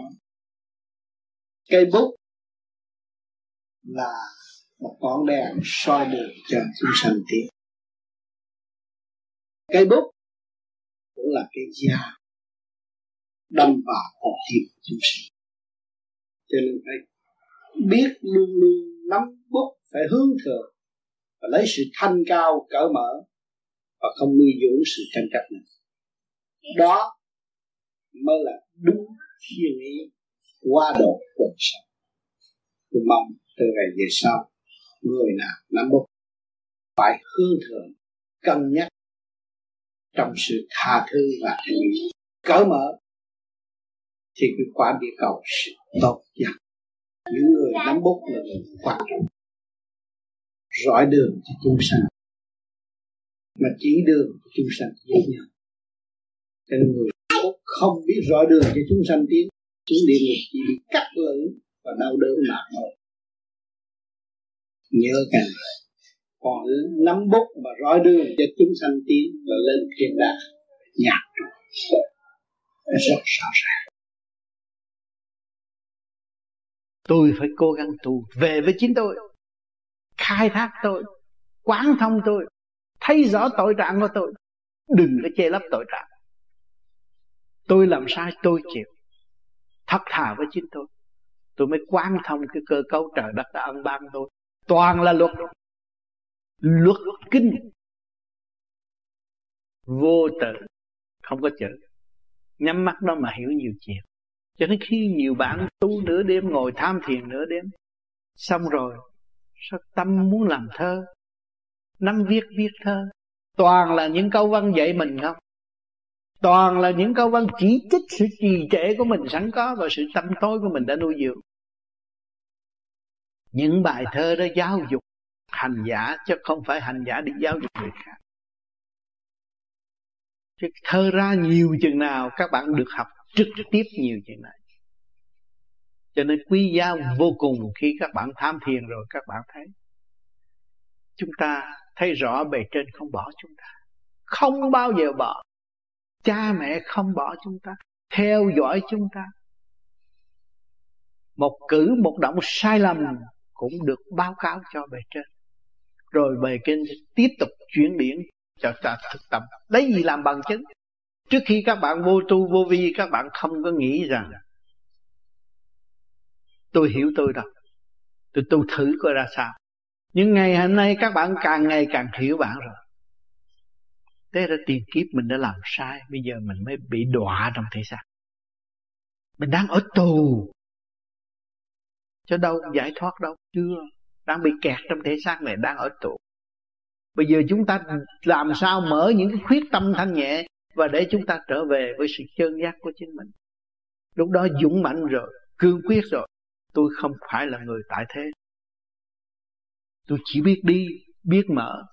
Speaker 2: cây bút là một ngọn đèn soi đường cho chúng sanh tiến. Cây bút cũng là cái dao đâm vào con tim chúng sanh. Cho nên phải biết luôn luôn nắm bút, phải hướng thượng và lấy sự thanh cao, cởi mở và không nuôi dưỡng sự tranh chấp này đó mới là đúng thiên ý qua độ quần sanh tôi mong từ ngày về sau, người nào nắm bút phải hướng thượng, cân nhắc trong sự tha thứ và cởi mở, thì cái quả địa cầu sẽ tốt nhất những người nắm bút là người quan trọng rọi đường cho chúng sanh. Mà chỉ đường cho chúng sanh với nhau. Cho nên người nắm bút không biết rõ đường cho chúng sanh tiến. Chúng địa ngục chỉ bị cắt lưỡi và đau đớn mà thôi. Nhớ càng còn nắm bút và rõ đường cho chúng sanh tiến và lên thiên đàng nhạc. Rất rõ ràng.
Speaker 4: Tôi phải cố gắng tu về với chính tôi, khai thác tôi, quán thông tôi, thấy rõ tội trạng của tôi. Đừng có che lấp tội trạng. Tôi làm sai, tôi chịu. Thật thà với chính tôi. Tôi mới quán thông cái cơ cấu trời đất đã ân ban tôi. Toàn là luật. Luật kinh. Vô tự. Không có chữ. Nhắm mắt đó mà hiểu nhiều chuyện cho nên khi nhiều bạn tu nửa đêm, ngồi tham thiền nửa đêm, xong rồi, sao tâm muốn làm thơ? Nắm viết viết thơ. Toàn là những câu văn dạy mình không? Toàn là những câu văn chỉ trích sự trì trệ của mình sẵn có và sự tâm tối của mình đã nuôi dưỡng. Những bài thơ đó giáo dục hành giả, chứ không phải hành giả đi giáo dục người khác. Chứ thơ ra nhiều chừng nào các bạn được học trực tiếp nhiều chuyện này. Cho nên quý giá vô cùng khi các bạn tham thiền rồi, các bạn thấy chúng ta thấy rõ bề trên không bỏ chúng ta. Không bao giờ bỏ. Cha mẹ không bỏ chúng ta, theo dõi chúng ta. Một cử, một động sai lầm cũng được báo cáo cho bề trên. Rồi bề trên tiếp tục chuyển điển cho ta thực tập. Lấy gì làm bằng chứng? Trước khi các bạn vô tu, vô vi, các bạn không có nghĩ rằng tôi hiểu tôi đâu. Tôi tu thử coi ra sao. Nhưng ngày hôm nay các bạn càng ngày càng hiểu bạn rồi. Thế ra tiền kiếp mình đã làm sai, bây giờ mình mới bị đọa trong thế gian mình đang ở tù. Cho đâu giải thoát đâu, chưa. Đang bị kẹt trong thế xác này, đang ở tù. Bây giờ chúng ta làm sao mở những cái khuyết tâm thanh nhẹ? Và để chúng ta trở về với sự chân giác của chính mình. Lúc đó dũng mạnh rồi, cương quyết rồi, tôi không phải là người tại thế. Tôi chỉ biết đi, biết mở.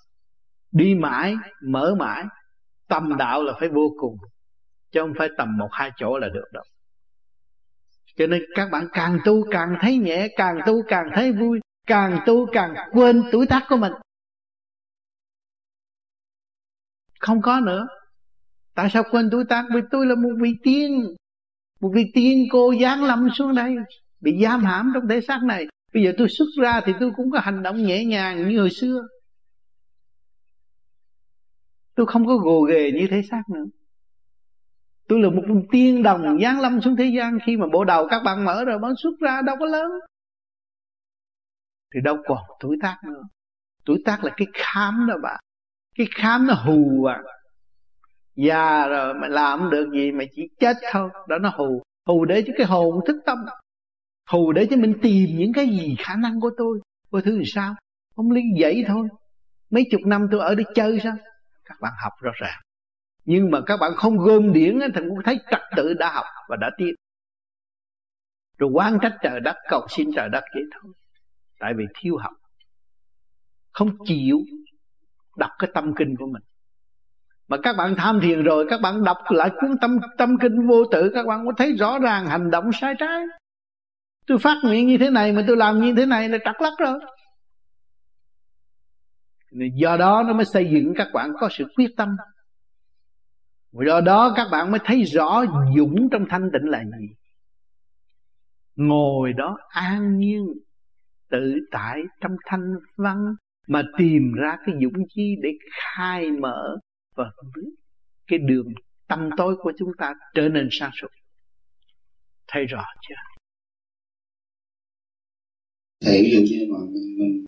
Speaker 4: Đi mãi, mở mãi, tâm đạo là phải vô cùng, chứ không phải tầm một, hai chỗ là được đâu. Cho nên các bạn càng tu càng thấy nhẹ, càng tu càng thấy vui, càng tu càng quên tuổi tác của mình. Không có nữa tại sao quên tuổi tác? Vì tôi là một vị tiên. Một vị tiên cô giáng lâm xuống đây, bị giam hãm trong thể xác này. Bây giờ tôi xuất ra thì tôi cũng có hành động nhẹ nhàng như hồi xưa. Tôi không có gồ ghề như thế xác nữa. Tôi là một tiên đồng giáng lâm xuống thế gian. Khi mà bộ đầu các bạn mở rồi, bạn xuất ra đâu có lớn. Thì đâu còn tuổi tác nữa. Tuổi tác là cái khám đó bạn. Cái khám nó hù à già rồi mà làm được gì mà chỉ chết thôi. Đó nó hù. Hù để cho cái hồn thức tâm. Hù để cho mình tìm những cái gì khả năng của tôi. Coi thứ thì sao? Không lý dậy thôi. Mấy chục năm tôi ở đây chơi sao? Các bạn học rõ ràng. Nhưng mà các bạn không gom điển thì cũng thấy trật tự đã học và đã tiếp rồi quan trách trời đất, cầu xin trời đất vậy thôi. Tại vì thiếu học. Không chịu đọc cái tâm kinh của mình mà các bạn tham thiền rồi, các bạn đọc lại cuốn tâm tâm kinh vô tự, các bạn có thấy rõ ràng hành động sai trái. Tôi phát nguyện như thế này mà tôi làm như thế này là trật lắc rồi. Do đó nó mới xây dựng các bạn có sự quyết tâm. Do đó các bạn mới thấy rõ dũng trong thanh tịnh là gì. Ngồi đó an nhiên, tự tại trong thanh văn, mà tìm ra cái dũng chi để khai mở và cái đường tâm tối của chúng ta trở nên sáng suốt. Thấy rõ chưa?
Speaker 25: Thầy ví dụ như mà mình, mình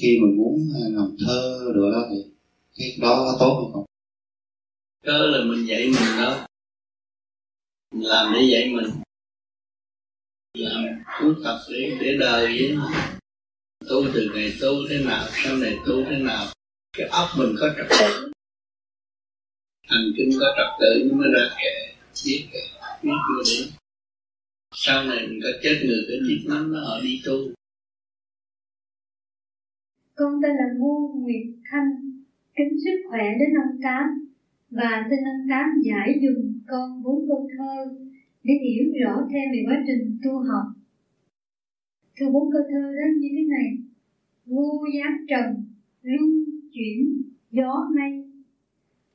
Speaker 25: khi mình muốn làm thơ rồi đó thì cái đó có tốt hay không?
Speaker 2: Cớ là mình dạy mình đó. Mình làm để dạy mình. Làm cuốn tập để để đời vậy tu từ ngày tu thế nào sau này tu thế nào. Cái óc mình có trật tự hành kinh có trật tự nó mới ra kệ biết kệ biết chưa đến sau này mình có chết người cái chiếc lắm nó họ đi tu
Speaker 26: con tên là Ngô Nguyệt Thanh kính sức khỏe đến ông Tám và xin ông Tám giải dùng con bốn câu thơ để hiểu rõ thêm về quá trình tu học. Thưa bốn câu thơ đó như thế này. Ngô giáng trần, luân chuyển, gió mây.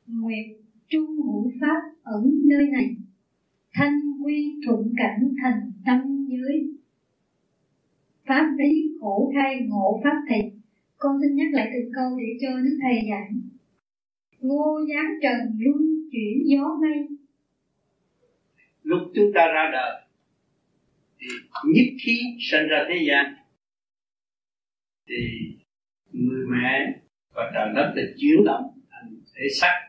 Speaker 26: Nguyệt trung hữu pháp ẩn nơi này. Thanh quy thuận cảnh thành tâm giới. Pháp lý khổ khai ngộ pháp thầy. Con xin nhắc lại từng câu để cho đức thầy giảng ngô giáng trần luôn chuyển gió mây
Speaker 2: lúc chúng ta ra đời, thì nhất khí sinh ra thế gian thì người mẹ và trời đất để chuyển động thành thể xác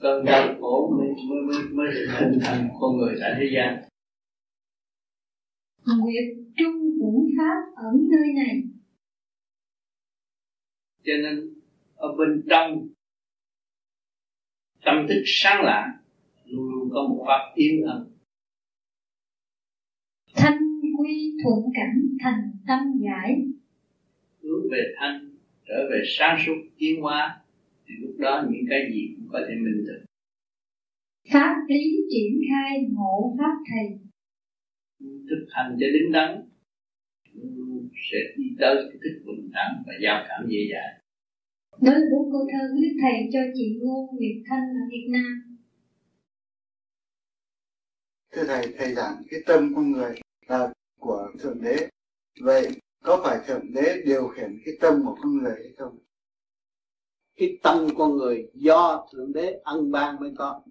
Speaker 2: cơn đau khổ mới mới mới, mới được hình thành con người tại thế gian.
Speaker 26: Nguyệt trung vũ pháp ở nơi này.
Speaker 2: Cho nên ở bên trong tâm thức sáng lạng luôn luôn có một pháp yên ẩn.
Speaker 26: Thanh quy thuận cảnh thành tâm giải.
Speaker 2: Hướng về thanh trở về sáng suốt tiến hóa thì lúc đó những cái gì cũng có thể minh được
Speaker 26: pháp lý triển khai ngộ pháp thầy.
Speaker 2: Thực hành cho đứng đắn. Sẽ đi tới cái thức bình đẳng và giao cảm dễ dàng.
Speaker 26: Đó là bốn câu thơ của đức thầy cho chị ngô nguyệt thanh ở việt nam.
Speaker 27: Thưa thầy thầy giảng cái tâm con người là của thượng đế. Vậy có phải thượng đế điều khiển cái tâm của con người hay không
Speaker 4: cái tâm con người do thượng đế ân ban mới có.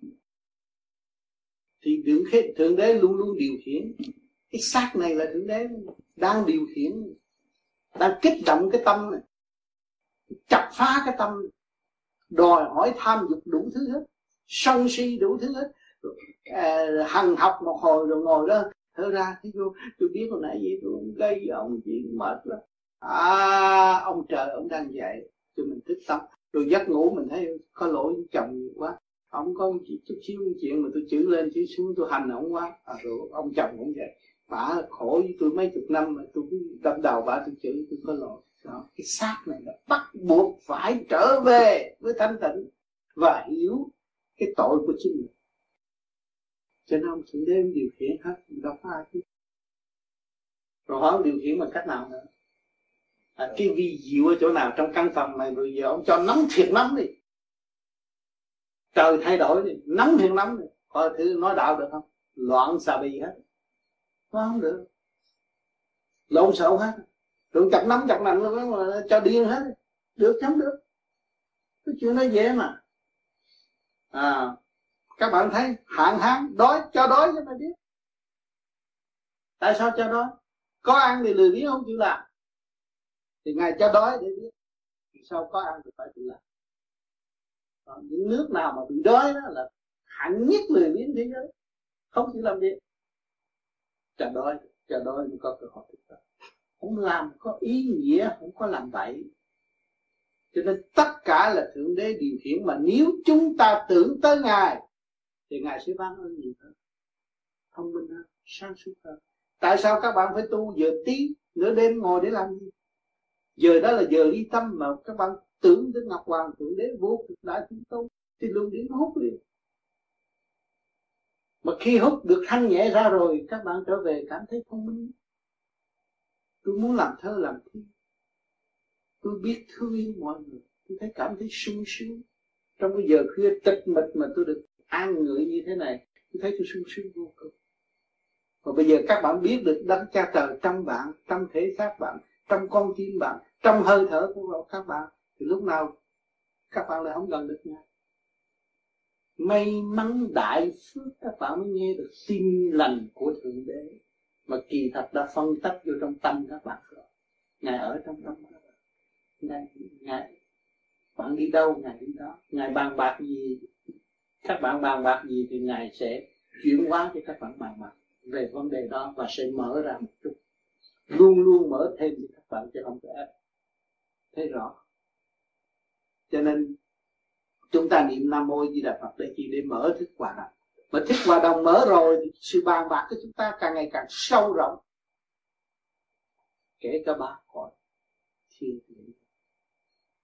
Speaker 4: Thì thượng đế, thượng đế luôn luôn điều khiển. Cái xác này là thượng đế đang điều khiển đang kích động cái tâm này. Chặt phá cái tâm đòi hỏi tham dục đủ thứ hết sân si đủ thứ hết. À, hằng học một hồi rồi ngồi đó thở ra thấy vô tôi biết hồi nãy gì tôi gây ông chuyện mệt lắm. À ông trời ông đang dạy cho mình thức tâm rồi giấc ngủ mình thấy có lỗi chồng nhiều quá. Ông có chút xíu chuyện mà tôi chữ lên chữ xuống tôi hành ông quá. À, rồi ông chồng cũng vậy. Bà khổ với tôi mấy chục năm mà tôi cứ đâm đầu bà tôi chửi tôi có lỗi. Đó. cái xác này là bắt buộc phải trở về với thanh tịnh và hiểu cái tội của chính mình. Cho nên ông thượng đế điều khiển hết đâu có ai chứ rồi hỏi điều khiển bằng cách nào nữa? À, cái vi diệu ở chỗ nào trong căn phòng này rồi giờ ông cho nóng thiệt nóng đi. Trời thay đổi đi nóng thiệt nóng đi. Coi thử nói đạo được không? Loạn xà bì hết. Nó không được. Lộn xộn hết. Đừng chặt nắm chặt nặng luôn mà cho điên hết. Được chấm được. Cái chuyện nó dễ mà. À các bạn thấy hạn hán đói cho đói cho mày biết. Tại sao cho đói? Có ăn thì lười biếng không chịu làm thì ngài cho đói để biết sao có ăn thì phải tự làm. Còn những nước nào mà bị đói đó là hạng nhất lười biếng thế giới, không chịu làm gì chờ đói chờ đói mới có cơ hội thực tập không làm có ý nghĩa, không có làm bậy. Cho nên tất cả là thượng đế điều khiển mà nếu chúng ta tưởng tới ngài, thì ngài sẽ ban ơn nhiều hơn. Thông minh hơn, sáng suốt hơn. Tại sao các bạn phải tu giờ tí, nửa đêm ngồi để làm gì? Giờ đó là giờ đi tâm mà các bạn tưởng đến ngọc hoàng, tưởng đế vô cực đại chúng tôi thì luôn điển hút liền mà khi hút được thanh nhẹ ra rồi, các bạn trở về cảm thấy thông minh. Tôi muốn làm thơ, làm thi. Tôi biết thương yêu mọi người, tôi thấy cảm thấy sung sướng. Trong cái giờ khuya tịch mịch mà tôi được an ngự như thế này, tôi thấy tôi sung sướng vô cùng. Và bây giờ các bạn biết được đấng cha trời trong bạn, trong thể xác bạn trong con tim bạn trong hơi thở của các bạn thì lúc nào các bạn lại không gần được nhau. May mắn đại phước các bạn mới nghe được tin lành của thượng đế mà kỳ thật đã phân tích vô trong tâm các bạn rồi. Ngài ở trong tâm các bạn. Ngài, ngài bạn đi đâu ngài đi đó. Ngài bàn bạc gì các bạn bàn bạc gì thì ngài sẽ chuyển hóa cho các bạn bàn bạc về vấn đề đó và sẽ mở ra một chút luôn luôn mở thêm cho các bạn chứ không có ép. Thấy rõ. Cho nên, chúng ta niệm nam mô di đà phật để chi để mở thức quả. đồng mà thức quả đồng mở rồi thì sự bàn bạc của chúng ta càng ngày càng sâu rộng. Kể cả ba cõi, thiên địa.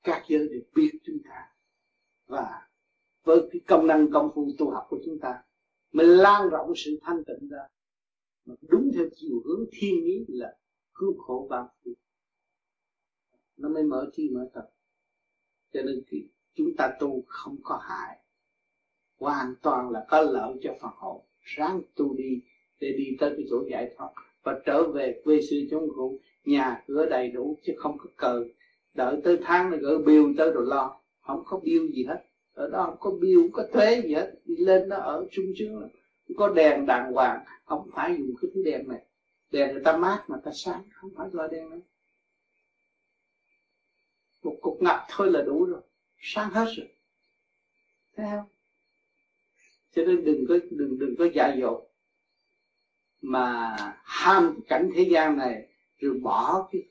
Speaker 4: Các giới đều biết chúng ta. Và với cái công năng công phu tu học của chúng ta mình lan rộng sự thanh tịnh ra. Mà đúng theo chiều hướng thiên ý là cứu khổ ba phương nó mới mở trí mở tập cho nên khi chúng ta tu không có hại, hoàn toàn là có lợi cho phật hồn. Ráng tu đi để đi tới cái chỗ giải thoát và trở về quê xưa chống cụ nhà cửa đầy đủ chứ không có cờ. Đợi tới tháng là gửi bill tới rồi lo. Không có bill gì hết. Ở đó không có bill không có thuế gì hết. Đi lên đó ở sung sướng có đèn đàng hoàng. Không phải dùng cái thứ đèn này đèn người ta mát mà ta sáng, không phải loại đèn nữa một cục ngập thôi là đủ rồi, sáng hết rồi. Thấy không? Cho nên đừng có, đừng đừng có dại dột mà ham cảnh thế gian này rồi bỏ cái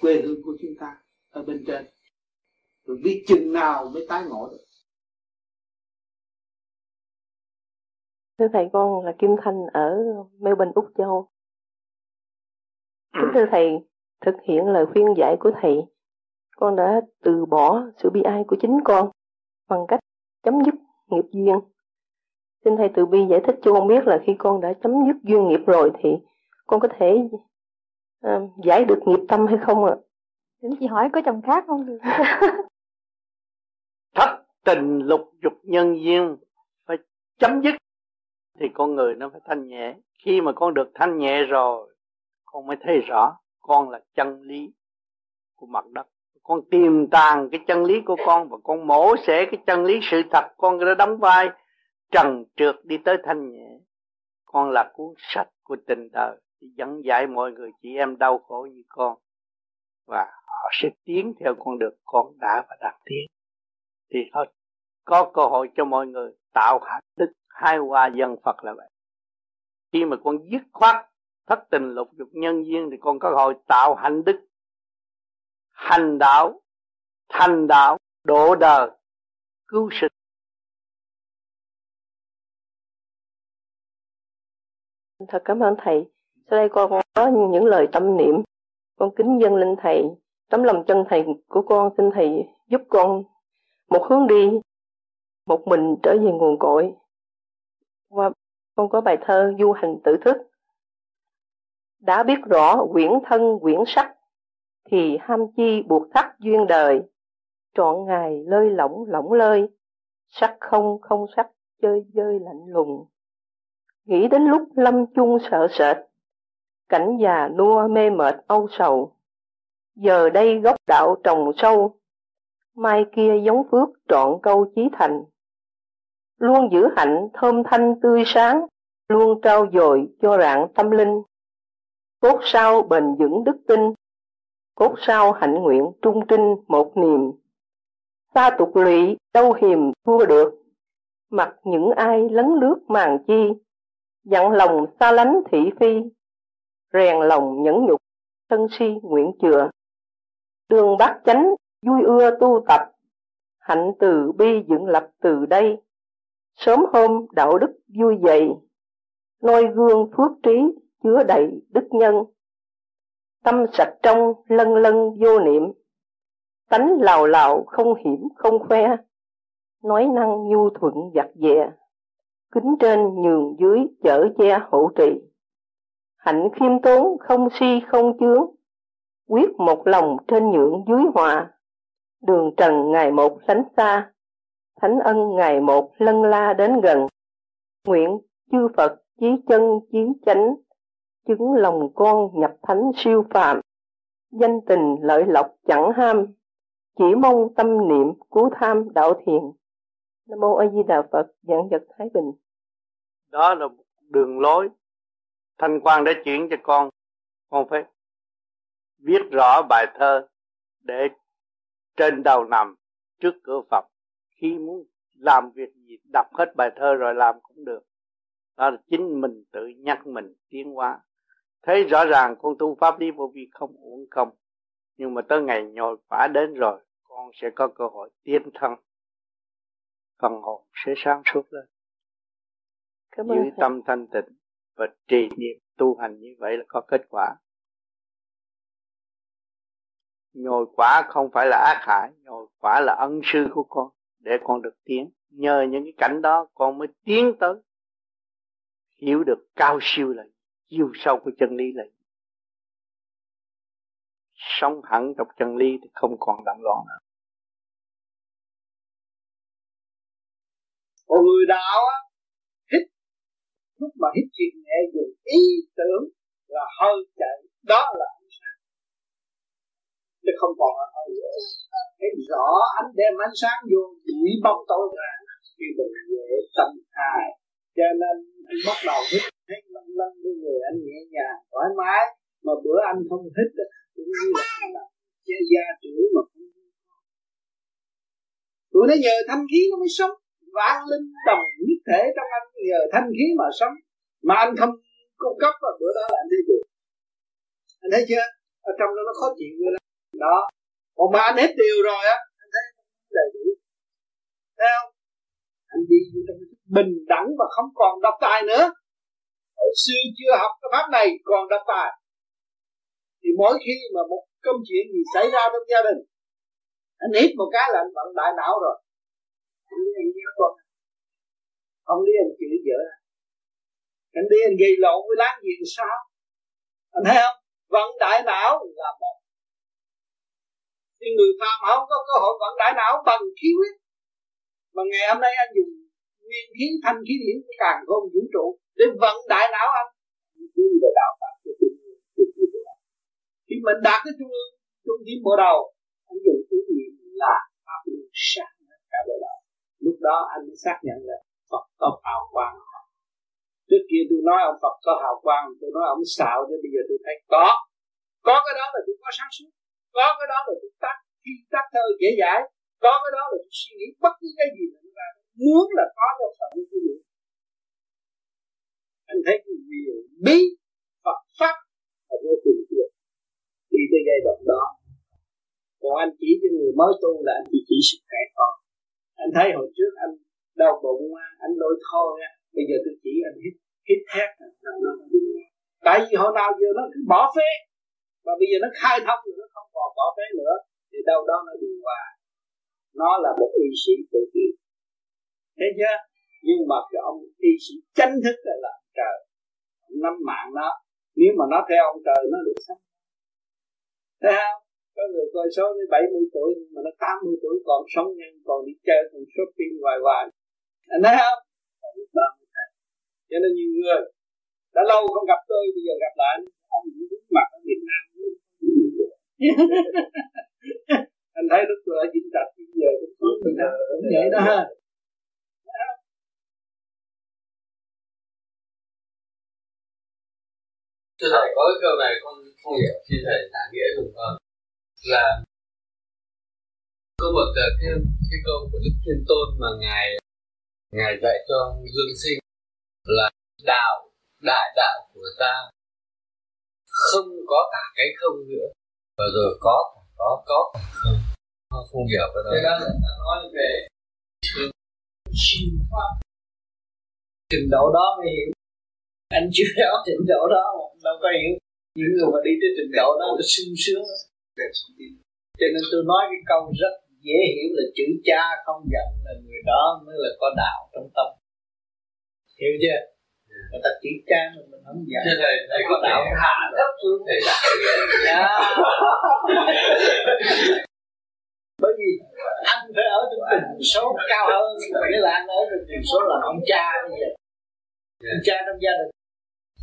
Speaker 4: quê hương của chúng ta ở bên trên. Rồi biết chừng nào mới tái ngộ được.
Speaker 28: Thưa thầy, con là Kim Thanh ở Melbourne, Úc Châu kính thưa thầy thực hiện lời khuyên giải của thầy con đã từ bỏ sự bi ai của chính con bằng cách chấm dứt nghiệp duyên xin thầy từ bi giải thích cho con biết là khi con đã chấm dứt duyên nghiệp rồi thì con có thể uh, giải được nghiệp tâm hay không ạ? À?
Speaker 29: Đến chị hỏi có chồng khác không được.
Speaker 4: Thất tình lục dục nhân duyên phải chấm dứt thì con người nó phải thanh nhẹ. Khi mà con được thanh nhẹ rồi, con mới thấy rõ con là chân lý của mặt đất. Con tìm tàng cái chân lý của con và con mổ xẻ cái chân lý sự thật. Con đã đóng vai trần trượt đi tới thanh nhẹ. Con là cuốn sách của tình đời dẫn dạy mọi người chị em đau khổ như con. Và họ sẽ tiến theo con được con đã và đang tiến. Thì họ có cơ hội cho mọi người tạo hạnh đức hai hoa dân Phật là vậy. Khi mà con dứt khoát thất tình lục dục nhân duyên thì con có hội tạo hạnh đức, hành đạo, thành đạo, độ đời, cứu sinh.
Speaker 28: Thật cảm ơn thầy. Sau đây con có những lời tâm niệm. Con kính dân lên thầy. Tấm lòng chân thầy của con, xin thầy giúp con một hướng đi, một mình trở về nguồn cội. Và con có bài thơ du hành tự thức đã biết rõ quyển thân, quyển sắc, thì ham chi buộc thắt duyên đời. Trọn ngày lơi lỏng lỏng lơi, sắc không không sắc, chơi chơi lạnh lùng. Nghĩ đến lúc lâm chung sợ sệt, cảnh già nua mê mệt âu sầu. Giờ đây gốc đạo trồng sâu, mai kia giống phước trọn câu chí thành. Luôn giữ hạnh thơm thanh tươi sáng, luôn trao dồi cho rạng tâm linh cốt sau bền vững đức tin. Cốt sau hạnh nguyện trung trinh một niềm. Xa tục lụy đâu hiềm, thua được. Mặc những ai lấn lướt màn chi. Dặn lòng xa lánh thị phi. Rèn lòng nhẫn nhục, thân si nguyện chừa. Đường bát chánh, vui ưa tu tập. Hạnh từ bi dựng lập từ đây. Sớm hôm đạo đức vui dậy. Noi gương phước trí chứa đầy đức nhân. Tâm sạch trong lân lân vô niệm. Tánh lào lào không hiểm, không khoe. Nói năng nhu thuận giặt dẹ kính trên nhường dưới chở che hộ trì. Hạnh khiêm tốn không si không chướng. Quyết một lòng trên nhượng dưới hòa. Đường trần ngày một sánh xa. Thánh ân ngày một lân la đến gần. Nguyện chư phật chí chân chí chánh chứng lòng con nhập thánh siêu phàm. Danh tình lợi lộc chẳng ham, chỉ mong tâm niệm cứu tham đạo thiền. Nam mô a di đà phật dẫn vật thái bình.
Speaker 4: Đó là đường lối thanh quan đã chuyển cho con. Con phải viết rõ bài thơ để trên đầu nằm trước cửa Phật. Khi muốn làm việc gì, đọc hết bài thơ rồi làm cũng được. Đó là chính mình tự nhắc mình tiến hóa thấy rõ ràng con tu pháp lý vô vi không uổng công nhưng mà tới ngày nhồi quả đến rồi con sẽ có cơ hội tiến thân. Phần hồn sẽ sáng suốt lên. Cảm giữ tâm thanh tịnh và trì niệm tu hành như vậy là có kết quả. Nhồi quả không phải là ác hại nhồi quả là ân sư của con để con được tiến. Nhờ những cái cảnh đó con mới tiến tới hiểu được cao siêu là chiều sâu của chân lý là sống hẳn trong chân lý thì không còn động loạn nữa.
Speaker 2: Một người đạo á, hít, lúc mà hít chuyện nhẹ dùng ý tưởng là hơi chạy, đó là ánh sáng. Chứ không còn là hơi thấy rõ ánh đem ánh sáng vô, chỉ bóng tối ra khi mình dễ tâm hài cho nên anh bắt đầu hít thấy lân lân với người anh nhẹ nhàng, thoải mái. Mà bữa anh không hít cũng như là anh là che da chữ mà không tụi nó nhờ thanh khí nó mới sống. Vạn linh đồng nhất thể trong anh, nhờ thanh khí mà sống. Mà anh không cung cấp, và bữa đó là anh thấy được anh thấy chưa? Ở trong đó nó khó chịu rồi đó. Đó. Còn mà anh hết điều rồi á, anh thấy đầy đủ. Thấy không? Anh đi trong bình đẳng và không còn độc tài nữa. Hồi xưa chưa học cái pháp này, còn độc tài. Thì mỗi khi mà một công chuyện gì xảy ra trong gia đình, anh hít một cái là anh vận đại não rồi. Anh nghe con. Không đi anh chửi vợ. Anh đi anh gây lộn với láng giềng sao? Anh thấy không? Vận đại não là một. Thì người phàm không có cơ hội vận đại não bằng khí huyết. Mà ngày hôm nay anh dùng nguyên khí thanh khí điển càng không vũ trụ để vận đại não anh. Đi về đạo pháp của trung khi mình đạt cái trung ương, trung điểm bộ đầu, anh dùng ý niệm là pháp luân sáng cả bộ đầu. Lúc đó anh mới xác nhận là Phật có hào quang. Trước kia tôi nói ông Phật có hào quang, tôi nói ông xạo, nhưng bây giờ tôi thấy có. Có cái đó là tôi có sáng suốt. Có cái đó là tôi tắt, khi tắt thơ dễ dãi, có cái đó là tôi suy nghĩ bất cứ cái gì mà ra muốn là có được phần quý gì anh thấy cái bí Phật pháp là vô cùng tuyệt. Đi tới giai đoạn đó, còn anh chỉ cho người mới tu là anh chỉ chỉ sức khỏe con anh thấy hồi trước anh đau bụng anh lôi thôi bây giờ tôi chỉ anh hít hít thét. Tại vì hồi nào giờ nó cứ bỏ phế và bây giờ nó khai thông rồi, nó không còn bỏ phế nữa, thì đâu đó nó đi hòa. Nó là một y sĩ tự kỷ thế chưa? Nhưng mà cái ông y sĩ chánh thức là làm trời. Nắm mạng nó nếu mà nó theo ông trời, nó được sống thấy không? Có người coi số đến 70 tuổi, nhưng mà nó 80 tuổi, còn sống nhân còn đi chơi, còn shopping hoài hoài. Anh thấy không? Cho nên nhiều người đã lâu không gặp tôi, bây giờ gặp lại ông cũng đúng mặt ở Việt Nam. Anh thấy lúc tôi ở diễn tập bây giờ cũng có người cũng vậy đó ha.
Speaker 30: Thưa thầy, có cái câu này con không hiểu xin thầy giải nghĩa dùng con là có một cái cái câu của Đức Thiên Tôn mà ngài ngài dạy cho Dương Sinh là đạo, đại đạo của ta không có cả cái không nữa. Và rồi có cả có có cả không. Không hiểu cái đó.
Speaker 2: Cái đó là ta nói về siêu pháp trình độ đó mới hiểu. Anh chưa rõ trình độ đó đâu có hiểu. Những người mà đi tới trình độ đó là sung sướng. Cho nên tôi nói cái câu rất dễ hiểu là chữ cha không giận là người đó mới là có đạo trong tâm. Hiểu chưa? Người ta chỉ cha mình mình không giận.
Speaker 30: Thầy thầy có đạo
Speaker 2: hạ thấp xuống.
Speaker 30: thầy là
Speaker 2: bởi vì anh phải ở trong tình số cao hơn nghĩa là anh ở trong tình số là ông cha bây giờ. Ông cha trong gia đình.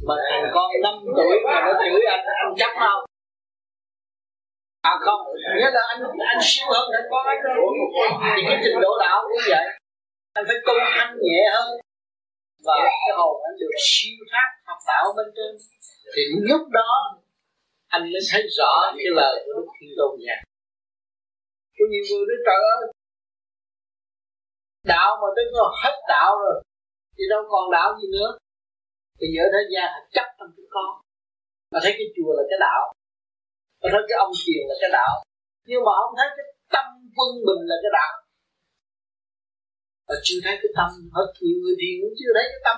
Speaker 2: Mà thằng con 5 tuổi mà nó chửi anh anh chấp không? À không, nghĩa là anh anh siêu hơn thằng con anh thì cái trình độ đạo cũng vậy. Anh phải tu thanh nhẹ hơn. Và cái hồn anh được siêu thoát học đạo bên trên. Thì lúc đó, anh mới thấy rõ cái lời của đức thiên tôn nhà có nhiều người nói, trời ơi, đạo mà tới nó hết đạo rồi, thì đâu còn đạo gì nữa. Thì giờ thế gian họ chấp trong cái con. Mà thấy cái chùa là cái đạo, mà thấy cái ông thiền là cái đạo. Nhưng mà không thấy cái tâm quân bình là cái đạo. Và chưa thấy cái tâm, hết nhiều người thiền cũng chưa thấy cái tâm.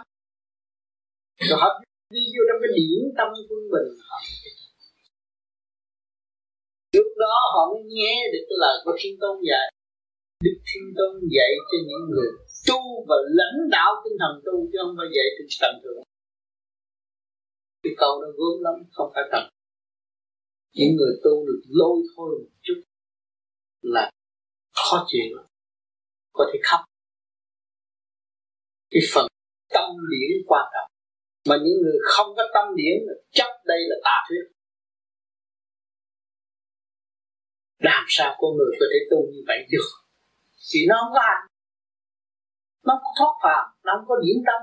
Speaker 2: Rồi họ đi vô trong cái điển tâm quân bình. họ Lúc đó họ mới nghe được cái lời của Thiên Tôn dạy. Đức Thiên Tôn dạy cho những người tu và lãnh đạo tinh thần tu chứ không phải dạy trên tầm thường cái câu nó gớm lắm, không phải thật. Những người tu được lôi thôi một chút là khó chịu có thể khóc. Cái phần tâm điển quan trọng. Mà những người không có tâm điển chấp đây là tà thuyết. Làm sao con người có thể tu như vậy được? Thì nó không có hành. Nó không có thoát phàm nó không có điển tâm.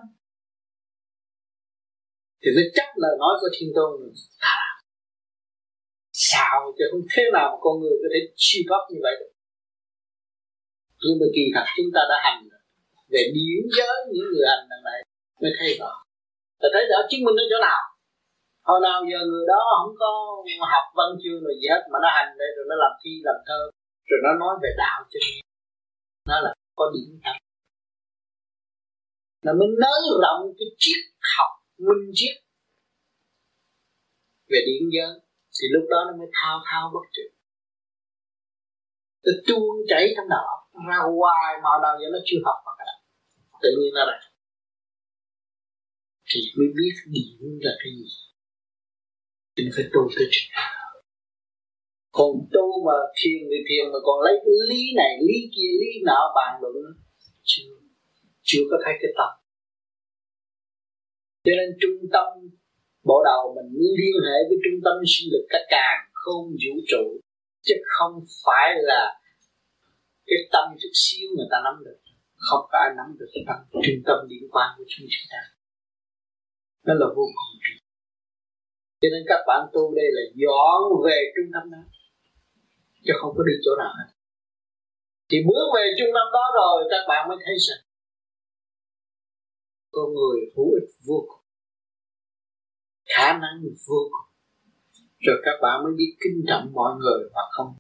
Speaker 2: Thì mới chấp lời nói của thiên tôn à, sao chứ không thế nào mà con người có thể siêu thoát như vậy được? Nhưng mà kỳ thật chúng ta đã hành về điển giới những người hành đằng này mới thấy rõ. Và thấy rõ chứng minh ở chỗ nào? Hồi nào giờ người đó không có học văn chương rồi gì hết, mà nó hành đây rồi nó làm thi, làm thơ, rồi nó nói về đạo cho nghe nó là có điểm tâm. Nó mới nới rộng cái triết học minh triết về điện giới, thì lúc đó nó mới thao thao bất tuyệt. Nó tuôn chảy trong đó ra hoài mà nào giờ nó chưa học mà cả. Tự nhiên nó ra. Thì mới biết điển là cái gì. Chính phải tu tới trình còn tu mà thiền thì thiền mà còn lấy cái lý này, lý kia, lý nọ bàn luận chưa chưa có thấy cái tâm. Cho nên trung tâm bộ đầu mình liên hệ với trung tâm sinh lực cả càng không vũ trụ, chứ không phải là cái tâm chút xíu người ta nắm được. Không có ai nắm được cái tâm, trung tâm liên quan của chúng ta. Đó là vô cùng cho nên các bạn tu đây là dọn về trung tâm đó, chứ không có đi chỗ nào hết. Thì bước về trung tâm đó rồi các bạn mới thấy rằng con người hữu ích vô cùng, khả năng vô cùng. Rồi các bạn mới biết kính trọng mọi người và không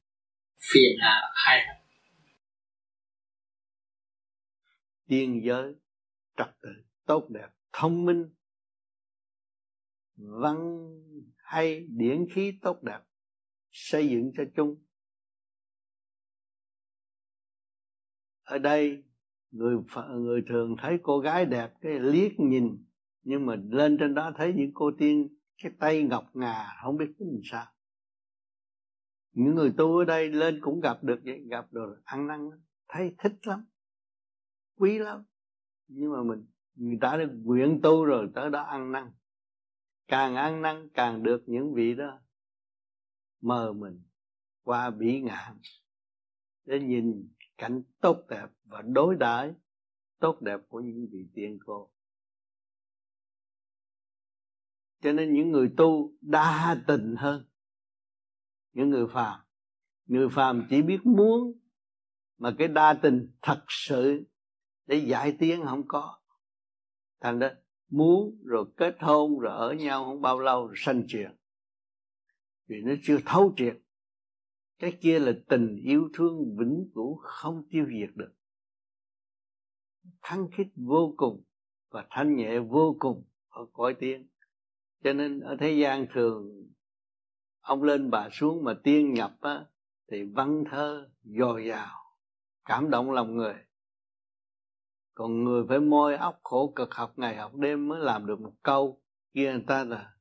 Speaker 2: phiền hà ai hết.
Speaker 31: Tiên giới trật tự tốt đẹp, thông minh văn hay điển khí tốt đẹp xây dựng cho chung. Ở đây, người người thường thấy cô gái đẹp, cái liếc nhìn, nhưng mà lên trên đó thấy những cô tiên, cái tay ngọc ngà, không biết cái làm sao. Những người tu ở đây lên cũng gặp được vậy, gặp rồi, ăn năn thấy thích lắm, quý lắm. Nhưng mà mình, người ta đã nguyện tu rồi, tới đó ăn năn càng ăn năn càng được những vị đó mờ mình qua bỉ ngạn. Để nhìn cảnh tốt đẹp và đối đãi tốt đẹp của những vị tiên cô. Cho nên những người tu đa tình hơn. Những người phàm. Người phàm chỉ biết muốn mà cái đa tình thật sự để giải tiến không có. Thành ra muốn rồi kết hôn rồi ở nhau không bao lâu rồi sanh chuyện vì nó chưa thấu triệt. Cái kia là tình yêu thương vĩnh cửu không tiêu diệt được. Thăng khích vô cùng và thanh nhẹ vô cùng ở cõi tiên. Cho nên ở thế gian thường, ông lên bà xuống mà tiên nhập á, thì văn thơ dồi dào, cảm động lòng người còn người phải môi óc khổ cực học ngày học đêm mới làm được một câu. Kia người ta là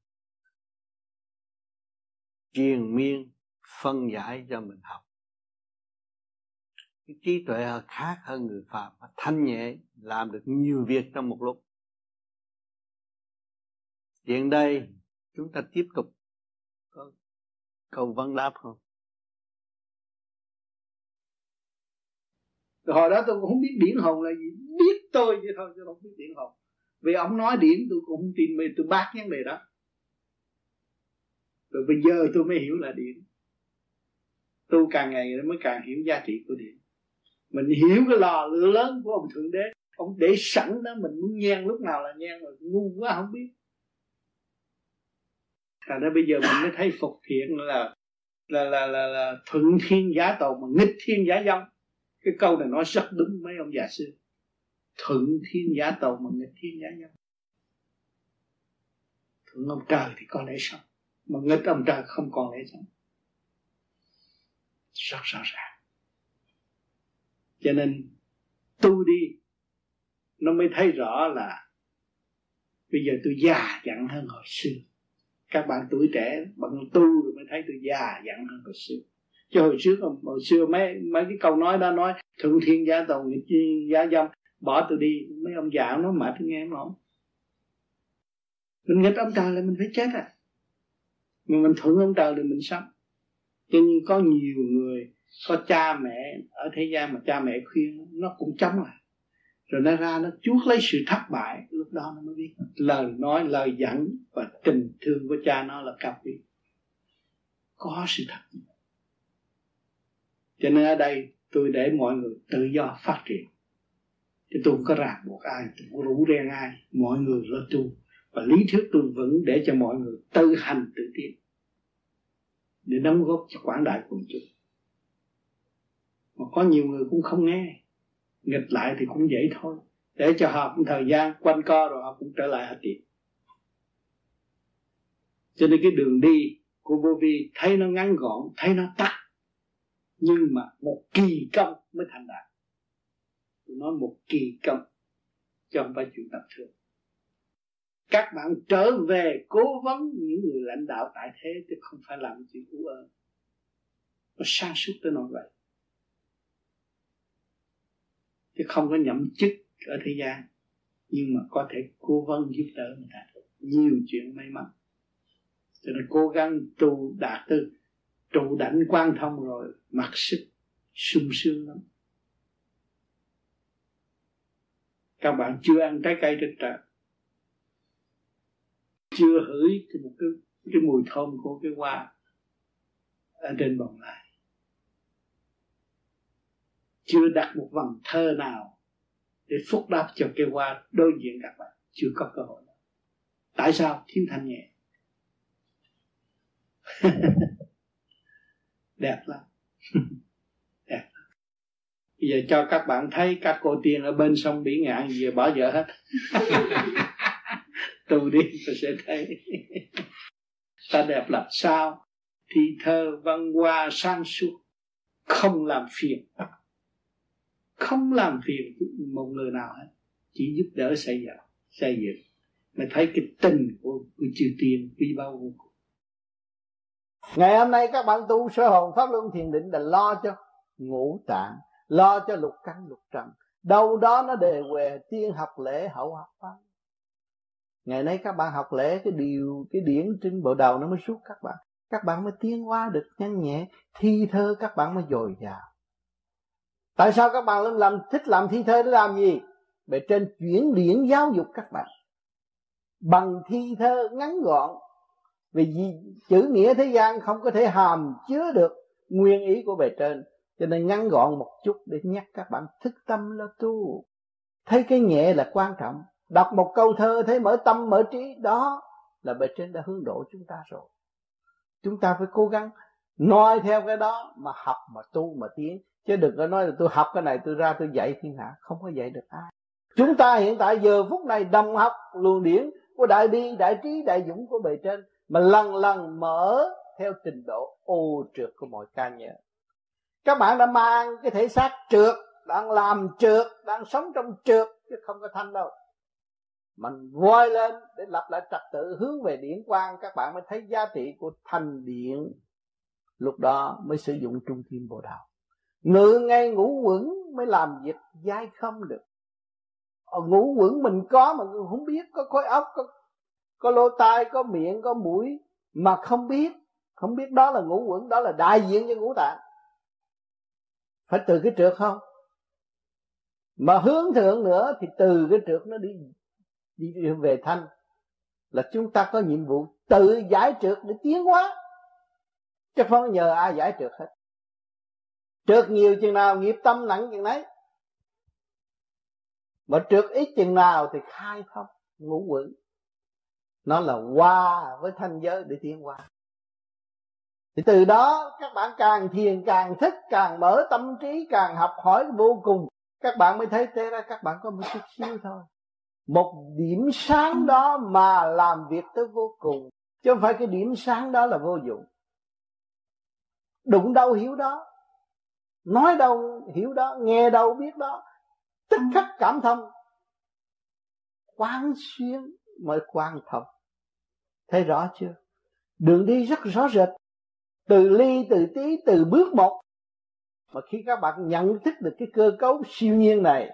Speaker 31: triền miên, phân giải cho mình học. Cái trí tuệ khác hơn người phạm thanh nhẹ, làm được nhiều việc trong một lúc. Hiện đây, chúng ta tiếp tục có câu vấn đáp không?
Speaker 4: Hồi đó tôi cũng không biết điển hồn là gì. Biết tôi vậy thôi chứ không biết điển hồn. Vì ông nói điển tôi cũng không tin mê. Tôi bác vấn đề đó. Rồi bây giờ tôi mới hiểu là điển. Tu càng ngày mới càng hiểu giá trị của điển. Mình hiểu cái lò lửa lớn của ông thượng đế. Ông để sẵn đó mình muốn nhen lúc nào là nhen rồi ngu quá không biết. Thành ra bây giờ mình mới thấy phục thiện là là là là, là thuận thiên giả tồn mà nghịch thiên giả dông cái câu này nói rất đúng mấy ông già xưa thuận thiên giả tàu mà nghịch thiên giả nhân. Thuận ông trời thì có lẽ sống, mà nghịch ông trời không còn lẽ sống. Rất rõ ràng. Cho nên, tu đi, nó mới thấy rõ là bây giờ tôi già dặn hơn hồi xưa. Các bạn tuổi trẻ bằng tu rồi mới thấy tôi già dặn hơn hồi xưa chứ hồi trước hồi xưa mấy mấy cái câu nói đó nói, thượng thiên gia tồn nghịch chi gia dâm bỏ tôi đi. Mấy ông già nó mệt nghe em không mình nghịch ông trời là mình phải chết à. Mà mình thuận ông trời thì mình sống. Cho nên có nhiều người, có cha mẹ, ở thế gian mà cha mẹ khuyên, nó cũng chống lại. Rồi nó ra, nó chuốt lấy sự thất bại, lúc đó nó mới biết. Lời nói, lời dẫn và tình thương của cha nó là cao quý. Có sự thật cho nên ở đây tôi để mọi người tự do phát triển. Chứ tôi không có ràng buộc ai, tôi không rủ ren ai. Mọi người lo tu. Và lý thuyết tôi vẫn để cho mọi người tự hành tự tiến. Để đóng góp cho quảng đại quần chúng. Mà có nhiều người cũng không nghe. Nghịch lại thì cũng vậy thôi. Để cho họ một thời gian quanh co rồi họ cũng trở lại họ tiệm cho nên cái đường đi của vô vi, thấy nó ngắn gọn, thấy nó tắt nhưng mà một kỳ công mới thành đạt. Tôi nói một kỳ công chứ không phải chuyện tập thường. Các bạn trở về cố vấn những người lãnh đạo tại thế chứ không phải làm chuyện u ơ. Nó sang suốt tới nỗi vậy. Chứ không có nhậm chức ở thế gian. Nhưng mà có thể cố vấn giúp đỡ người ta được. Nhiều chuyện may mắn. Cho nên cố gắng tu đạt tư trụ đảnh quan thông rồi, mặc sức sung sướng lắm. Các bạn chưa ăn trái cây trên trời. Chưa hửi một cái cái mùi thơm của cái hoa ở trên bồng lai chưa đặt một vần thơ nào để phúc đáp cho cái hoa đối diện các bạn. Chưa có cơ hội. Tại sao? Thiên thanh nhẹ. đẹp lắm. Đẹp lắm. bây giờ cho các bạn thấy các cô tiên ở bên sông biển ngạn về bỏ vợ hết. Tu đi tôi sẽ thấy. Ta đẹp làm sao? Thì thơ văn hoa sang suốt không làm phiền. Không làm phiền một người nào hết. Chỉ giúp đỡ xây dựng xây dựng. Mà thấy cái tình của, của chư tiên quý báu vô cùng ngày hôm nay các bạn tu sơ hồn pháp luân thiền định là lo cho ngũ tạng, lo cho lục căn, lục trần. Đâu đó nó đề về tiên học lễ hậu học pháp. ngày nay các bạn học lễ cái điều, cái điển trên bộ đầu nó mới suốt các bạn. Các bạn mới tiến hóa được nhanh nhẹ, thi thơ các bạn mới dồi dào. Tại sao các bạn luôn làm, thích làm thi thơ để làm gì? Bề trên chuyển điển giáo dục các bạn. Bằng thi thơ ngắn gọn vì chữ nghĩa thế gian không có thể hàm chứa được nguyên ý của bề trên, cho nên ngắn gọn một chút để nhắc các bạn thức tâm là tu. Thấy cái nhẹ là quan trọng. Đọc một câu thơ thấy mở tâm mở trí, đó là bề trên đã hướng độ chúng ta rồi. Chúng ta phải cố gắng noi theo cái đó mà học, mà tu, mà tiến. Chứ đừng có nói là tôi học cái này, tôi ra tôi dạy thiên hạ. Không có dạy được ai. Chúng ta hiện tại giờ phút này đồng học luồng điển của đại bi, đại trí, đại dũng của bề trên mà lần lần mở theo trình độ ô trượt của mọi ca nhớ các bạn đã mang cái thể xác trượt, đang làm trượt, đang sống trong trượt, chứ không có thanh đâu. Mình voi lên để lập lại trật tự, hướng về điển quang, các bạn mới thấy giá trị của thành điện lúc đó mới sử dụng trung kim bồ đạo ngự ngay ngủ quẩn mới làm việc dai không được. Ờ, Ở ngủ quẩn mình có mà không biết, có khối óc, có có lỗ tai, có miệng, có mũi, mà không biết. Không biết đó là ngũ quẩn, đó là đại diện cho ngũ tạng. Phải từ cái trượt không? Mà hướng thượng nữa thì từ cái trượt nó đi đi về thanh. Là chúng ta có nhiệm vụ tự giải trượt để tiến hóa. Chứ không nhờ ai giải trượt hết. Trượt nhiều chừng nào, nghiệp tâm nặng chừng nấy. Mà trượt ít chừng nào thì khai thông, ngũ quẩn nó là qua với thanh giới để tiến qua thì từ đó các bạn càng thiền, càng thích càng mở tâm trí, càng học hỏi vô cùng. Các bạn mới thấy thế ra các bạn có một chút xíu thôi. Một điểm sáng đó mà làm việc tới vô cùng. Chứ không phải cái điểm sáng đó là vô dụng. Đụng đâu hiểu đó. Nói đâu hiểu đó, nghe đâu biết đó. Tức khắc cảm thông. Quán xuyên mới quan thông. Thấy rõ chưa? Đường đi rất rõ rệt. Từ ly, từ tí, từ bước một. Mà khi các bạn nhận thức được cái cơ cấu siêu nhiên này,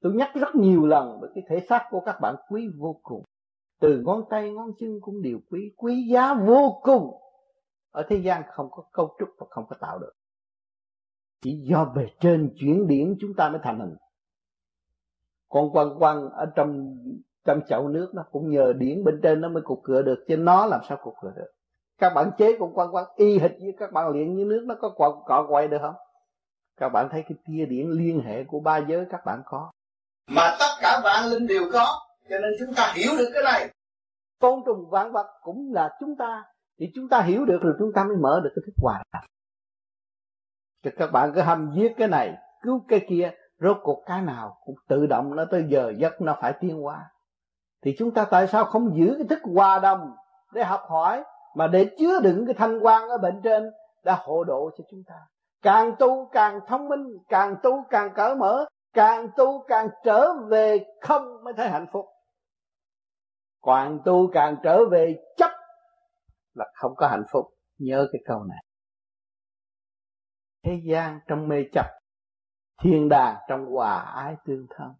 Speaker 4: tôi nhắc rất nhiều lần về cái thể xác của các bạn quý vô cùng. Từ ngón tay, ngón chân cũng đều quý quý giá vô cùng. Ở thế gian không có cấu trúc và không có tạo được. Chỉ do bề trên chuyển điển chúng ta mới thành hình. Còn quăng quăng ở trong trong chậu nước nó cũng nhờ điển bên trên nó mới cục cửa được chứ nó làm sao cục cửa được? Các bạn chế con quăng quăng y hệt như các bạn luyện như nước nó có cọ, cọ quay được không? Các bạn thấy cái tia điển liên hệ của ba giới các bạn có. Mà tất cả vạn linh đều có cho nên chúng ta hiểu được cái này. Côn trùng vạn vật cũng là chúng ta thì chúng ta hiểu được rồi chúng ta mới mở được cái thức đồng thì các bạn cứ hâm giết cái này cứu cái kia rốt cuộc cái nào cũng tự động nó tới giờ giấc nó phải tiến hóa thì chúng ta tại sao không giữ cái thức hòa đồng để học hỏi, mà để chứa đựng cái thanh quan ở bên trên đã hộ độ cho chúng ta? Càng tu càng thông minh, càng tu càng cởi mở, càng tu càng trở về không mới thấy hạnh phúc. Càng tu càng trở về chấp là không có hạnh phúc. Nhớ cái câu này. Thế gian trong mê chấp, thiên đàng trong hòa ái tương thân.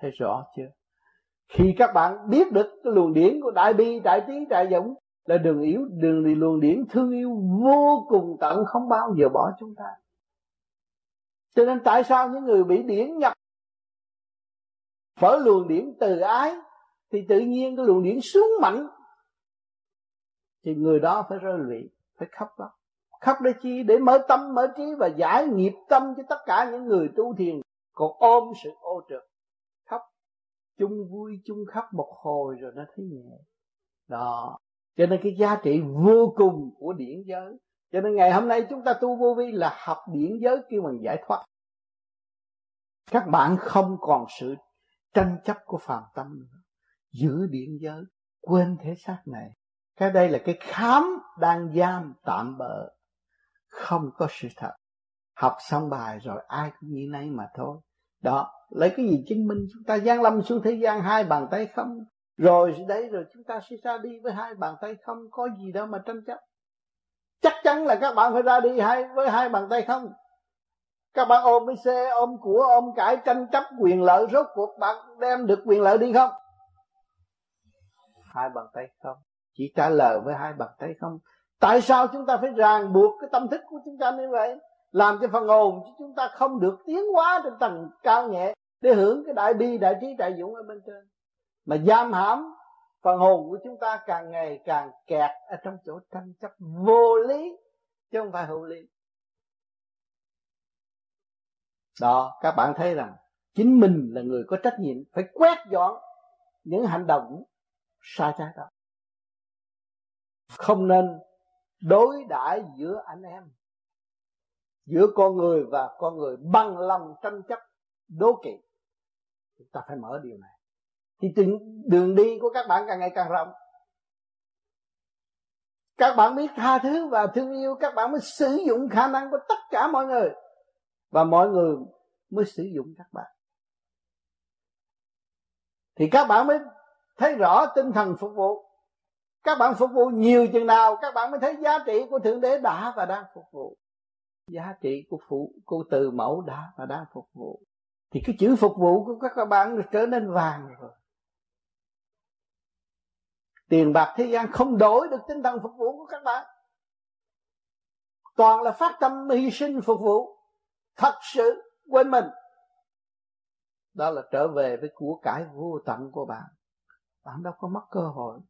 Speaker 4: Thấy rõ chưa? Khi các bạn biết được cái luồng điển của đại bi, đại trí đại dũng là đường yếu, đường đi luồng điển thương yêu vô cùng tận, không bao giờ bỏ chúng ta. Cho nên tại sao những người bị điển nhập, phở luồng điển từ ái, thì tự nhiên cái luồng điển xuống mạnh, thì người đó phải rơi lụy, phải khóc đó khóc để chi? Để mở tâm, mở trí và giải nghiệp tâm cho tất cả những người tu thiền. Còn ôm sự ô trượt chung vui, chung khóc một hồi rồi nó thấy nhẹ. Đó. Cho nên cái giá trị vô cùng của điển giới. Cho nên ngày hôm nay chúng ta tu vô vi là học điển giới kêu bằng giải thoát. Các bạn không còn sự tranh chấp của phàm tâm nữa. Giữ điển giới, quên thế xác này. Cái đây là cái khám đang giam tạm bỡ không có sự thật. Học xong bài rồi ai cũng như nấy mà thôi. Đó lấy cái gì chứng minh chúng ta giáng lâm xuống thế gian hai bàn tay không? Rồi đấy, rồi chúng ta sẽ ra đi với hai bàn tay không? Có gì đâu mà tranh chấp. Chắc chắn là các bạn phải ra đi hai, với hai bàn tay không? Các bạn ôm cái xe, ôm của, ôm cải, tranh chấp quyền lợi, rốt cuộc bạn đem được quyền lợi đi không? Hai bàn tay không? Chỉ trả lời với hai bàn tay không? Tại sao chúng ta phải ràng buộc cái tâm thức của chúng ta như vậy? Làm cho phần hồn chứ chúng ta không được tiến hóa trên tầng cao nhẹ để hưởng cái đại bi, đại trí, đại dũng ở bên trên. Mà giam hãm, phần hồn của chúng ta càng ngày càng kẹt ở trong chỗ tranh chấp vô lý, chứ không phải hữu lý. Đó, các bạn thấy rằng, chính mình là người có trách nhiệm phải quét dọn những hành động sai trái đó. Không nên đối đãi giữa anh em, giữa con người và con người bằng lòng tranh chấp, đố kỵ chúng ta phải mở điều này. Thì đường, đường đi của các bạn càng ngày càng rộng. Các bạn biết tha thứ và thương yêu các bạn mới sử dụng khả năng của tất cả mọi người. Và mọi người mới sử dụng các bạn. Thì các bạn mới thấy rõ tinh thần phục vụ. Các bạn phục vụ nhiều chừng nào các bạn mới thấy giá trị của thượng đế đã và đang phục vụ. Giá trị của phụ của từ mẫu đã và đang phục vụ thì cái chữ phục vụ của các bạn trở nên vàng rồi. Tiền bạc thế gian không đổi được tinh thần phục vụ của các bạn. Toàn là phát tâm hy sinh phục vụ. Thật sự quên mình. Đó là trở về với của cải vô tận của bạn. Bạn đâu có mất cơ hội.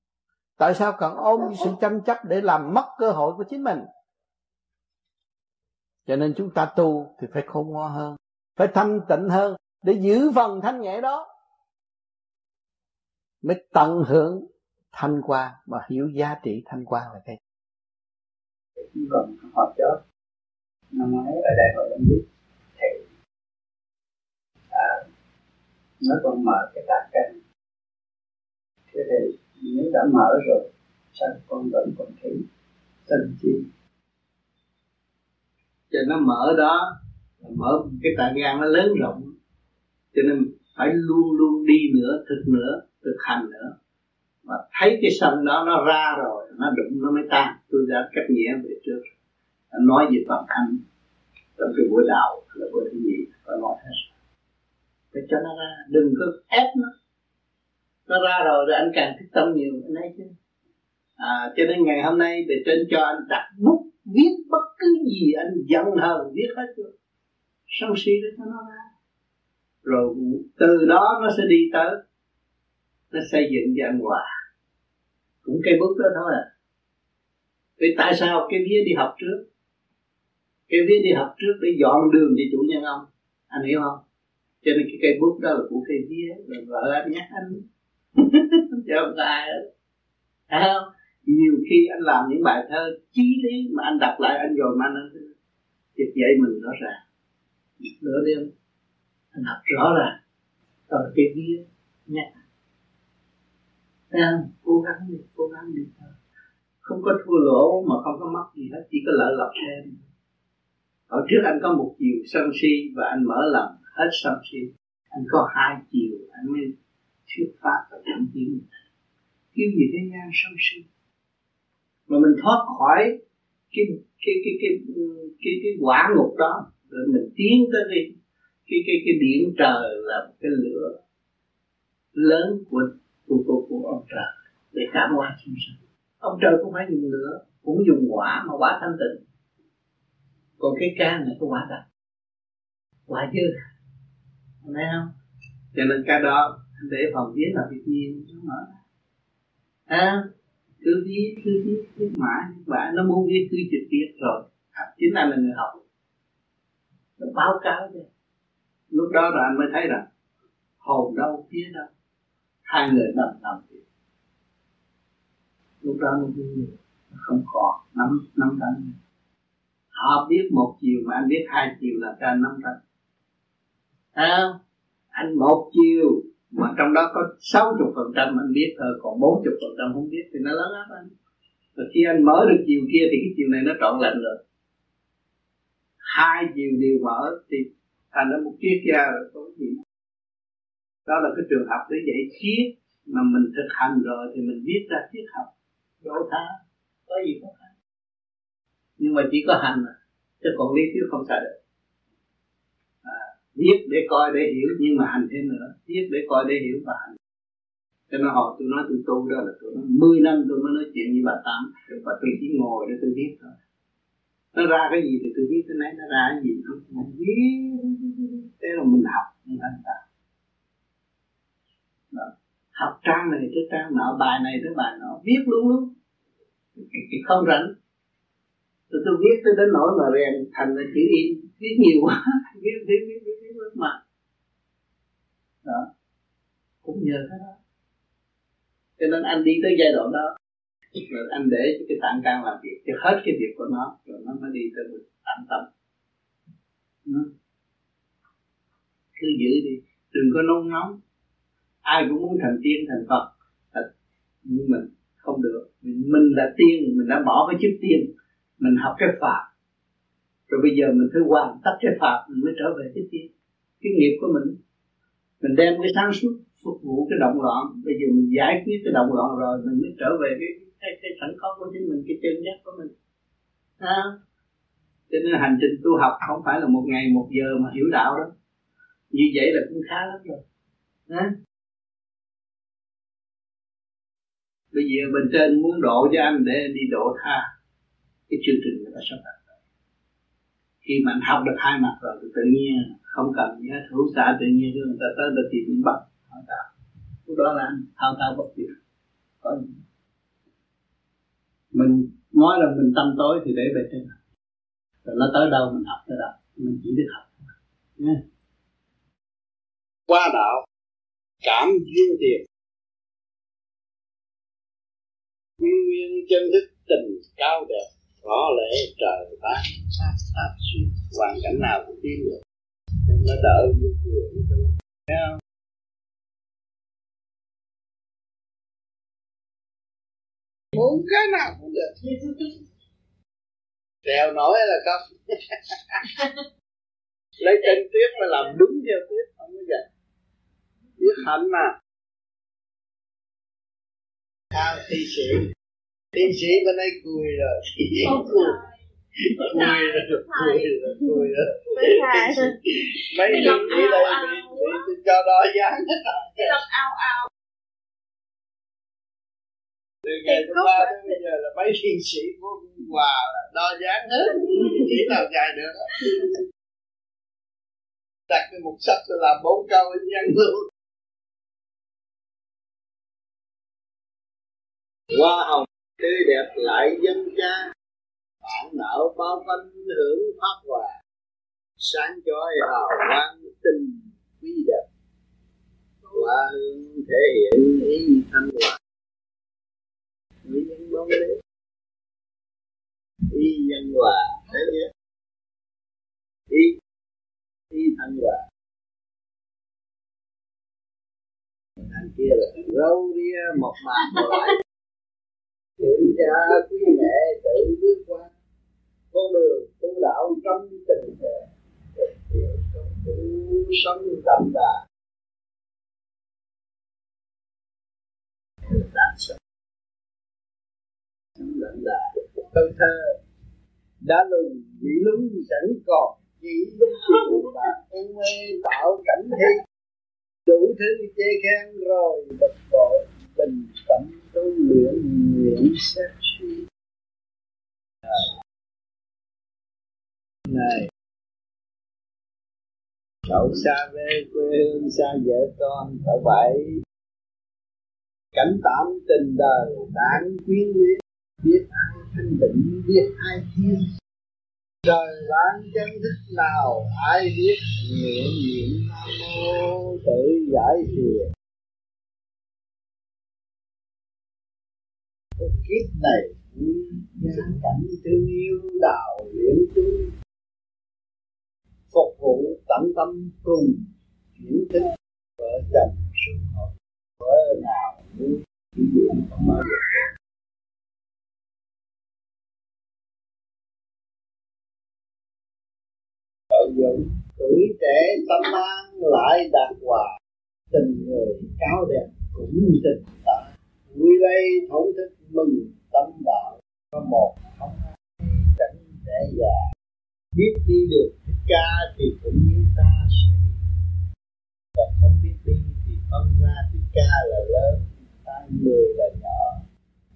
Speaker 4: Tại sao cần ôm sự tranh chấp để làm mất cơ hội của chính mình? Cho nên chúng ta tu thì phải khôn ngoan hơn phải thanh tịnh hơn để giữ phần thanh nhẹ đó mới tận hưởng thanh quan và hiểu giá trị thanh quan là cái.
Speaker 12: Còn hỏi chớ năm ngoái ở đại hội ông biết thầy à, nó còn mở cái tạc cảnh thế thì nếu đã mở rồi sao con vẫn còn thấy sân chi
Speaker 2: cho nó mở đó mở cái tạ gan nó lớn rộng. Cho nên phải luôn luôn đi nữa thực nữa thực hành nữa. Mà thấy cái sân đó nó ra rồi nó đụng nó mới tan. Tôi đã cách nghĩa về trước. Anh nói về toàn thanh trong cái buổi đạo là buổi thứ gì có nói hết. Phải cho nó ra đừng có ép nó. Nó ra rồi rồi anh càng thích tâm nhiều anh ấy chứ. À, cho nên ngày hôm nay bề trên cho anh đặt bút viết bất cứ gì anh giận hờn viết hết chưa? Sân si để cho nó ra. Rồi từ đó nó sẽ đi tới, nó xây dựng cho anh hòa cũng cây bút đó thôi à. Vì tại sao cái vía đi học trước? Cái vía đi học trước để dọn đường cho chủ nhân ông. Anh hiểu không? Cho nên cái cây bút đó là của cây vía, là vợ anh nhắc anh. Chứ không có ai hết thấy không? Nhiều khi anh làm những bài thơ chí lý mà anh đọc lại, anh rồi mà anh dịch dạy mình rõ ràng nửa đêm. Anh học rõ ràng. Còn cái kia nhẹ. Đang cố gắng đi cố gắng đi. Thôi không có thua lỗ mà không có mất gì hết chỉ có lợi lộc thêm. Ở trước anh có một chiều sân si và anh mở lòng hết sân si. Anh có hai chiều anh mới thuyết pháp và cảm tiến kiếm gì thế gian sân si? Mà mình thoát khỏi cái cái cái cái cái cái, cái quả ngục đó rồi mình tiến tới cái cái cái cái điểm trời là một cái lửa lớn của của của, của ông trời để cảm hóa chúng sanh ông trời cũng phải dùng lửa cũng dùng quả mà quả thanh tịnh. Còn cái ca này có quả đặc quả dư. Thấy không? Cho nên cái đó để phòng viết là việc nhiên nó mở à, cứ viết cứ viết cứ mãi và nó muốn viết cứ trực tiếp rồi. À, chính anh là người học nó báo cáo cho. Lúc đó là anh mới thấy rằng, hồn đâu, phía đâu. Hai người đồng thì lúc đó nó vui không còn nắm nắm đắn họ biết một chiều mà anh biết hai chiều là cho anh nắm đắn không? Anh một chiều, mà trong đó có 60 phần trăm anh biết thôi, còn 40 phần trăm không biết thì nó lớn áp anh. Và khi anh mở được chiều kia thì cái chiều này nó trọn lành rồi hai chiều đều mở thì thành ra một triết gia rồi có gì đó. Là cái trường hợp để dạy triết mà mình thực hành rồi thì mình viết ra triết học. Chỗ tha có gì khó khăn? Nhưng mà chỉ có hành mà chứ còn lý thuyết không xài được. À, viết để coi để hiểu nhưng mà hành thêm nữa. Viết để coi để hiểu và hành. Cho nên họ tôi nói tôi tu đó là tôi nói 10 năm tôi mới nói chuyện với bà tám. Và tôi chỉ ngồi để tôi viết thôi nó ra cái gì thì tôi biết cái nấy nó ra cái gì không mình biết. Thế là mình học mình thành tạo học trang này tới trang nọ bài này tới bài nọ viết luôn luôn. Không rảnh. Tôi tôi viết tới đến nỗi mà rèn thành là chữ in. Viết nhiều quá viết viết viết viết, viết, mất mặt. Đó. Cũng nhờ cái đó. Cho nên anh đi tới giai đoạn đó rồi anh để cho cái tạng can làm việc cho hết cái việc của nó, rồi nó mới đi tới được tạm tâm. Nó cứ giữ đi, đừng có nôn nóng. Ai cũng muốn thành tiên, thành phật nhưng mình không được. Mình là tiên, mình đã bỏ cái chức tiên, mình học cái pháp rồi bây giờ mình phải hoàn tất cái pháp mình mới trở về cái tiên. Cái nghiệp của mình mình đem cái sáng suốt phục vụ cái động loạn. Bây giờ mình giải quyết cái động loạn rồi, mình mới trở về cái cái, cái sẵn có của chính mình cái chân giác của mình. À. cho nên hành trình tu học không phải là một ngày một giờ mà hiểu đạo đó. Như vậy là cũng khá lắm rồi. À. bây giờ bên trên muốn độ cho anh để anh đi độ tha. Cái chương trình người ta sắp đặt khi mà anh học được hai mặt rồi thì tự nhiên không cần nhớ thủ xã tự nhiên người ta tới là tìm mình bắt thao tạo. Lúc đó là anh thao thao bất tuyệt. Có những mình nói là mình tâm tối thì để về trên. Rồi nó tới đâu mình học tới đâu mình chỉ biết học. Nha.
Speaker 4: Qua đạo, cảm duyên tiền quy nguyên chân thức tình cao đẹp có lẽ trời ban sát sát xuyên hoàn cảnh nào cũng tiến được nó đỡ như chùa như tu. Muốn cái nào cũng được. Trèo nổi là không. Lấy chân tuyết mà làm đúng theo tuyết không có vậy biết hạnh mà. Cao thi sĩ. Tiến sĩ bên đây cười rồi. Cười. Cười. Rồi cười rồi cười rồi. Mấy đứa đi đây bị bị cho đo dáng
Speaker 32: ao ao
Speaker 4: từ ngày thứ ba đến bây giờ là mấy thiền sĩ của quà là đo dáng hết. Chỉ nào dài được. Đặt cái một sách tôi làm bốn câu nhân luôn hoa hồng tươi đẹp lại dân cha bạn nợ bao quanh hưởng phát hòa. Sáng chói hào quang tình quý đẹp. Hoa hương thể hiện ý thanh hòa ý nhân bóng đế y nhân hòa thế nhé. Y y thân hòa. Thằng kia là râu ria một mạc lại tự cha quý mẹ tự bước qua. Con đường tu đạo trong tình thể sống đậm đà đáng sợ câu thơ đã lùn bị lún chẳng còn chỉ chịu mà em mê tạo cảnh thi. Đủ thứ chê khen rồi bật bộ bình tâm tu luyện nguyện xét suy. Này, cậu xa về quê hương, xa vợ con, cậu phải cảnh tạm tình đời đáng quyến luyến biết ai thanh tịnh, biết ai thiên trời ban chân thức nào, ai biết nguyện niệm nam mô tự giải thiền kiếp này gia cảnh thương yêu đạo luyện tu phục vụ tận tâm cùng chuyển tính vợ chồng sinh hoạt vợ nào muốn chỉ dụng không bao giờ lợi dụng tuổi trẻ tâm an lại đạt hòa tình người cao đẹp cũng tình ta vui đây thống thức mừng tâm đạo. Có một, không hai cảnh trẻ già. Biết đi được thích ca thì cũng như ta sẽ đi. Còn không biết đi thì phân ra thích ca là lớn, ta người là nhỏ.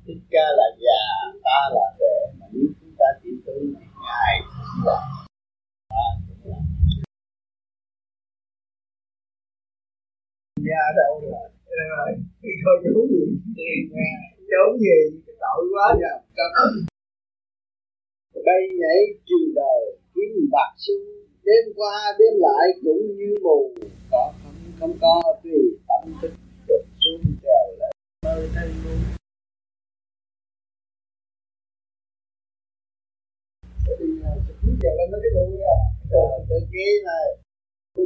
Speaker 4: Thích ca là già, ta là trẻ, mà nếu chúng ta chỉ tu ngày là. Ta nhà đâu rồi. Rồi. Coi giấu gì? Tiền nhà giấu gì? Tội quá nha bay nhảy trường đời kiếm bạc xu đêm qua đêm lại cũng như mù. Có không không có tùy tâm thức đột xuống trèo lên mơ giờ cũng trèo lên mấy cái ngu à tự ký này. Tự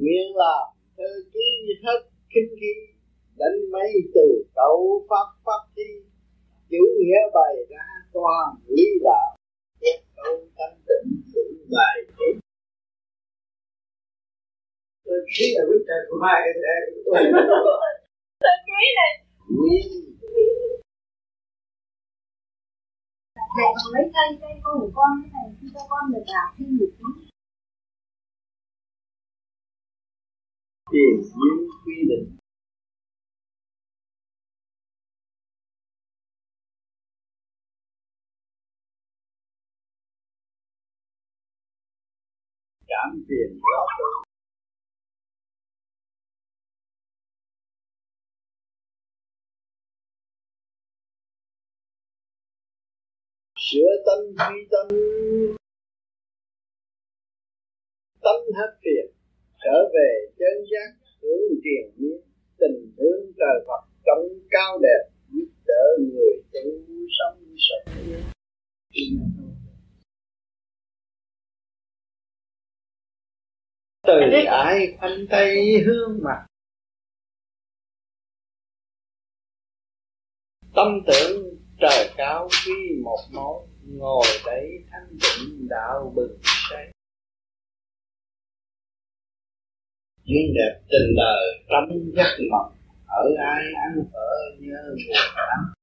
Speaker 4: nguyện là thơ ký hết kinh khí đánh mấy từ cậu pháp pháp thi. Chữ nghĩa bày ra toàn lý đạo. Các câu thanh tịnh cũng bài thế thơ ký là bức tranh của hai em
Speaker 33: thơ ký này.
Speaker 4: Nguyện
Speaker 32: Thầy còn lấy cây cây con của con thế này khi cho con được làm thêm một chút
Speaker 4: tiền duyên quy định. Cảm tiền. Lo tôi sửa tâm duy tâm. Tâm hết phiền trở về chân giác hướng triền miên tình thương trời Phật trong cao đẹp giúp đỡ người tu sống sống từ ai khoanh tay hướng mặt. Tâm tưởng trời cao quy một mối ngồi đấy thanh tịnh đạo bừng duyên đẹp tình đời tâm giác mộng. Ở ai ăn ở nhớ mùa lắm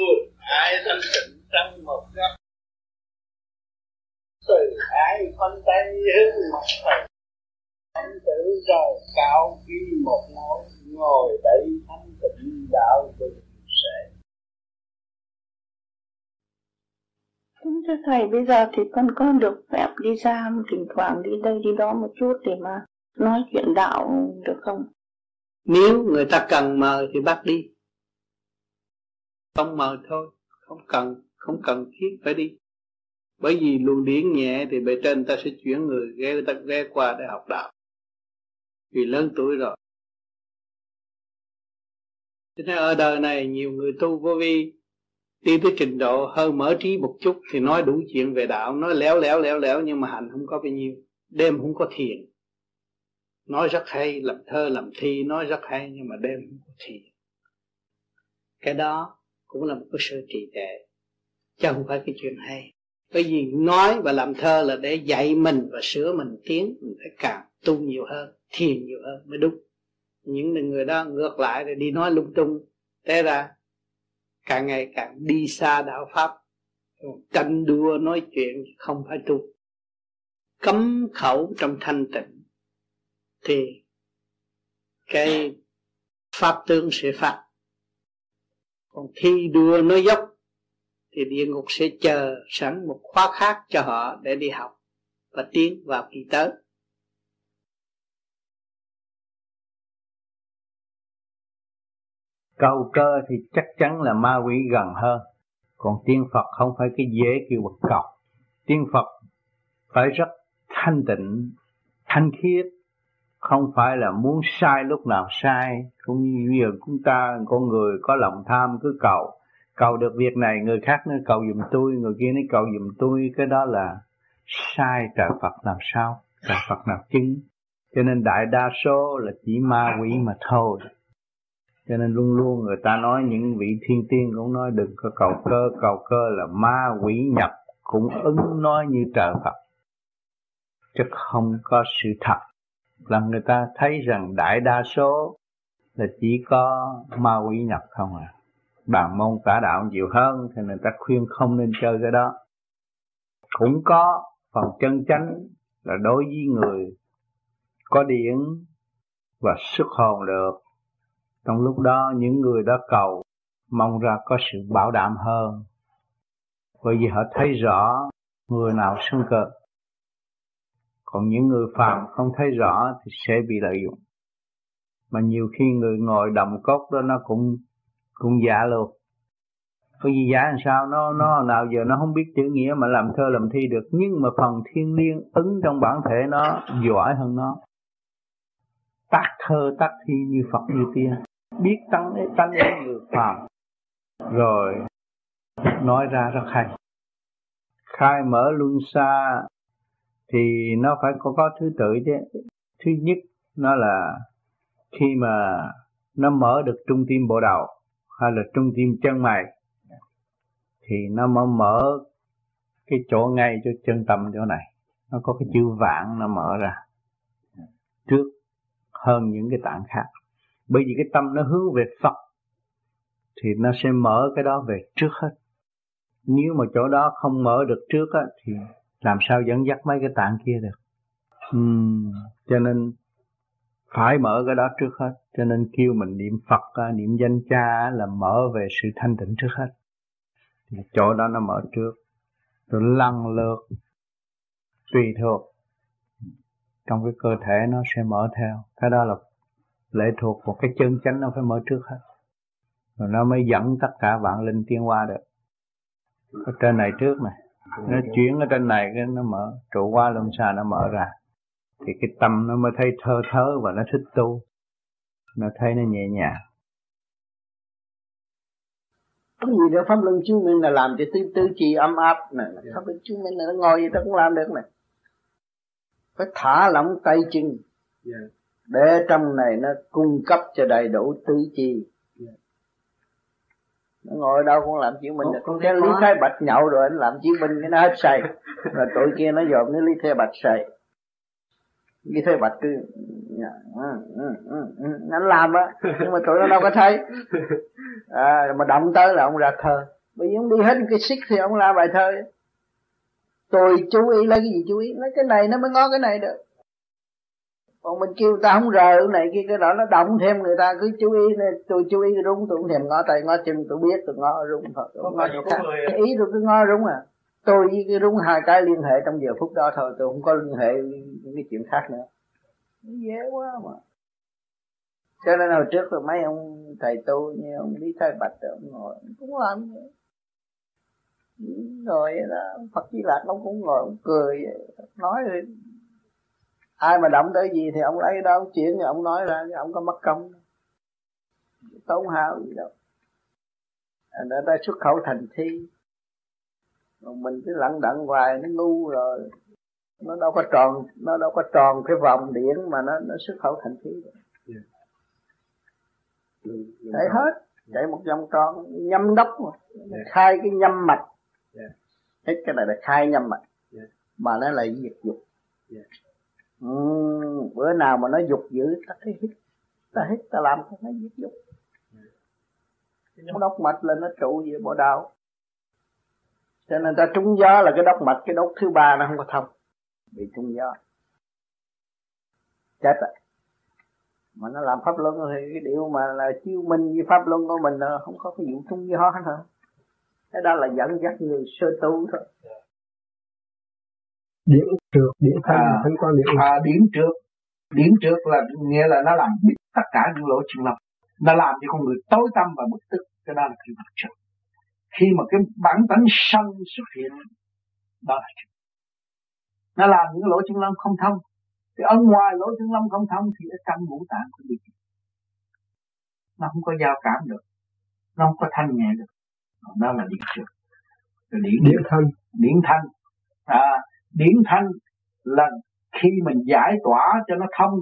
Speaker 4: vượt ai thanh tịnh trong một góc. Từ ai phân tay hướng mặt thầy Thánh tử rồi cao khi một mối ngồi đây thanh tịnh đạo bình.
Speaker 34: Đúng thưa Thầy, bây giờ thì con có được phép đi ra thỉnh thoảng đi đây đi đó một chút để mà nói chuyện đạo được không?
Speaker 4: Nếu người ta cần mời thì bắt đi. Không mời thôi Không cần Không cần thiết phải đi. Bởi vì luồng điển nhẹ thì bề trên ta sẽ chuyển người ghé, người ta ghé qua để học đạo. Vì lớn tuổi rồi. Cho nên ở đời này nhiều người tu vô vi đi tới trình độ hơi mở trí một chút thì nói đủ chuyện về đạo. Nói léo léo léo léo nhưng mà hành không có bao nhiêu. Đêm không có thiền. Nói rất hay, làm thơ, làm thi, nói rất hay nhưng mà đêm không có thiền. Cái đó cũng là một cái sự trì trệ, chứ không phải cái chuyện hay.
Speaker 35: Bởi vì nói và làm thơ là để dạy mình và sửa mình tiến, mình phải càng tu nhiều hơn, thiền nhiều hơn mới đúng. Những người đó ngược lại thì đi nói lung tung thế ra càng ngày càng đi xa đạo pháp. Tranh đua nói chuyện không phải tu. Cấm khẩu trong thanh tịnh. Thì cái pháp tướng sẽ phạt. Còn thi đua nói dốc thì địa ngục sẽ chờ sẵn một khóa khác cho họ để đi học và tiến vào kỳ tới.
Speaker 4: Cầu cơ thì chắc chắn là ma quỷ gần hơn. Còn tiên phật không phải cái dễ kêu bậc cọc. Tiên phật phải rất thanh tịnh, thanh khiết. Không phải là muốn sai lúc nào sai. Cũng như bây giờ chúng ta, con người có lòng tham cứ cầu. Cầu được việc này, người khác nó cầu giùm tôi. Người kia nó cầu giùm tôi. Cái đó là sai trời Phật làm sao? Trời Phật nào chứng? Cho nên đại đa số là chỉ ma quỷ mà thôi cho nên luôn luôn người ta nói những vị thiên tiên cũng nói đừng có cầu cơ cầu cơ là ma, quỷ, nhập cũng ứng nói như trời Phật. Chứ không có sự thật là người ta thấy rằng đại đa số là chỉ có ma, quỷ, nhập không à. Bàn môn tả đạo nhiều hơn thì người ta khuyên không nên chơi cái đó. Cũng có phần chân chánh là đối với người có điển và xuất hồn được trong lúc đó, những người đó cầu, mong ra có sự bảo đảm hơn. Bởi vì họ thấy rõ người nào sân cơ còn những người phàm không thấy rõ thì sẽ bị lợi dụng. Mà nhiều khi người ngồi đồng cốt đó, nó cũng cũng giả luôn. Có gì giả làm sao? Nó nó nào giờ nó không biết chữ nghĩa mà làm thơ làm thi được. Nhưng mà phần thiên liêng ứng trong bản thể nó giỏi hơn nó. Tác thơ, tác thi như phật như tiên biết tánh tánh đến người phàm rồi nói ra rất hay. Khai mở luân xa thì nó phải có, có thứ tự chứ. Thứ nhất nó là khi mà nó mở được trung tim bộ đầu hay là trung tim chân mày thì nó mới mở cái chỗ ngay cho chân tâm chỗ này. Nó có cái chữ vạn nó mở ra. Trước hơn những cái tạng khác bởi vì cái tâm nó hướng về Phật thì nó sẽ mở cái đó về trước hết. Nếu mà chỗ đó không mở được trước á, thì làm sao dẫn dắt mấy cái tạng kia được? Uhm, cho nên phải mở cái đó trước hết. Cho nên kêu mình niệm Phật niệm danh cha là mở về sự thanh tịnh trước hết. Thì chỗ đó nó mở trước. Rồi lần lượt tùy thuộc. Trong cái cơ thể nó sẽ mở theo. Cái đó là lệ thuộc một cái chân chánh nó phải mở trước hết. Rồi nó mới dẫn tất cả vạn linh tiến qua được. Ở trên này trước này nó chuyển ở trên này cái nó mở trụ qua luân xa nó mở ra. Thì cái tâm nó mới thấy thơ thớ và nó thích tu. Nó thấy nó nhẹ nhàng.
Speaker 35: Có gì đâu pháp luân chứng minh là làm cho tư tư chi ấm áp này. Pháp luân chứng minh là nó ngồi gì ta cũng làm được này. Phải thả lỏng tay chân. Yeah. Để trong này nó cung cấp cho đầy đủ tứ chi. Nó ngồi đâu cũng làm chứng minh được. cái lý thái bạch nhậu rồi anh làm chứng minh cái nó hết say rồi tụi kia nó dòm cái lý thái bạch say lý thái bạch cứ anh làm á. Nhưng mà tụi nó đâu có thấy. À, mà động tới là ông ra thơ. Bởi vì ông đi hết cái xích thì ông ra bài thơ. Tôi chú ý lấy cái gì chú ý? Lấy cái này nó mới ngó cái này được còn mình kêu ta không rờ cái này kia cái đó nó động thêm người ta cứ chú ý này, tôi chú ý đúng tôi không thèm ngó tay ngó chân tôi biết tôi ngó rung thôi. Tôi ngó chỗ khác cái ý tôi cứ ngó rung à. Tôi với cái rung hai cái liên hệ trong giờ phút đó thôi tôi không có liên hệ những cái chuyện khác nữa. Dễ quá mà. Cho nên hồi trước là mấy ông thầy tu như ông lý thái bạch ông ngồi cũng làm vậy. Vậy đó phật di lạc ông cũng ngồi ông cười nói rồi ai mà động tới gì thì ông lấy đó ông chuyển thì ông nói ra ông có mất công. Tốn hao gì đâu. Người ta xuất khẩu thành thi. Còn mình cứ lặng đặng hoài nó ngu rồi. Nó đâu có tròn nó đâu có tròn cái vòng điện mà nó nó xuất khẩu thành thi được. Yeah. chạy hết. Chạy một vòng tròn nhâm đốc mà. Yeah. khai cái nhâm mạch.
Speaker 36: Hết cái này là khai nhâm mạch. Mà nó lại diệt dục. Ừ, bữa nào mà nó dục dữ ta thấy hít ta hít ta làm cho nó diệt dục. Yeah. đốc mạch là nó trụ gì bộ đạo. Cho nên ta trúng gió là cái đốc mạch cái đốc thứ ba nó không có thông bị trúng gió. Chết rồi. Mà nó làm pháp luân thì cái điều mà là chiêu minh với pháp luân của mình là không có cái vụ trúng gió hả cái đó là dẫn dắt người sơ tu thôi
Speaker 35: điểm trượt điểm thanh à, thanh quan điểm
Speaker 2: à, điểm trượt điểm trượt là nghĩa là nó làm biết tất cả những lỗ chân lông nó làm cho con người tối tâm và bực tức cái đó là cái mặt trượt khi mà cái bản tánh sân xuất hiện đó là trượt nó làm những lỗ chân lông không thông. Thì ở ngoài lỗ chân lông không thông thì ở trong ngũ tạng cũng bị nó không có giao cảm được. Nó không có thanh nhẹ được. Đó là điện trượt điện,
Speaker 35: điện thanh
Speaker 2: điện thanh à, điển thanh là khi mình giải tỏa cho nó thông,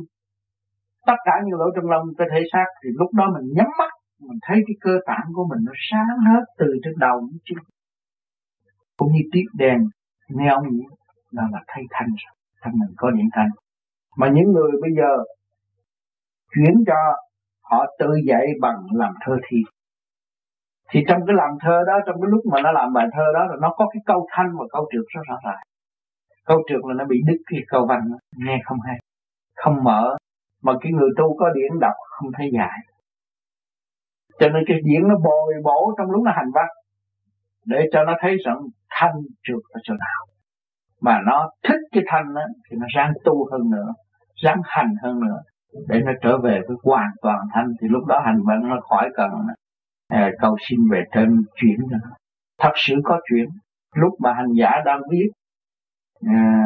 Speaker 2: tất cả những lỗ trong lông cơ thể xác, thì lúc đó mình nhắm mắt, mình thấy cái cơ tạng của mình nó sáng hết từ trên đầu đến chân. Cũng như tiếp đèn neo nhỉ là là thay thanh rồi mình có điện thanh. Mà những người bây giờ chuyển cho họ tự dạy bằng làm thơ thi. Thì trong cái làm thơ đó, trong cái lúc mà nó làm bài thơ đó, là nó có cái câu thanh và câu trượt rất rõ ràng câu trượt là nó bị đứt cái câu văn nghe không hay. Không mở. Mà cái người tu có điển đọc không thấy dài cho nên cái điển nó bồi bổ trong lúc nó hành văn. Để cho nó thấy rằng thanh trượt ở chỗ nào. Mà nó thích cái thanh đó, thì nó ráng tu hơn nữa. Ráng hành hơn nữa. Để nó trở về với hoàn toàn thanh. Thì lúc đó hành văn nó khỏi cần à, cầu xin về trên chuyển cho nó thật sự có chuyện lúc mà hành giả đang viết à,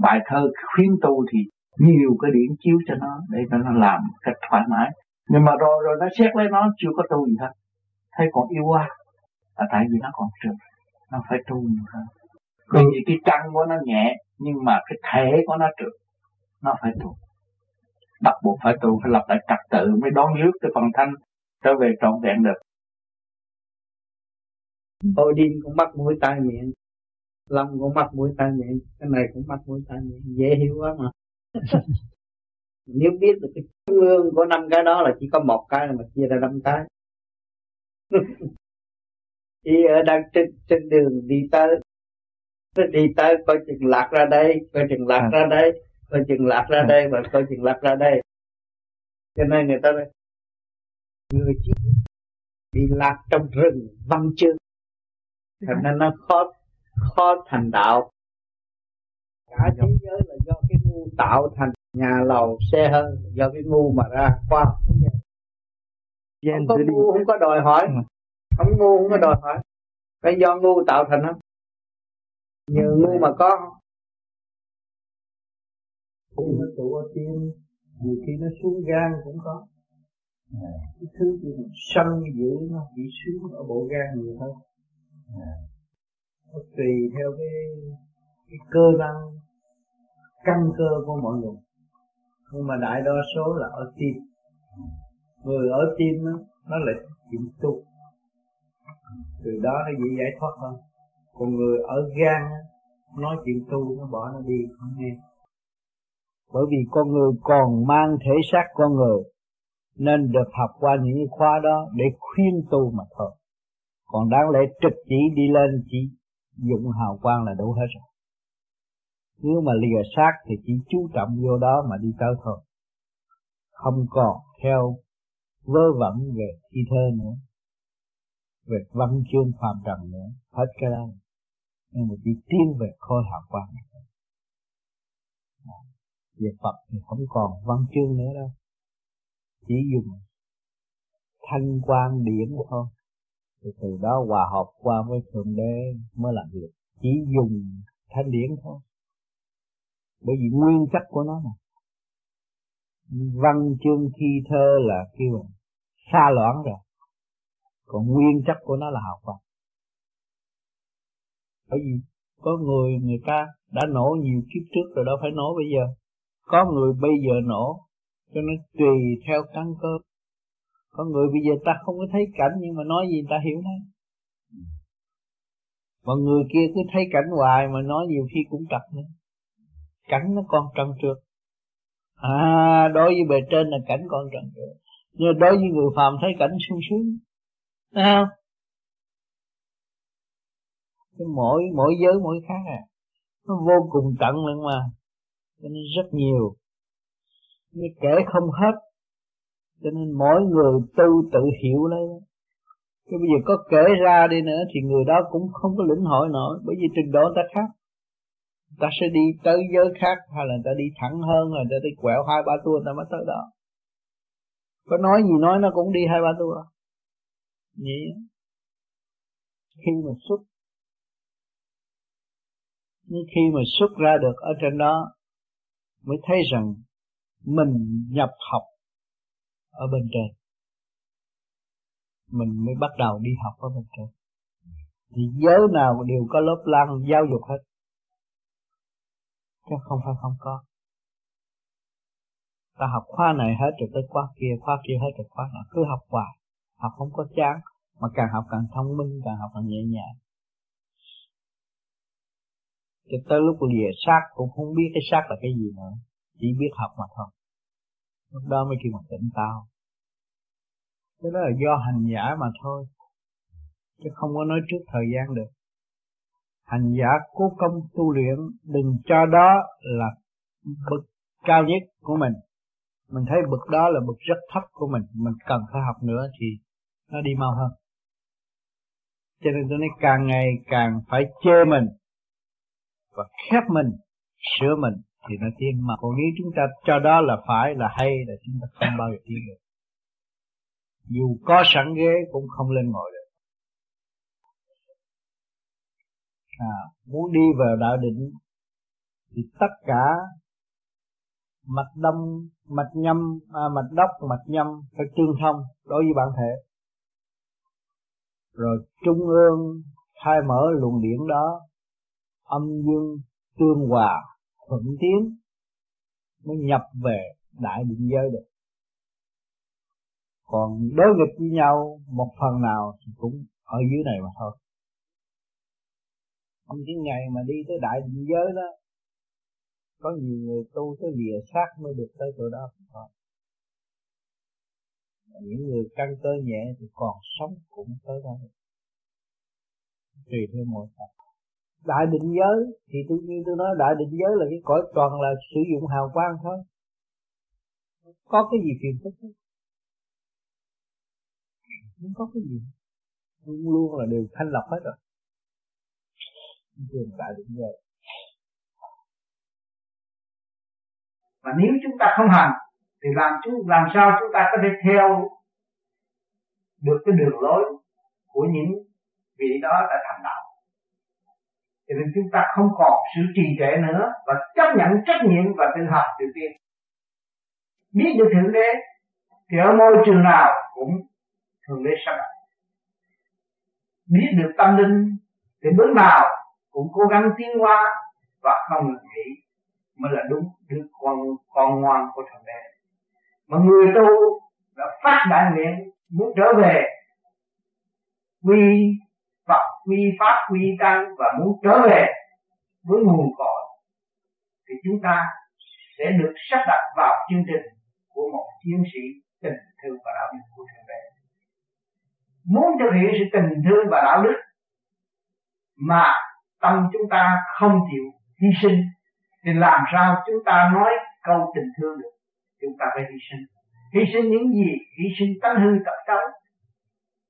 Speaker 2: bài thơ khuyến tu thì nhiều cái điển chiếu cho nó để cho nó làm cách thoải mái. Nhưng mà rồi rồi nó xét lấy nó chưa có tu gì hết. Thấy còn yêu quá là tại vì nó còn trượt nó phải tu nhiều hơn bởi vì cái căn của nó nhẹ nhưng mà cái thể của nó trượt nó phải tu. Bắt buộc phải tu phải lập lại trật tự mới đón rước cái phần thanh trở về trọn vẹn được.
Speaker 4: Odin cũng mắt mũi tai miệng Long cũng mắt mũi tai miệng Cái này cũng mắt mũi tai miệng Dễ hiểu quá mà. Nếu biết được cái trung ương của năm cái đó là chỉ có một cái mà chia ra năm cái. Thì ở đang trên, trên đường đi tới Đi tới coi chừng lạc ra đây Coi chừng lạc ra đây Coi chừng lạc ra đây Và coi chừng lạc ra đây. Cho nên người ta nói Người chỉ bị lạc trong rừng văn chương. Thành nên nó khó khó thành đạo. Cả thế giới là do cái ngu tạo thành nhà lầu xe hơi do cái ngu mà ra khoa không có ngu không có đòi hỏi. Ừ. không ngu không có đòi hỏi. Cái do ngu tạo thành không nhờ ngu mà có. Khi nó tụ ở tim nhiều khi nó xuống gan cũng có. Cái thứ gì sân dữ nó bị xuống ở bộ gan nhiều hơn nó tùy theo cái cái cơ năng căn cơ của mọi người. Nhưng mà đại đa số là ở tim. Người ở tim đó, nó lại chịu tu. Từ đó nó dễ giải thoát hơn. Còn người ở gan nói chuyện tu nó bỏ nó đi không nghe. Bởi vì con người còn mang thể xác con người nên được học qua những khóa đó để khuyên tu mà thôi. Còn đáng lẽ trực chỉ đi lên chỉ dụng hào quang là đủ hết rồi. Nếu mà lìa xác thì chỉ chú trọng vô đó mà đi tới thôi. Không còn theo vơ vẩn về thi thơ nữa, về văn chương phàm trần nữa, hết cái đó. Nhưng mà chỉ tiến về khôi hào quang về Phật thì không còn văn chương nữa đâu. Chỉ dùng thanh quan điển thôi thì từ đó hòa hợp qua với thượng đế mới làm việc. Chỉ dùng thanh điển thôi. Bởi vì nguyên chất của nó mà. Văn chương thi thơ là kêu là xa loãng rồi. Còn nguyên chất của nó là học Phật. Bởi vì có người người ta đã nổ nhiều kiếp trước rồi, đâu phải nổ bây giờ. Có người bây giờ nổ, cho nó tùy theo căn cơ có người bây giờ ta không có thấy cảnh nhưng mà nói gì ta hiểu hết mà người kia cứ thấy cảnh hoài mà nói nhiều khi cũng trật nữa. Cảnh nó còn trần trượt. À đối với bề trên là cảnh còn trần trượt. Nhưng đối với người phàm thấy cảnh sung sướng. Thấy không? Cái mỗi mỗi giới mỗi khác à. Nó vô cùng tận lận mà. Cho nên rất nhiều. Nhưng kể không hết cho nên mỗi người tu tự hiểu lấy cái bây giờ có kể ra đi nữa thì người đó cũng không có lĩnh hội nổi. Bởi vì trình độ ta khác. Ta sẽ đi tới giới khác, hay là ta đi thẳng hơn rồi ta đi quẹo hai ba tua ta mới tới đó. Có nói gì nói nó cũng đi hai ba tua. Vậy khi mà xuất nhưng khi mà xuất ra được ở trên đó, mới thấy rằng mình nhập học ở bên trên. Mình mới bắt đầu đi học ở bên trên. Thì giới nào đều có lớp lăng giáo dục hết. Chứ không phải không có. Ta học khóa này hết rồi tới khóa kia khóa kia hết rồi khóa nào cứ học hoài. Học không có chán, mà càng học càng thông minh, càng học càng nhẹ nhàng. Cho tới lúc lìa xác cũng không biết cái xác là cái gì nữa. Chỉ biết học mà thôi lúc đó mới kêu bằng tỉnh tao cái đó là do hành giả mà thôi, chứ không có nói trước thời gian được. Hành giả cố công tu luyện, đừng cho đó là bậc cao nhất của mình. Mình thấy bậc đó là bậc rất thấp của mình mình cần phải học nữa thì nó đi mau hơn. Cho nên tôi nói càng ngày càng phải chê mình và khép mình, sửa mình thì nó tiến mà còn nếu chúng ta cho đó là phải là hay là chúng ta không bao giờ tiến được. Dù có sẵn ghế cũng không lên ngồi được. À, muốn đi vào đạo định thì tất cả mạch đông mạch nhâm à, mạch đốc mạch nhâm phải tương thông đối với bản thể. Rồi trung ương khai mở luồng điển đó âm dương tương hòa thuận tiến mới nhập về đại định giới được. Còn đối nghịch với nhau, một phần nào thì cũng ở dưới này mà thôi. Những cái ngày mà đi tới đại định giới đó, có nhiều người tu tới lìa xác mới được tới chỗ đó. Thôi những người căn cơ nhẹ thì còn sống cũng tới đó. Tùy theo mỗi tập đại định giới, thì tôi như tôi nói đại định giới là cái cõi toàn là sử dụng hào quang thôi. Có cái gì phiền phức không? không có cái gì. Luôn luôn là đều thanh lọc hết rồi. Trường đại định giới.
Speaker 2: Và nếu chúng ta không hành, thì làm chúng làm sao chúng ta có thể theo được cái đường lối của những vị đó đã thành đạo? Cho nên chúng ta không còn sự trì trệ nữa và chấp nhận trách nhiệm và tự học tự tiên biết được thượng đế thì ở môi trường nào cũng thượng đế sắp đặt biết được tâm linh thì bước nào cũng cố gắng tiến hóa và không ngừng nghỉ mới là đúng đứa con con ngoan của thượng đế. Mà người tu đã phát đại nguyện muốn trở về quy Phật quy pháp quy tăng và muốn trở về với nguồn cội, thì chúng ta sẽ được sắp đặt vào chương trình của một chiến sĩ tình thương và đạo đức của thượng đế. Muốn thực hiện sự tình thương và đạo đức mà tâm chúng ta không chịu hy sinh, thì làm sao chúng ta nói câu tình thương được? Chúng ta phải hy sinh. Hy sinh những gì? Hy sinh tánh hư tập xấu.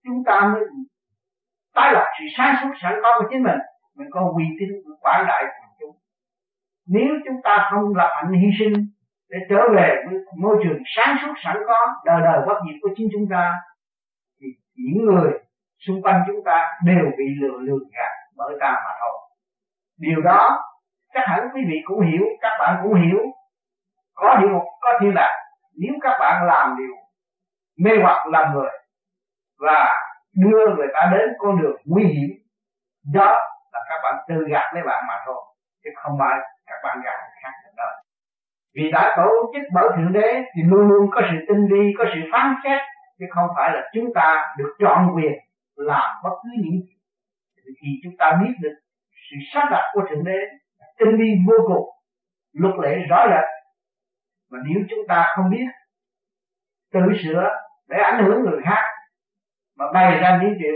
Speaker 2: Chúng ta mới tái lập sự sáng suốt sẵn có của chính mình. Mình có uy tín quảng đại của chúng nếu chúng ta không lập hạnh hy sinh để trở về với môi trường sáng suốt sẵn có, đời đời bất diệt của chính chúng ta, thì những người xung quanh chúng ta đều bị lừa lừa gạt bởi ta mà thôi. Điều đó, chắc hẳn quý vị cũng hiểu, các bạn cũng hiểu. Có điều, có thiên đàng nếu các bạn làm điều mê hoặc làm người và đưa người ta đến con đường nguy hiểm. Đó là các bạn tự gạt lấy bạn mà thôi, chứ không phải các bạn gạt người khác được đâu vì đã tổ chức bởi thượng đế thì luôn luôn có sự tinh vi, có sự phán xét, chứ không phải là chúng ta được chọn quyền làm bất cứ những thì chúng ta biết được sự sắp đặt của thượng đế tinh vi vô cùng, luật lệ rõ rệt, mà nếu chúng ta không biết, tự sửa để ảnh hưởng người khác mà bày ra những chuyện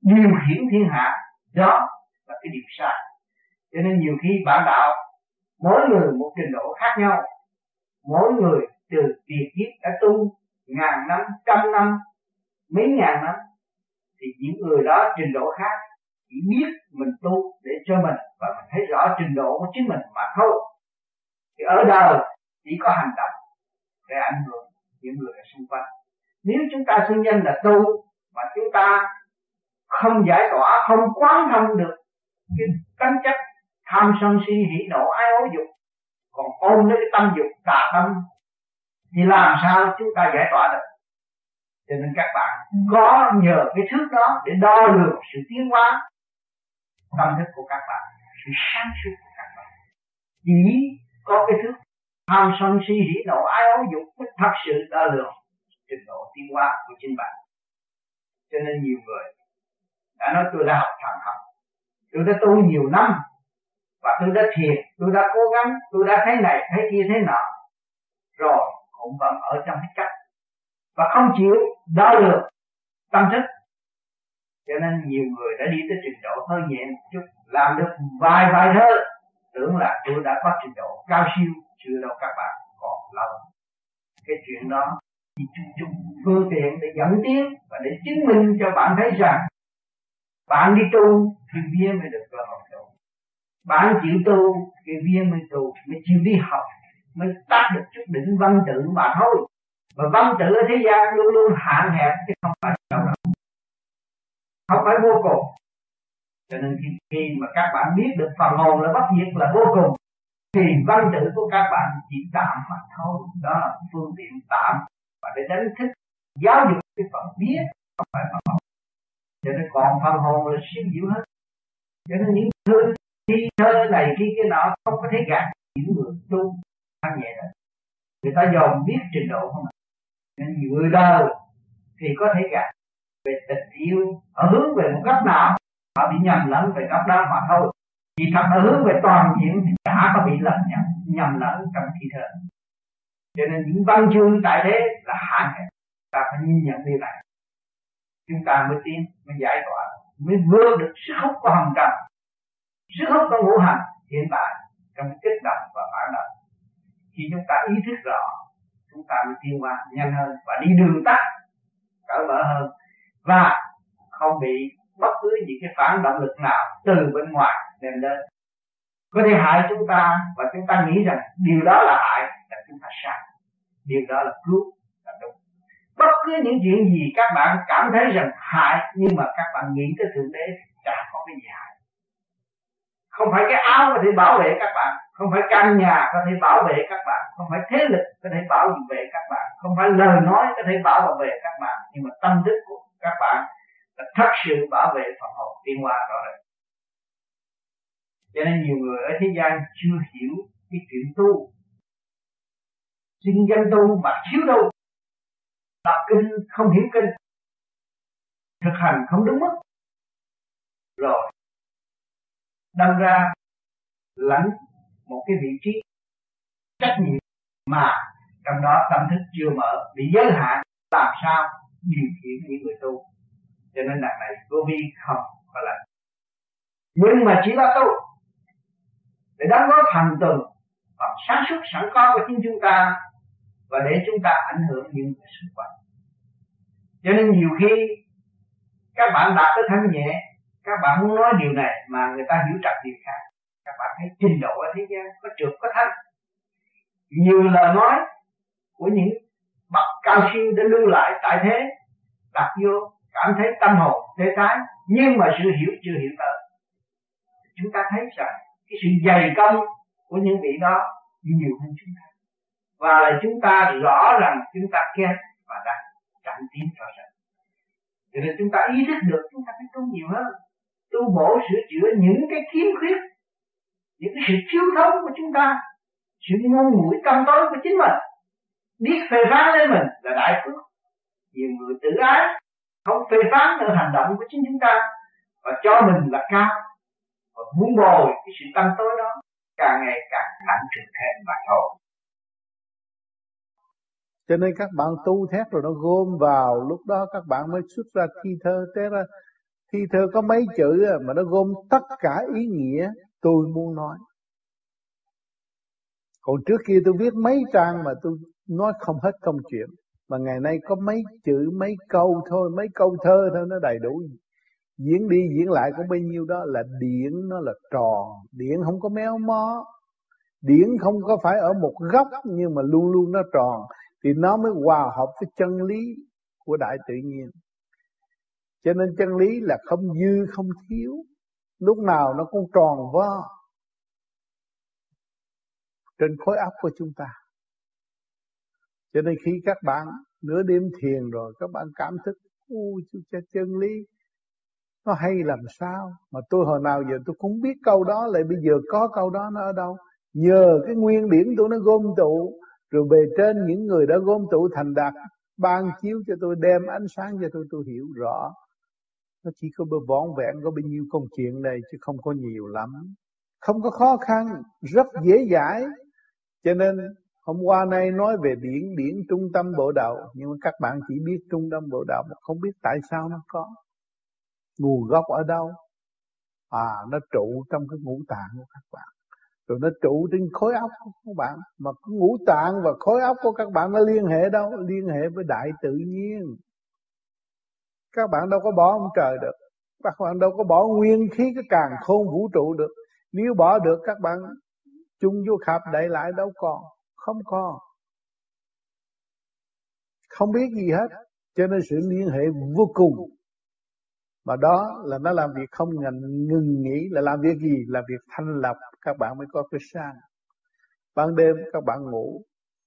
Speaker 2: điều khiển thiên hạ, đó là cái điều sai. Cho nên nhiều khi bản đạo, mỗi người một trình độ khác nhau. Mỗi người từ tiền kiếp đã tu ngàn năm, trăm năm, mấy ngàn năm, thì những người đó trình độ khác chỉ biết mình tu để cho mình và mình thấy rõ trình độ của chính mình mà thôi. Thì ở đời chỉ có hành động để ảnh hưởng những người ở xung quanh. Nếu chúng ta xưng danh là tu mà chúng ta không giải tỏa, không quán thông được cái tánh chất tham sân si hỉ nộ, ái ố dục. Còn ôm lấy cái tâm dục, tà tâm, thì làm sao chúng ta giải tỏa được? Cho nên các bạn có nhờ cái thước đó để đo lường sự tiến hóa tâm thức của các bạn, sự sáng suốt của các bạn. Chỉ có cái thước tham sân si hỉ nộ, ái ố dục mới thật sự đo lường trình độ tiến hóa của chính bạn cho nên nhiều người đã nói, tôi đã học thần học. Tôi đã tu nhiều năm và tôi đã thiền, tôi đã cố gắng, tôi đã thấy này, thấy kia thế nọ. Rồi, cũng vẫn ở trong cái cách. Và không chịu đo lường tâm thức. Cho nên nhiều người đã đi tới trình độ hơi nhẹ một chút, làm được vài vài thơ, tưởng là tôi đã có trình độ cao siêu, chưa đâu các bạn còn lâu. Cái chuyện đó thì dùng phương tiện để dẫn tiến và để chứng minh cho bạn thấy rằng bạn đi tu thì viên mới được cơ hội tu bạn chịu tu thì viên mới tu mới chịu đi học mới tác được chút đỉnh văn tự mà thôi. Và văn tự ở thế gian luôn luôn hạn hẹp chứ không phải đâu đâu không phải vô cùng. Cho nên khi, khi mà các bạn biết được phần hồn là bất diệt là vô cùng thì văn tự của các bạn chỉ tạm mà thôi. Đó là phương tiện tạm và để đánh thức giáo dục cái phần biết không phải phần hồn cho nên còn phần hồn là siêu diệu hết cho nên những thứ, khi thơ này, khi cái nọ không có thể gạt những người tu thanh nhẹ đó. Người ta dòm biết trình độ không ạ? Nên vừa người đời thì có thể gạt về tình yêu, ở hướng về một góc nào, họ bị nhầm lẫn về góc đó mà thôi. Thì thật ở hướng về toàn diện thì chả có bị lầm nhầm nhầm lẫn trong thi thơ cho nên những văn chương tại thế là hạn hẹp. Ta phải nhìn nhận điều này chúng ta mới tiến mới giải tỏa, mới vượt được sức hút của hồng trần. Sức hút của ngũ hành hiện tại trong kích động và phản động. Khi chúng ta ý thức rõ, chúng ta mới tiến qua nhanh hơn và đi đường tắt cởi mở hơn. Và không bị bất cứ những cái phản động lực nào từ bên ngoài đem đến. Có thể hại chúng ta và chúng ta nghĩ rằng điều đó là hại, là chúng ta sai điều đó là cứu là đúng. Bất cứ những chuyện gì các bạn cảm thấy rằng hại, nhưng mà các bạn nghĩ tới thượng đế chả có cái gì hại. Không phải cái áo có thể bảo vệ các bạn, không phải căn nhà có thể bảo vệ các bạn, không phải thế lực có thể bảo vệ các bạn, không phải lời nói có thể bảo vệ các bạn, nhưng mà tâm thức của các bạn là thật sự bảo vệ phần hồn tiên hoa rõ rệt. Cho nên nhiều người ở thế gian chưa hiểu cái chuyện tu xin danh tu mà thiếu đâu. Đọc kinh, không hiểu kinh. Thực hành không đúng mức. Rồi, đâm ra lãnh một cái vị trí trách nhiệm mà trong đó tâm thức chưa mở, bị giới hạn, làm sao điều khiển những người tu. Cho nên đằng này vô vi không có lãnh. Nhưng mà chỉ là tu để đóng góp thành tựu và sáng suốt sẵn có của chính chúng ta và để chúng ta ảnh hưởng những người xung quanh cho nên nhiều khi, các bạn đạt tới thanh nhẹ, các bạn muốn nói điều này mà người ta hiểu trật điều khác. Các bạn thấy trình độ ở thế gian có trượt, có thanh nhiều lời nói của những bậc cao siêu đã lưu lại tại thế, đặt vô cảm thấy tâm hồn tê tái nhưng mà sự hiểu chưa hiểu tới. Chúng ta thấy rằng cái sự dày công của những vị đó nhiều hơn chúng ta và là chúng ta rõ rằng chúng ta khen và đang chậm tiến rõ ràng cho nên chúng ta ý thức được chúng ta phải tu nhiều hơn. Tu bổ sửa chữa những cái khiếm khuyết, những cái sự thiếu thốn của chúng ta, sự ngu muội tâm tối của chính mình. Biết phê phán lên mình là đại phước. Nhiều người tự ái, không phê phán nữa hành động của chính chúng ta
Speaker 37: và cho mình là cao. Và muốn bồi cái sự tâm tối đó, càng ngày càng nặng trịch thêm mà thôi
Speaker 4: cho nên các bạn tu thét rồi nó gom vào. Lúc đó các bạn mới xuất ra thi thơ. Thế ra, thi thơ có mấy chữ mà nó gom tất cả ý nghĩa tôi muốn nói. Còn trước kia tôi viết mấy trang mà tôi nói không hết công chuyện. Mà ngày nay có mấy chữ, mấy câu thôi. Mấy câu thơ thôi, nó đầy đủ. Diễn đi diễn lại có bao nhiêu đó là điển, nó là tròn. Điển không có méo mó. Điển không có phải ở một góc, nhưng mà luôn luôn nó tròn thì nó mới hòa hợp với chân lý của đại tự nhiên. Cho nên chân lý là không dư, không thiếu. Lúc nào nó cũng tròn vo trên khối óc của chúng ta. Cho nên khi các bạn nửa đêm thiền rồi, các bạn cảm thức u chân lý, nó hay làm sao? Mà tôi hồi nào giờ tôi cũng biết câu đó, lại bây giờ có câu đó nó ở đâu. Nhờ cái nguyên điển tôi nó gom tụ rồi bề trên những người đã gom tụ thành đạt ban chiếu cho tôi, đem ánh sáng cho tôi tôi hiểu rõ. Nó chỉ có bơ vỏn vẹn, có bao nhiêu công chuyện này chứ không có nhiều lắm. Không có khó khăn, rất dễ dãi. Cho nên, hôm qua nay nói về điển điển trung tâm bộ đạo. Nhưng mà các bạn chỉ biết trung tâm bộ đạo, mà không biết tại sao nó có. Nguồn gốc ở đâu? À nó trụ trong cái ngũ tạng của các bạn rồi nó trụ trên khối óc của các bạn. Mà ngũ tạng và khối óc của các bạn nó liên hệ đâu? Liên hệ với đại tự nhiên. Các bạn đâu có bỏ ông trời được. Các bạn đâu có bỏ nguyên khí cái càng khôn vũ trụ được. Nếu bỏ được, các bạn chung vô khạp đại lại đâu còn? Không còn. Không biết gì hết. Cho nên sự liên hệ vô cùng mà đó là nó làm việc không ngừng, ngừng nghỉ là làm việc gì? Là việc thanh lập các bạn mới có cái sang ban đêm các bạn ngủ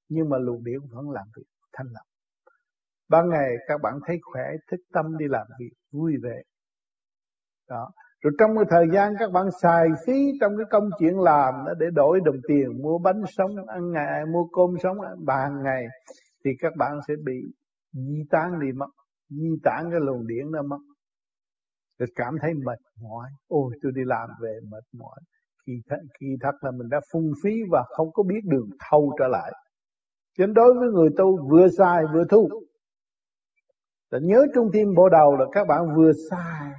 Speaker 4: nhưng mà luồng điển vẫn làm việc thanh lập ban ngày các bạn thấy khỏe thức tâm đi làm việc vui vẻ. Đó. Rồi trong cái thời gian các bạn xài phí trong cái công chuyện làm đó để đổi đồng tiền mua bánh sống ăn ngày mua cơm sống bàn ngày thì các bạn sẽ bị di tán đi mất di tán cái luồng điển đó mất rồi cảm thấy mệt mỏi. Ôi tôi đi làm về mệt mỏi. Khi thật, khi thật là mình đã phung phí và không có biết đường thâu trở lại. Cho đối với người tu vừa sai vừa thu là nhớ trung tim bộ đầu là các bạn vừa sai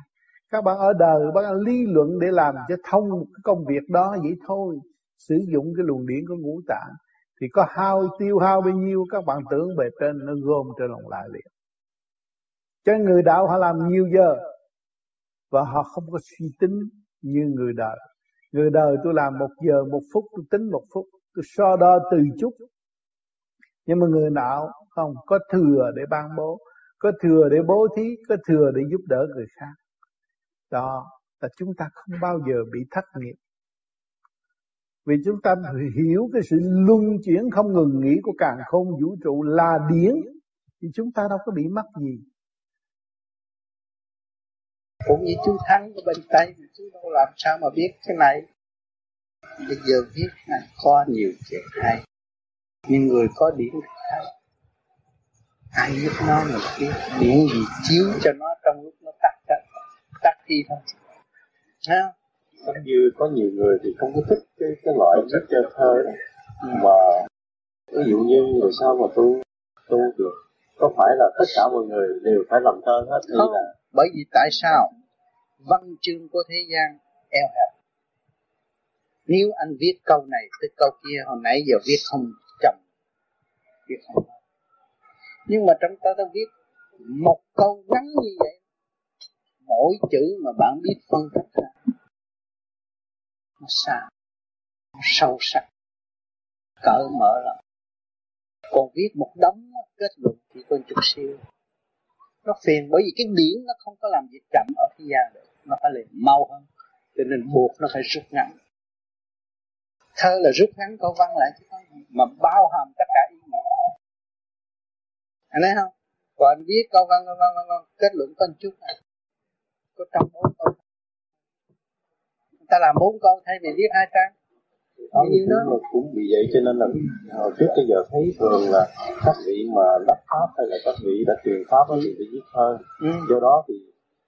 Speaker 4: các bạn ở đời các bạn lý luận để làm cho thông công việc đó vậy thôi. Sử dụng cái luồng điển của ngũ tạng. Thì có hao tiêu hao bao nhiêu các bạn tưởng bề trên nó gom trên lòng lại liền. Cho người đạo họ làm nhiều giờ và họ không có suy tính như người đời. Người đời tôi làm một giờ, một phút, tôi tính một phút. Tôi so đo từ chút. Nhưng mà người nào không? Có thừa để ban bố. Có thừa để bố thí. Có thừa để giúp đỡ người khác. Đó là chúng ta không bao giờ bị thất nghiệp. Vì chúng ta hiểu cái sự luân chuyển không ngừng nghỉ của càng không vũ trụ là điển. Thì chúng ta đâu có bị mất gì
Speaker 2: cũng như chú Thắng ở bên Tây chú đâu làm sao mà biết cái này? Bây giờ viết là có nhiều chuyện hay. Nhưng người có điển hay ai giúp nó mà biết điển gì chiếu cho nó trong lúc nó tắt tắt tắt đi thôi. Ha
Speaker 38: giống như có nhiều người thì không có thích cái cái loại viết cho thơ đó mà ví dụ như người sao mà tu tu được có phải là tất cả mọi người đều phải làm thơ hết hay là
Speaker 2: bởi vì tại sao? Văn chương của thế gian eo hẹp. Nếu anh viết câu này tới câu kia, hồi nãy giờ viết không chậm, viết không nhưng mà trong ta ta viết một câu ngắn như vậy, mỗi chữ mà bạn biết phân tích ra, nó xa, nó sâu sắc cỡ mở lắm. Còn viết một đống kết luận thì con chút xíu nó phiền bởi vì cái biển nó không có làm việc chậm ở phía gian được nó phải liền mau hơn cho nên buộc nó phải rút ngắn. Thơ là rút ngắn câu văn lại chứ không mà bao hàm tất cả ý nghĩa. Anh thấy không? Còn anh viết câu văn, văn, văn, văn, văn kết luận có một chút này. Có trong bốn câu. Người ta làm bốn câu thay vì viết hai trang
Speaker 38: đó mà cũng bị vậy cho nên là hồi trước tới giờ thấy thường là các vị mà đắc pháp hay là các vị đã truyền pháp thì phải viết thơ do đó thì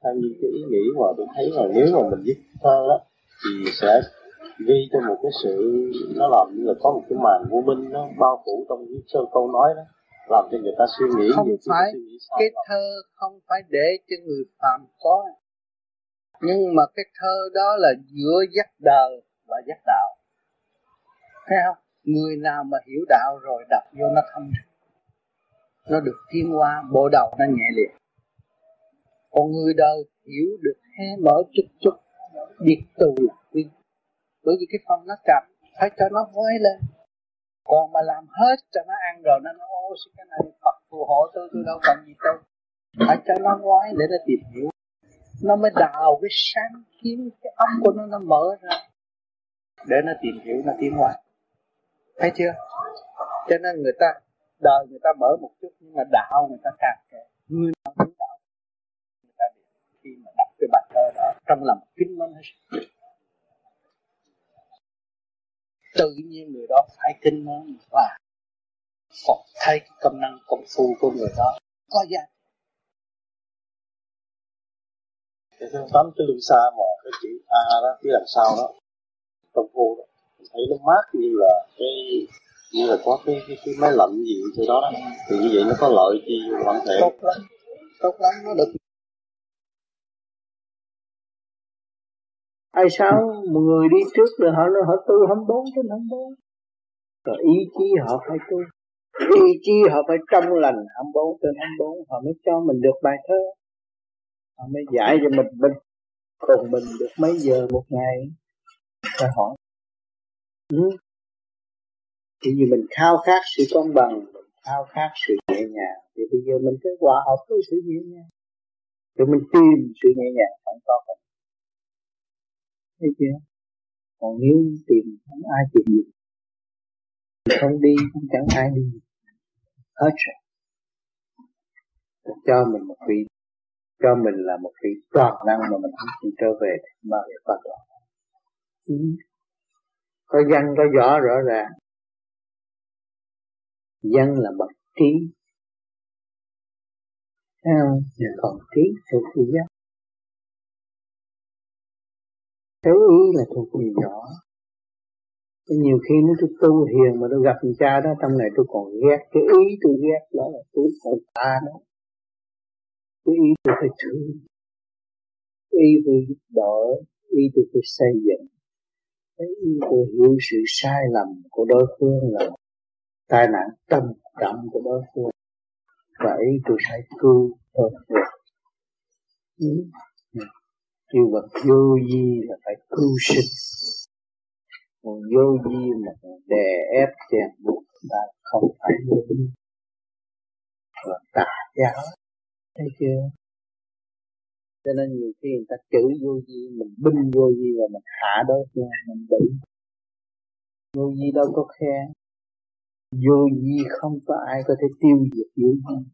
Speaker 39: theo như cái ý nghĩ mà tôi thấy là nếu mà mình viết thơ đó thì sẽ ghi cho một cái sự nó làm như là có một cái màn vô minh nó bao phủ trong cái sơ câu nói đó làm cho người ta suy nghĩ
Speaker 4: không
Speaker 39: nhiều
Speaker 4: phải
Speaker 39: suy nghĩ
Speaker 4: cái
Speaker 39: lầm.
Speaker 4: thơ không phải để cho người phàm có. Nhưng mà cái thơ đó là giữa dắt đời và dắt đạo thấy không người nào mà hiểu đạo rồi đọc vô nó thông nó được tiến hóa, bộ đầu nó nhẹ liền còn người đời hiểu được hé mở chút chút, biết tu là quy. Bởi vì cái phần nó chậm phải cho nó ngoái lên. Còn mà làm hết cho nó ăn rồi, nó nói, ô cái này Phật phù hộ tôi tôi đâu cần gì đâu phải cho nó ngoái để nó tìm hiểu. Nó mới đào cái sáng kiến, cái óc của nó nó mở ra. Để nó tìm hiểu, nó tiến hóa thấy chưa? Cho nên người ta, đời người ta mở một chút, nhưng mà đạo người ta càng kệ người nào hiểu đạo. Người ta bị khi mà đọc cái bài thơ đó, trong lòng kính mến hết tự nhiên người đó phải kính mến và còn thấy cái công năng công phu của người đó có giá. Trị
Speaker 39: Thì theo cái luân xa mà cái chữ A đó phía đằng sau đó, công phu đó thấy nó mát như là cái như là có cái cái, cái máy lạnh gì trên đó đó. Thì như vậy nó có lợi chi bản thể.
Speaker 4: Tốt lắm. Tốt lắm nó được. Ai sao một người đi trước rồi họ nói họ tu 24 trên 24 rồi ý chí họ phải tu. Ý chí họ phải trong lành 24 trên 24 họ mới cho mình được bài thơ. Họ mới giải cho mình mình còn mình được mấy giờ một ngày? Phải hỏi ừ. thì vì mình khao khát sự công bằng, mình khao khát sự nhẹ nhàng thì bây giờ mình cứ hòa hợp với sự nhẹ nhàng rồi mình tìm sự nhẹ nhàng không có không? thấy chưa còn nếu tìm không ai tìm được không đi cũng chẳng ai đi hết rồi cho mình một vị, cho mình là một vị toàn năng mà mình không chịu trở về mà để có toàn có văn có võ rõ ràng. Dân là bậc trí. Thấy không? Yeah. còn trí, thuộc về giác cái ý là thuộc về võ. Nhiều khi nếu tôi tu hiền mà tôi gặp người cha đó, trong này tôi còn ghét. Cái ý tôi ghét đó là tôi còn ta đó. Cái ý tôi phải thương ý tôi giúp đỡ, ý tôi phải xây dựng cái ý tôi hiểu sự sai lầm của đối phương là tai nạn tâm trọng của đối phương. Và ý tôi phải cứu đối được. Ừ. ừ. kêu vật vô di là phải cứu sinh. Còn vô di mà đè ép chèn buộc là không phải vô di là tà giáo. Thấy chưa? Cho nên nhiều khi người ta chửi vô di mình binh vô di và mình hạ đối phương, mình bị. Vô di đâu có khe vô di không có ai có thể tiêu diệt vô di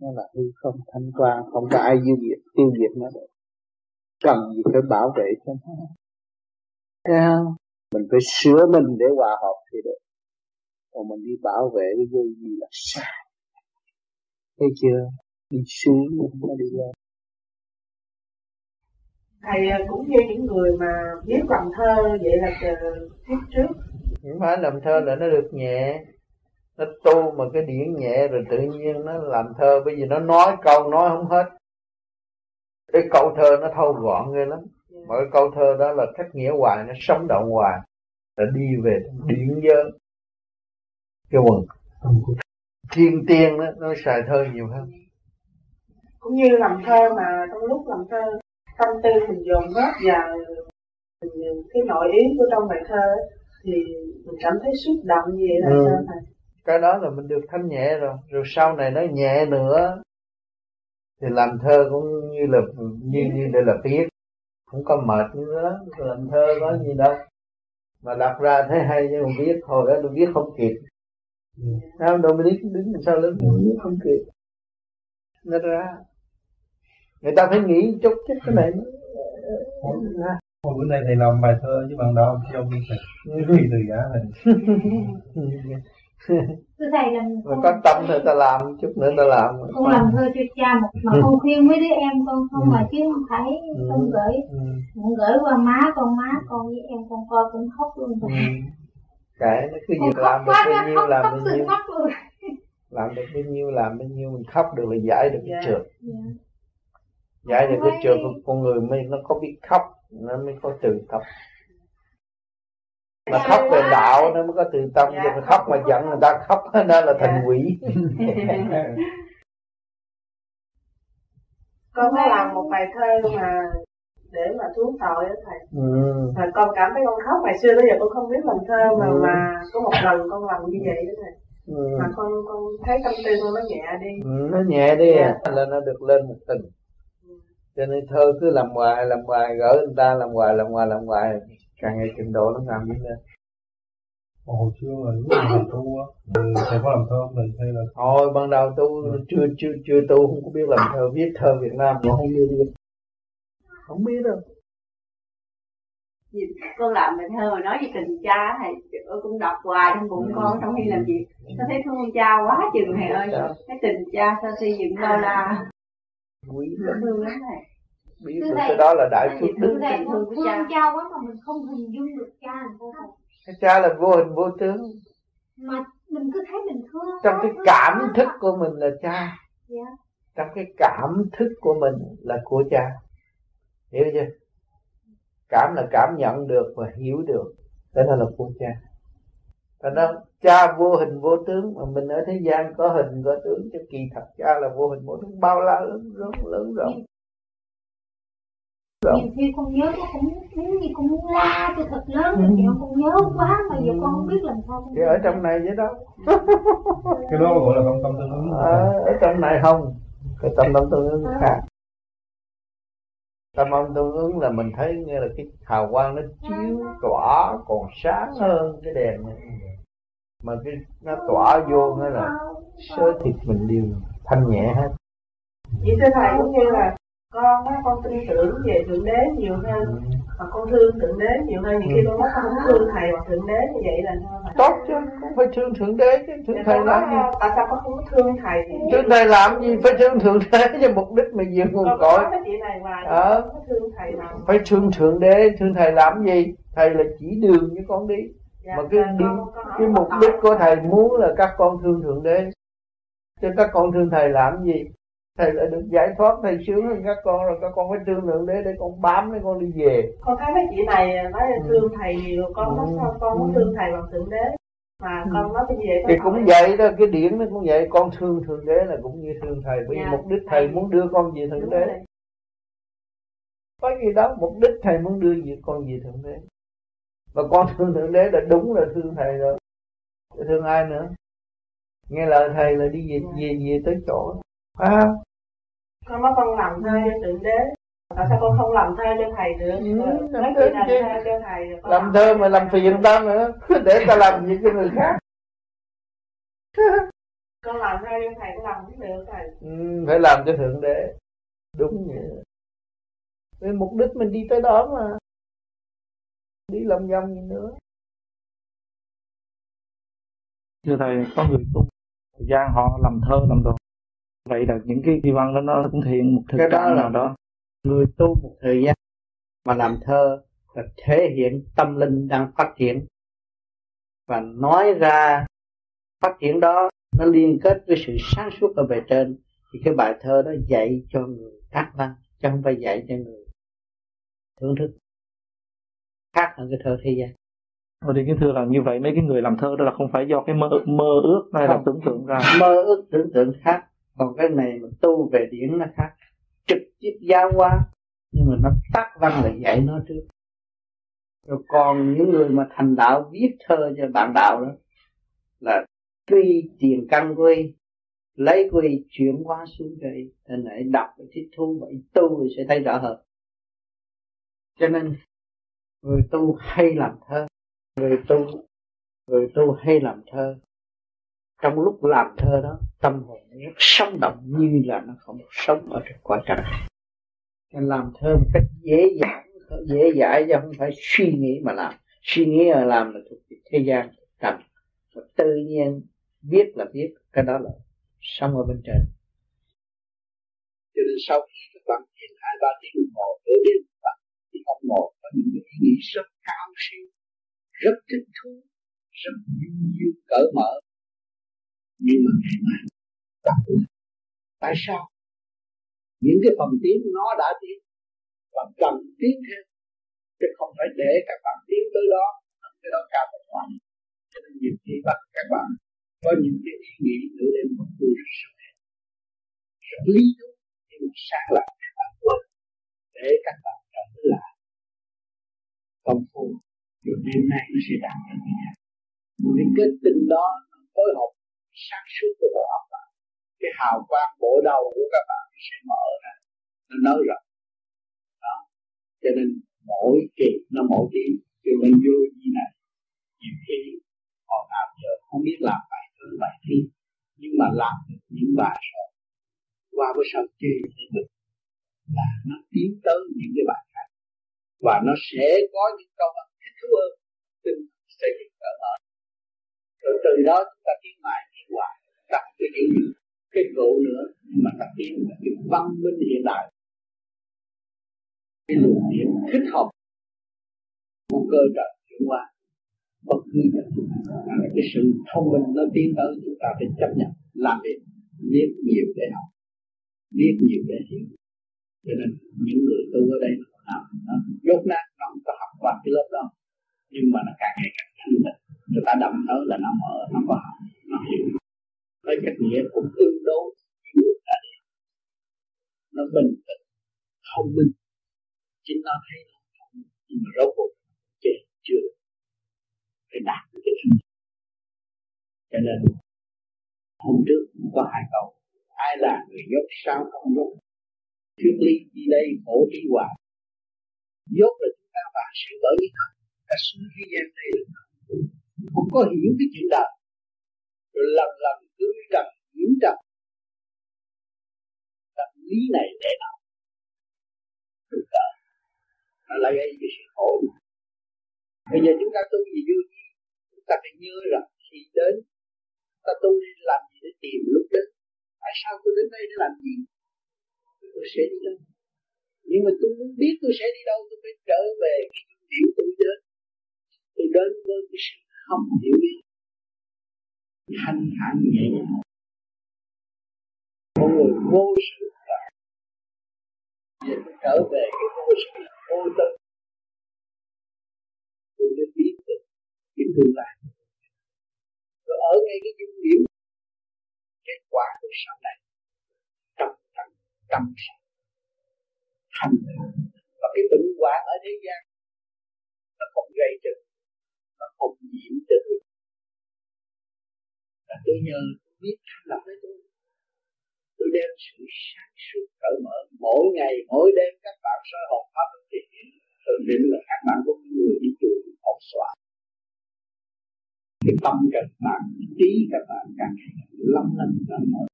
Speaker 4: nó là hư không thanh quan không có ai tiêu diệt tiêu diệt nó được. Cần gì phải bảo vệ cho nó. Thấy không? Mình phải sửa mình để hòa hợp thì được. Còn mình đi bảo vệ cái vô gì là sai. Thấy chưa? Đi xuống nó đi lên
Speaker 24: thầy à, cũng như những người mà biết làm thơ vậy là kiếp trước.
Speaker 4: Không phải làm thơ là nó được nhẹ nó tu mà cái điển nhẹ rồi tự nhiên nó làm thơ. Bởi vì nó nói câu nói không hết. Cái câu thơ nó thâu gọn ghê lắm. Mỗi câu thơ đó là cách nghĩa hoài nó sống động hoài. Là đi về điện giới. Cái quần thiên tiên đó nó xài thơ nhiều hơn.
Speaker 24: Cũng như làm thơ mà trong lúc làm thơ tâm tư mình dồn hết vào cái nội ý của trong bài thơ thì mình cảm thấy xúc động gì vậy là ừ. sao thầy?
Speaker 4: Cái đó là mình được thanh nhẹ rồi. Rồi sau này nó nhẹ nữa thì làm thơ cũng như là như như đây là viết không có mệt nữa làm thơ có gì đâu. Mà đặt ra thấy hay nhưng mà viết hồi đó tôi viết không kịp. Sao Dominic đứng sau lưng? Tôi viết không kịp. Nó ra người ta phải nghĩ chút chứ cái này
Speaker 39: Hồi bữa nay thầy làm bài thơ với bạn đạo cho ông thầy Quý từ giả này
Speaker 29: thưa thầy là
Speaker 4: mà có tâm thì ta làm chút nữa ta làm
Speaker 29: con làm thơ cho cha một mà con khuyên mấy đứa em con không ừ. mà chứ không phải ừ. con gửi ừ. con gửi qua má con má con với em con coi cũng khóc luôn rồi ừ.
Speaker 4: kệ nó cứ việc làm được bao nhiêu làm bao nhiêu làm được bao nhiêu làm bao nhiêu mình khóc được là giải được cái yeah. trượt yeah. Giải được cái trượt của con người mới nó có biết khóc nó mới có từ tập mà khóc về đạo nó mới có từ tâm chứ mà khóc mà giận người ta khóc nó là thành quỷ
Speaker 24: con có làm một bài thơ mà để mà xuống tội đó thầy ừ. và con cảm thấy con khóc ngày xưa tới giờ con không biết làm thơ mà ừ. mà có một lần con làm như vậy đó thầy ừ. mà con con thấy tâm tư con nó nhẹ đi
Speaker 4: ừ, nó nhẹ đi. Dạ. là nó được lên một tình cho nên thơ cứ làm hoài làm hoài gỡ người ta làm hoài làm hoài làm hoài. Càng ngày trình độ nó càng đi lên.
Speaker 35: Hồi xưa là lúc mà làm tu á? Thầy có làm thơ không? Thầy hay là
Speaker 4: thôi ban đầu tu ừ. chưa chưa chưa tu không có biết làm thơ viết thơ Việt Nam cũng không biết. Không biết đâu.
Speaker 32: Con làm bài thơ mà nói về tình cha thầy cũng đọc hoài trong bụng con trong khi làm việc con thấy thương cha quá chừng thầy ơi. Cái tình cha sao xây dựng bao la
Speaker 4: quý lắm
Speaker 32: thầy
Speaker 4: biết. Được cái đó là đại phước đức
Speaker 29: thương cha quá mà mình không hình dung được cha làm sao
Speaker 4: cái cha là vô hình vô tướng.
Speaker 29: Mà mình cứ thấy mình thương
Speaker 4: trong cái cảm thức của mình là cha.
Speaker 29: Dạ.
Speaker 4: trong cái cảm thức của mình là của cha. Hiểu chưa? Cảm là cảm nhận được và hiểu được. Đó là của cha Thành ra cha vô hình vô tướng mà mình ở thế gian có hình có tướng cho kỳ thật cha là vô hình vô tướng bao la lớn lớn lớn rộng.
Speaker 29: Nhiều khi con nhớ nó cũng giống như con muốn la cho thật lớn ừ. thì con nhớ quá mà giờ con không biết làm sao
Speaker 4: thì ở trong này vậy đâu
Speaker 35: cái đó gọi là tâm tâm tương ứng.
Speaker 4: À, ở trong này không cái tâm tâm tương ứng khác tâm tâm tương ứng là mình thấy như là cái hào quang nó chiếu tỏa còn sáng hơn cái đèn này mà cái nó tỏa vô nó là sơ thịt mình đều thanh nhẹ hết.
Speaker 24: Chỉ thưa thầy cũng như là con á con tin tưởng về thượng đế nhiều hơn và con thương thượng đế nhiều hơn nhiều khi con nói con không thương thầy hoặc thượng đế như vậy là thầy
Speaker 4: tốt chứ cũng phải thương thượng đế chứ thương thầy làm gì?
Speaker 24: tại sao con không thương thầy
Speaker 4: thương thầy làm gì phải thương thượng đế cho mục đích mà diệt nguồn cội.
Speaker 24: ờ. thương thầy làm
Speaker 4: phải thương thượng đế thương thầy làm gì? Thầy là chỉ đường cho con đi. Dạ, mà cái đi, cái mục đích của thầy muốn là các con thương thượng đế. Cho các con thương thầy làm gì thầy lại được giải thoát thầy sướng hơn các con rồi các con phải thương lượng để để con bám để con đi về.
Speaker 24: Con thấy mấy chị này nói là ừ. thương thầy nhiều con nói sao con muốn thương thầy bằng thượng đế? Mà ừ. con nói cái gì
Speaker 4: thì cũng vậy đó cái điển nó cũng vậy con thương thượng đế là cũng như thương thầy bởi vì dạ, mục đích thầy muốn đưa con về thượng đế. có gì đó mục đích thầy muốn đưa về con về thượng đế. Và con thương thượng đế là đúng là thương thầy rồi. Thương ai nữa? Nghe lời thầy là đi về về về tới chỗ. À,
Speaker 24: con nói con làm thơ cho thượng đế. Tại sao con không làm thơ cho thầy được? Ừ, làm thơ, làm thơ cho thầy
Speaker 4: làm, làm thơ mà làm phiền ta nữa để ta làm gì cho người khác.
Speaker 24: Con làm thơ cho thầy có làm cũng được thầy.
Speaker 4: Ừ, phải làm cho thượng đế. Đúng vậy. Vì mục đích mình đi tới đó mà. Đi lòng vòng gì nữa.
Speaker 40: Thưa thầy có người tu thời gian họ làm thơ làm đồ vậy là những cái kỳ văn đó nó cũng thiện một thực trạng nào đó.
Speaker 4: người tu một thời gian mà làm thơ là thể hiện tâm linh đang phát triển. Và nói ra phát triển đó nó liên kết với sự sáng suốt ở bề trên thì cái bài thơ đó dạy cho người ác văn chứ không phải dạy cho người thưởng thức. Khác hơn cái thơ thế gian.
Speaker 40: Ờ thì cái thưa là như vậy mấy cái người làm thơ đó là không phải do cái mơ mơ ước hay là tưởng tượng ra.
Speaker 4: Mơ ước tưởng tượng khác còn cái này mà tu về điển nó khác. Trực tiếp giáo hóa. Nhưng mà nó tác văn là dạy nó trước. Rồi còn những người mà thành đạo viết thơ cho bạn đạo đó là tuy tiền căn quy, lấy quy chuyển hóa xuống đây. Nên hãy đọc và thích thú vậy tu thì sẽ thấy rõ hơn. Cho nên, người tu hay làm thơ, người tu người tu hay làm thơ trong lúc làm thơ đó, tâm hồn rất sống động như là nó không sống ở trên quả trần nên làm thơ một cách dễ dàng, dễ dãi chứ không phải suy nghĩ mà làm. Suy nghĩ mà làm là thuộc về thế gian tầm và tự nhiên biết là biết, cái đó là sống ở bên trên.
Speaker 2: Cho nên sau khi các bạn thiền hai, ba tiếng đồng hồ nửa đêm bạn thì ông ngồi có những ý nghĩ rất cao siêu, rất thích thú, rất vui vui cởi mở nhưng mà ngày mai bạn tại sao? Những cái phần tiếng nó đã tiến và cần tiến thêm, chứ không phải để các bạn tiến tới đó. Cái đó cao một khoảng cho nên nhiều khi bắt các bạn có những cái ý nghĩ nửa đêm một tôi rất sợ rất lý thú, nhưng mà sáng lại các bạn quên. Để các bạn trở lại. Công phu, rồi đêm nay nó sẽ đạt được như thế vì kết tinh đó phối hợp sáng suốt của bộ óc bạn. Cái hào quang bộ đầu của các bạn sẽ mở ra. Nó nới rộng đó. Cho nên mỗi kỳ nó mỗi tiếng cho nên vô như này, nhiều khi họ nào giờ không biết làm bài thơ bài thi. Nhưng mà làm được những bài rồi. Qua với sao chơi thì được là nó tiến tới những cái bài khác. Và nó sẽ có những câu ăn thích thú hơn. Tinh xây dựng cỡ mở rồi từ đó chúng ta tiến mãi tập cái những cái cộ nữa, mà tập tiến là cái văn minh hiện đại. Cái luồng điện thích hợp. Của cơ trời chuyển qua bất cứ là cái sự thông minh nó tiến tới, chúng ta phải chấp nhận, làm việc, biết nhiều để học, biết nhiều để hiểu. Cho nên những người tu ở đây nó nó dốt nát, nó không có học qua cái lớp đó. Nhưng mà nó càng ngày càng thanh tịnh. Người ta đậm tới là nó mở, nó có học, nó hiểu với cách nghĩa cũng tương đối với đã đi nó bình tĩnh, thông minh. Chính nó thấy nó thông minh, nhưng mà rốt cuộc chưa chưa phải đạt được cái thanh cho nên, hôm trước có hai câu, ai là người dốt sao không dốt thuyết ly đi đây, khổ đi hoài. Dốt là chúng ta và sự bởi vì thật ta xuống thế gian này không có hiểu cái chuyện đời rồi lần lần cứ trần nhiễm trần tập lý này để nào được cỡ nó lại gây cái sự khổ. Bây giờ chúng ta tu gì vô gì chúng ta phải nhớ rằng khi đến ta tu đi làm gì để tìm lúc đến? Tại sao tôi đến đây để làm gì? Tôi sẽ đi đâu? Nhưng mà tôi muốn biết tôi sẽ đi đâu, tôi phải trở về cái điểm tôi đến. Tôi đến với cái sự không hiểu biết thanh thản nhẹ nhàng. Con người vô sự và tôi trở về cái vô sự vô tâm tôi mới biết được cái tương lai. Rồi ở ngay cái dung điểm, kết quả của sau này. Tâm tâm tâm sạch. Thanh và cái bệnh hoạn ở thế gian, nó không gây cho, nó không nhiễm cho người là tôi nhờ tôi biết thanh lập với tôi. Tôi đem sự sáng suốt cởi mở mỗi ngày, mỗi đêm các bạn soi hồn pháp thì tôi định là các bạn có người đi chùa học xóa. Cái tâm các bạn, trí các bạn càng ngày lắm lần lần mở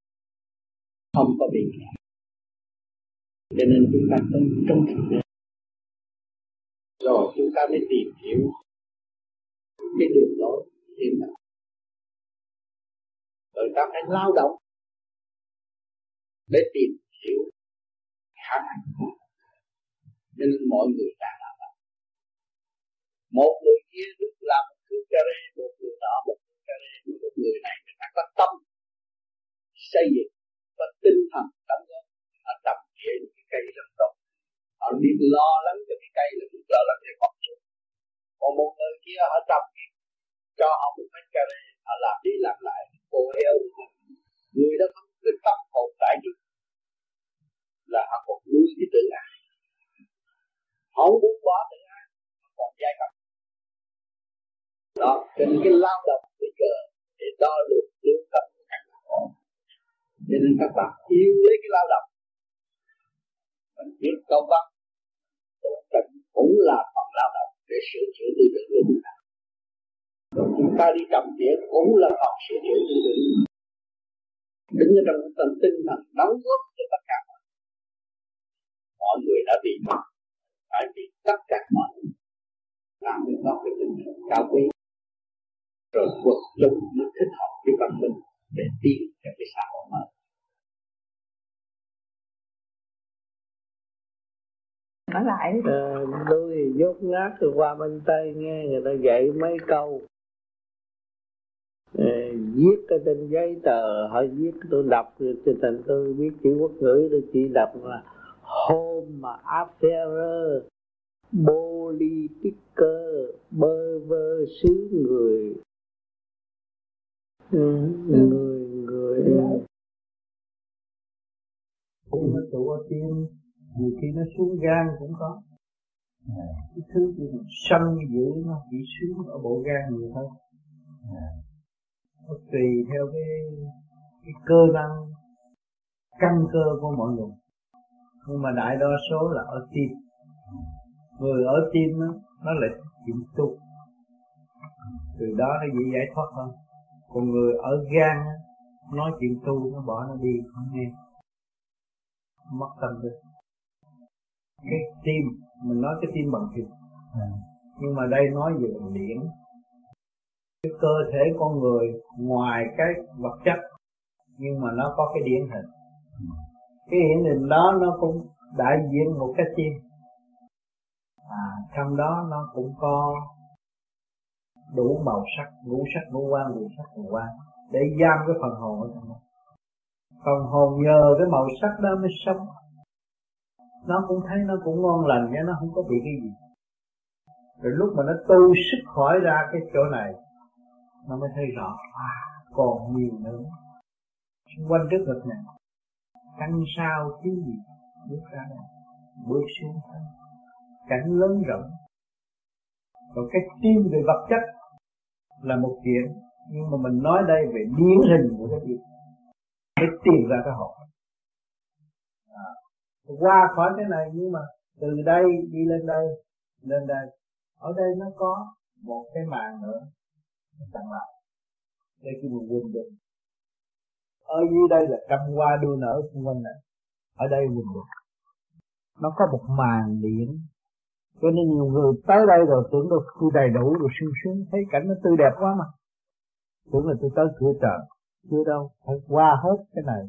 Speaker 2: không có bị kẹt cho nên chúng ta trong trong thực tế. Rồi chúng ta mới tìm hiểu cái đường lối hiện tại người ta phải lao động để tìm hiểu khả năng của nên mọi người đang làm đó. một người kia lúc làm một thứ cà rê, một người nọ một thứ cà rê. Một người này người ta có tâm xây dựng và tinh thần tâm góp. Họ tập thể những cái cây rất tốt. Họ biết lo lắng cho cái cây là biết lo lắng cho con người còn một người kia họ trồng cho họ một cái cà rê, họ làm đi làm lại cô heo người đó không cái tâm hồn tại trước là họ còn nuôi cái tự ái. Họ không muốn bỏ tự ái, họ còn giai cấp. Đó, cho nên cái lao động bây giờ để đo lường, lương tâm của các bạn. Cho nên các bạn yêu lấy cái lao động. Mình biết câu văn. Cũng là phần lao động để sửa chữa tư tưởng của chúng ta chúng ta đi trồng tỉa cũng là phần sửa chữa tư tưởng đứng ở trong tâm tinh thần đóng góp cho tất cả mọi mọi người đã bị mất phải bị tất cả mọi người. Làm mới có cái tinh thần cao quý. Rồi vượt lúc nó thích hợp cái văn minh để tiến cho cái xã hội mới.
Speaker 41: Nói lại
Speaker 42: à, tôi dốt ngát rồi qua bên tây nghe người ta dạy mấy câu viết cái trên giấy tờ họ viết tôi đọc cho thành tôi biết chữ quốc ngữ tôi chỉ đọc là home affair politiker bơ vơ xứ người. Ừ, người người.
Speaker 4: Cũng nó tụ ở tim nhiều khi nó xuống gan cũng có. À. cái thứ gì sân dữ nó chỉ xuống ở bộ gan nhiều hơn. Nó tùy theo cái cái cơ năng căn cơ của mọi người. Nhưng mà đại đa số là ở tim. Người ở tim đó, nó lại chịu tu từ đó nó dễ giải thoát hơn. Còn người ở gan nói chuyện tu nó bỏ nó đi không nghe. Mất tâm được cái tim mình nói cái tim bằng thịt. À. nhưng mà đây nói về điển cái cơ thể con người ngoài cái vật chất, nhưng mà nó có cái điển hình. Cái điển hình đó nó cũng đại diện một cái chi à trong đó nó cũng có đủ màu sắc, ngũ sắc, ngũ quan, ngũ sắc, ngũ quan, để giam cái phần hồn ở trong đó. Phần hồn nhờ cái màu sắc đó mới sống. Nó cũng thấy nó cũng ngon lành, chứ nó không có bị cái gì. Rồi lúc mà nó tu sức khỏi ra cái chỗ này nó mới thấy rõ. À còn nhiều nữa. Xung quanh trước ngực này căn sao thiếu gì bước ra đây bước xuống thân. Cảnh lớn rộng. Còn cái tim về vật chất là một chuyện. Nhưng mà mình nói đây về biến hình của cái gì? Để tìm ra cái hồn à, qua khỏi cái này nhưng mà từ đây đi lên đây lên đây. Ở đây nó có một cái màn nữa chẳng lại đây cái buồn quên định ở dưới đây là trăm hoa đua nở xung quanh này. Ở đây quỳnh định nó có một màn điện. Cho nên nhiều người tới đây rồi tưởng được tôi đầy đủ rồi sung sướng. Thấy cảnh nó tươi đẹp quá mà. Tưởng là tôi tới cửa trời chưa đâu. Phải qua hết cái này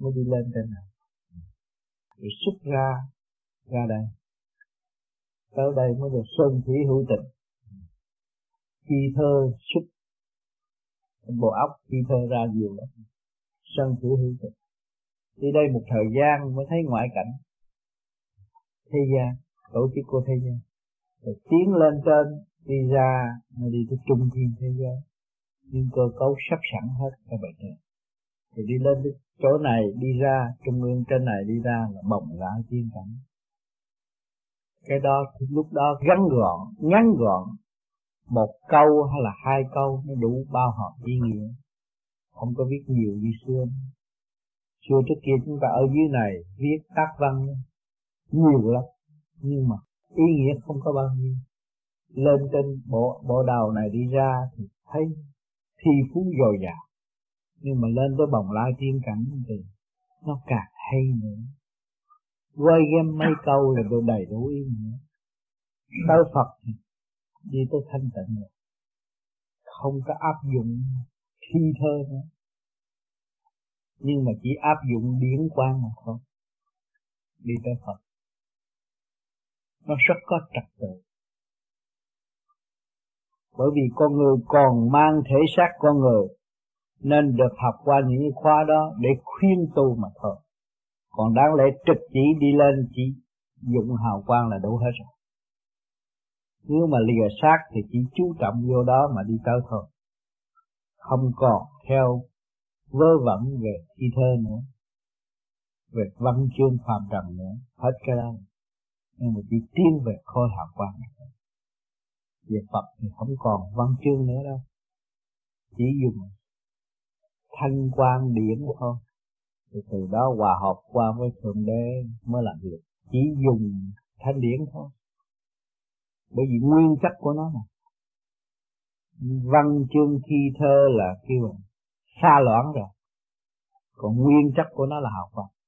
Speaker 4: mới đi lên trên này. Rồi xuất ra ra đây. Tới đây mới được sơn thủy hữu tình khi thơ xuất bộ óc, khi thơ ra nhiều lắm, sân thủ hữu tình đi đây một thời gian mới thấy ngoại cảnh thế gian, tổ chức của thế gian. Rồi tiến lên trên, đi ra, mới đi tới trung thiên thế giới. Nhưng cơ cấu sắp sẵn hết các bạn nhé thì đi lên đến chỗ này, đi ra trung ương, trên này đi ra là bồng lại tiên cảnh. Cái đó, lúc đó ngắn gọn ngắn gọn một câu hay là hai câu nó đủ bao hàm ý nghĩa. Không có viết nhiều như xưa. Xưa trước kia chúng ta ở dưới này viết tác văn nhiều lắm, nhưng mà ý nghĩa không có bao nhiêu. Lên trên bộ bộ đầu này đi ra thì thấy thi phú dồi dào. Nhưng mà lên tới bồng lai tiên cảnh thì nó càng hay nữa. Quay game mấy câu là tôi đầy đủ ý nghĩa. Tới Phật thì đi tới thanh tịnh. Rồi không có áp dụng thi thơ nữa. Nhưng mà chỉ áp dụng điển quan mà thôi. Đi tới Phật. Nó rất có trật tự. Bởi vì con người còn mang thể xác con người, nên được học qua những khóa đó để khuyên tu mà thôi. Còn đáng lẽ trực chỉ đi lên chỉ dụng hào quang là đủ hết rồi nếu mà lìa xác thì chỉ chú trọng vô đó mà đi tới thôi. Không còn theo vơ vẩn về thi thơ nữa, về văn chương phàm trần nữa, hết cái đó. Nhưng mà chỉ tiến về khôi hào quang về Phật thì không còn văn chương nữa đâu. Chỉ dùng thanh quan điển thôi. Thì từ đó hòa hợp qua với thượng đế mới làm việc. Chỉ dùng thanh điển thôi bởi vì nguyên chất của nó mà. Văn chương thi thơ là kêu là xa loãng rồi. Còn nguyên chất của nó là học Phật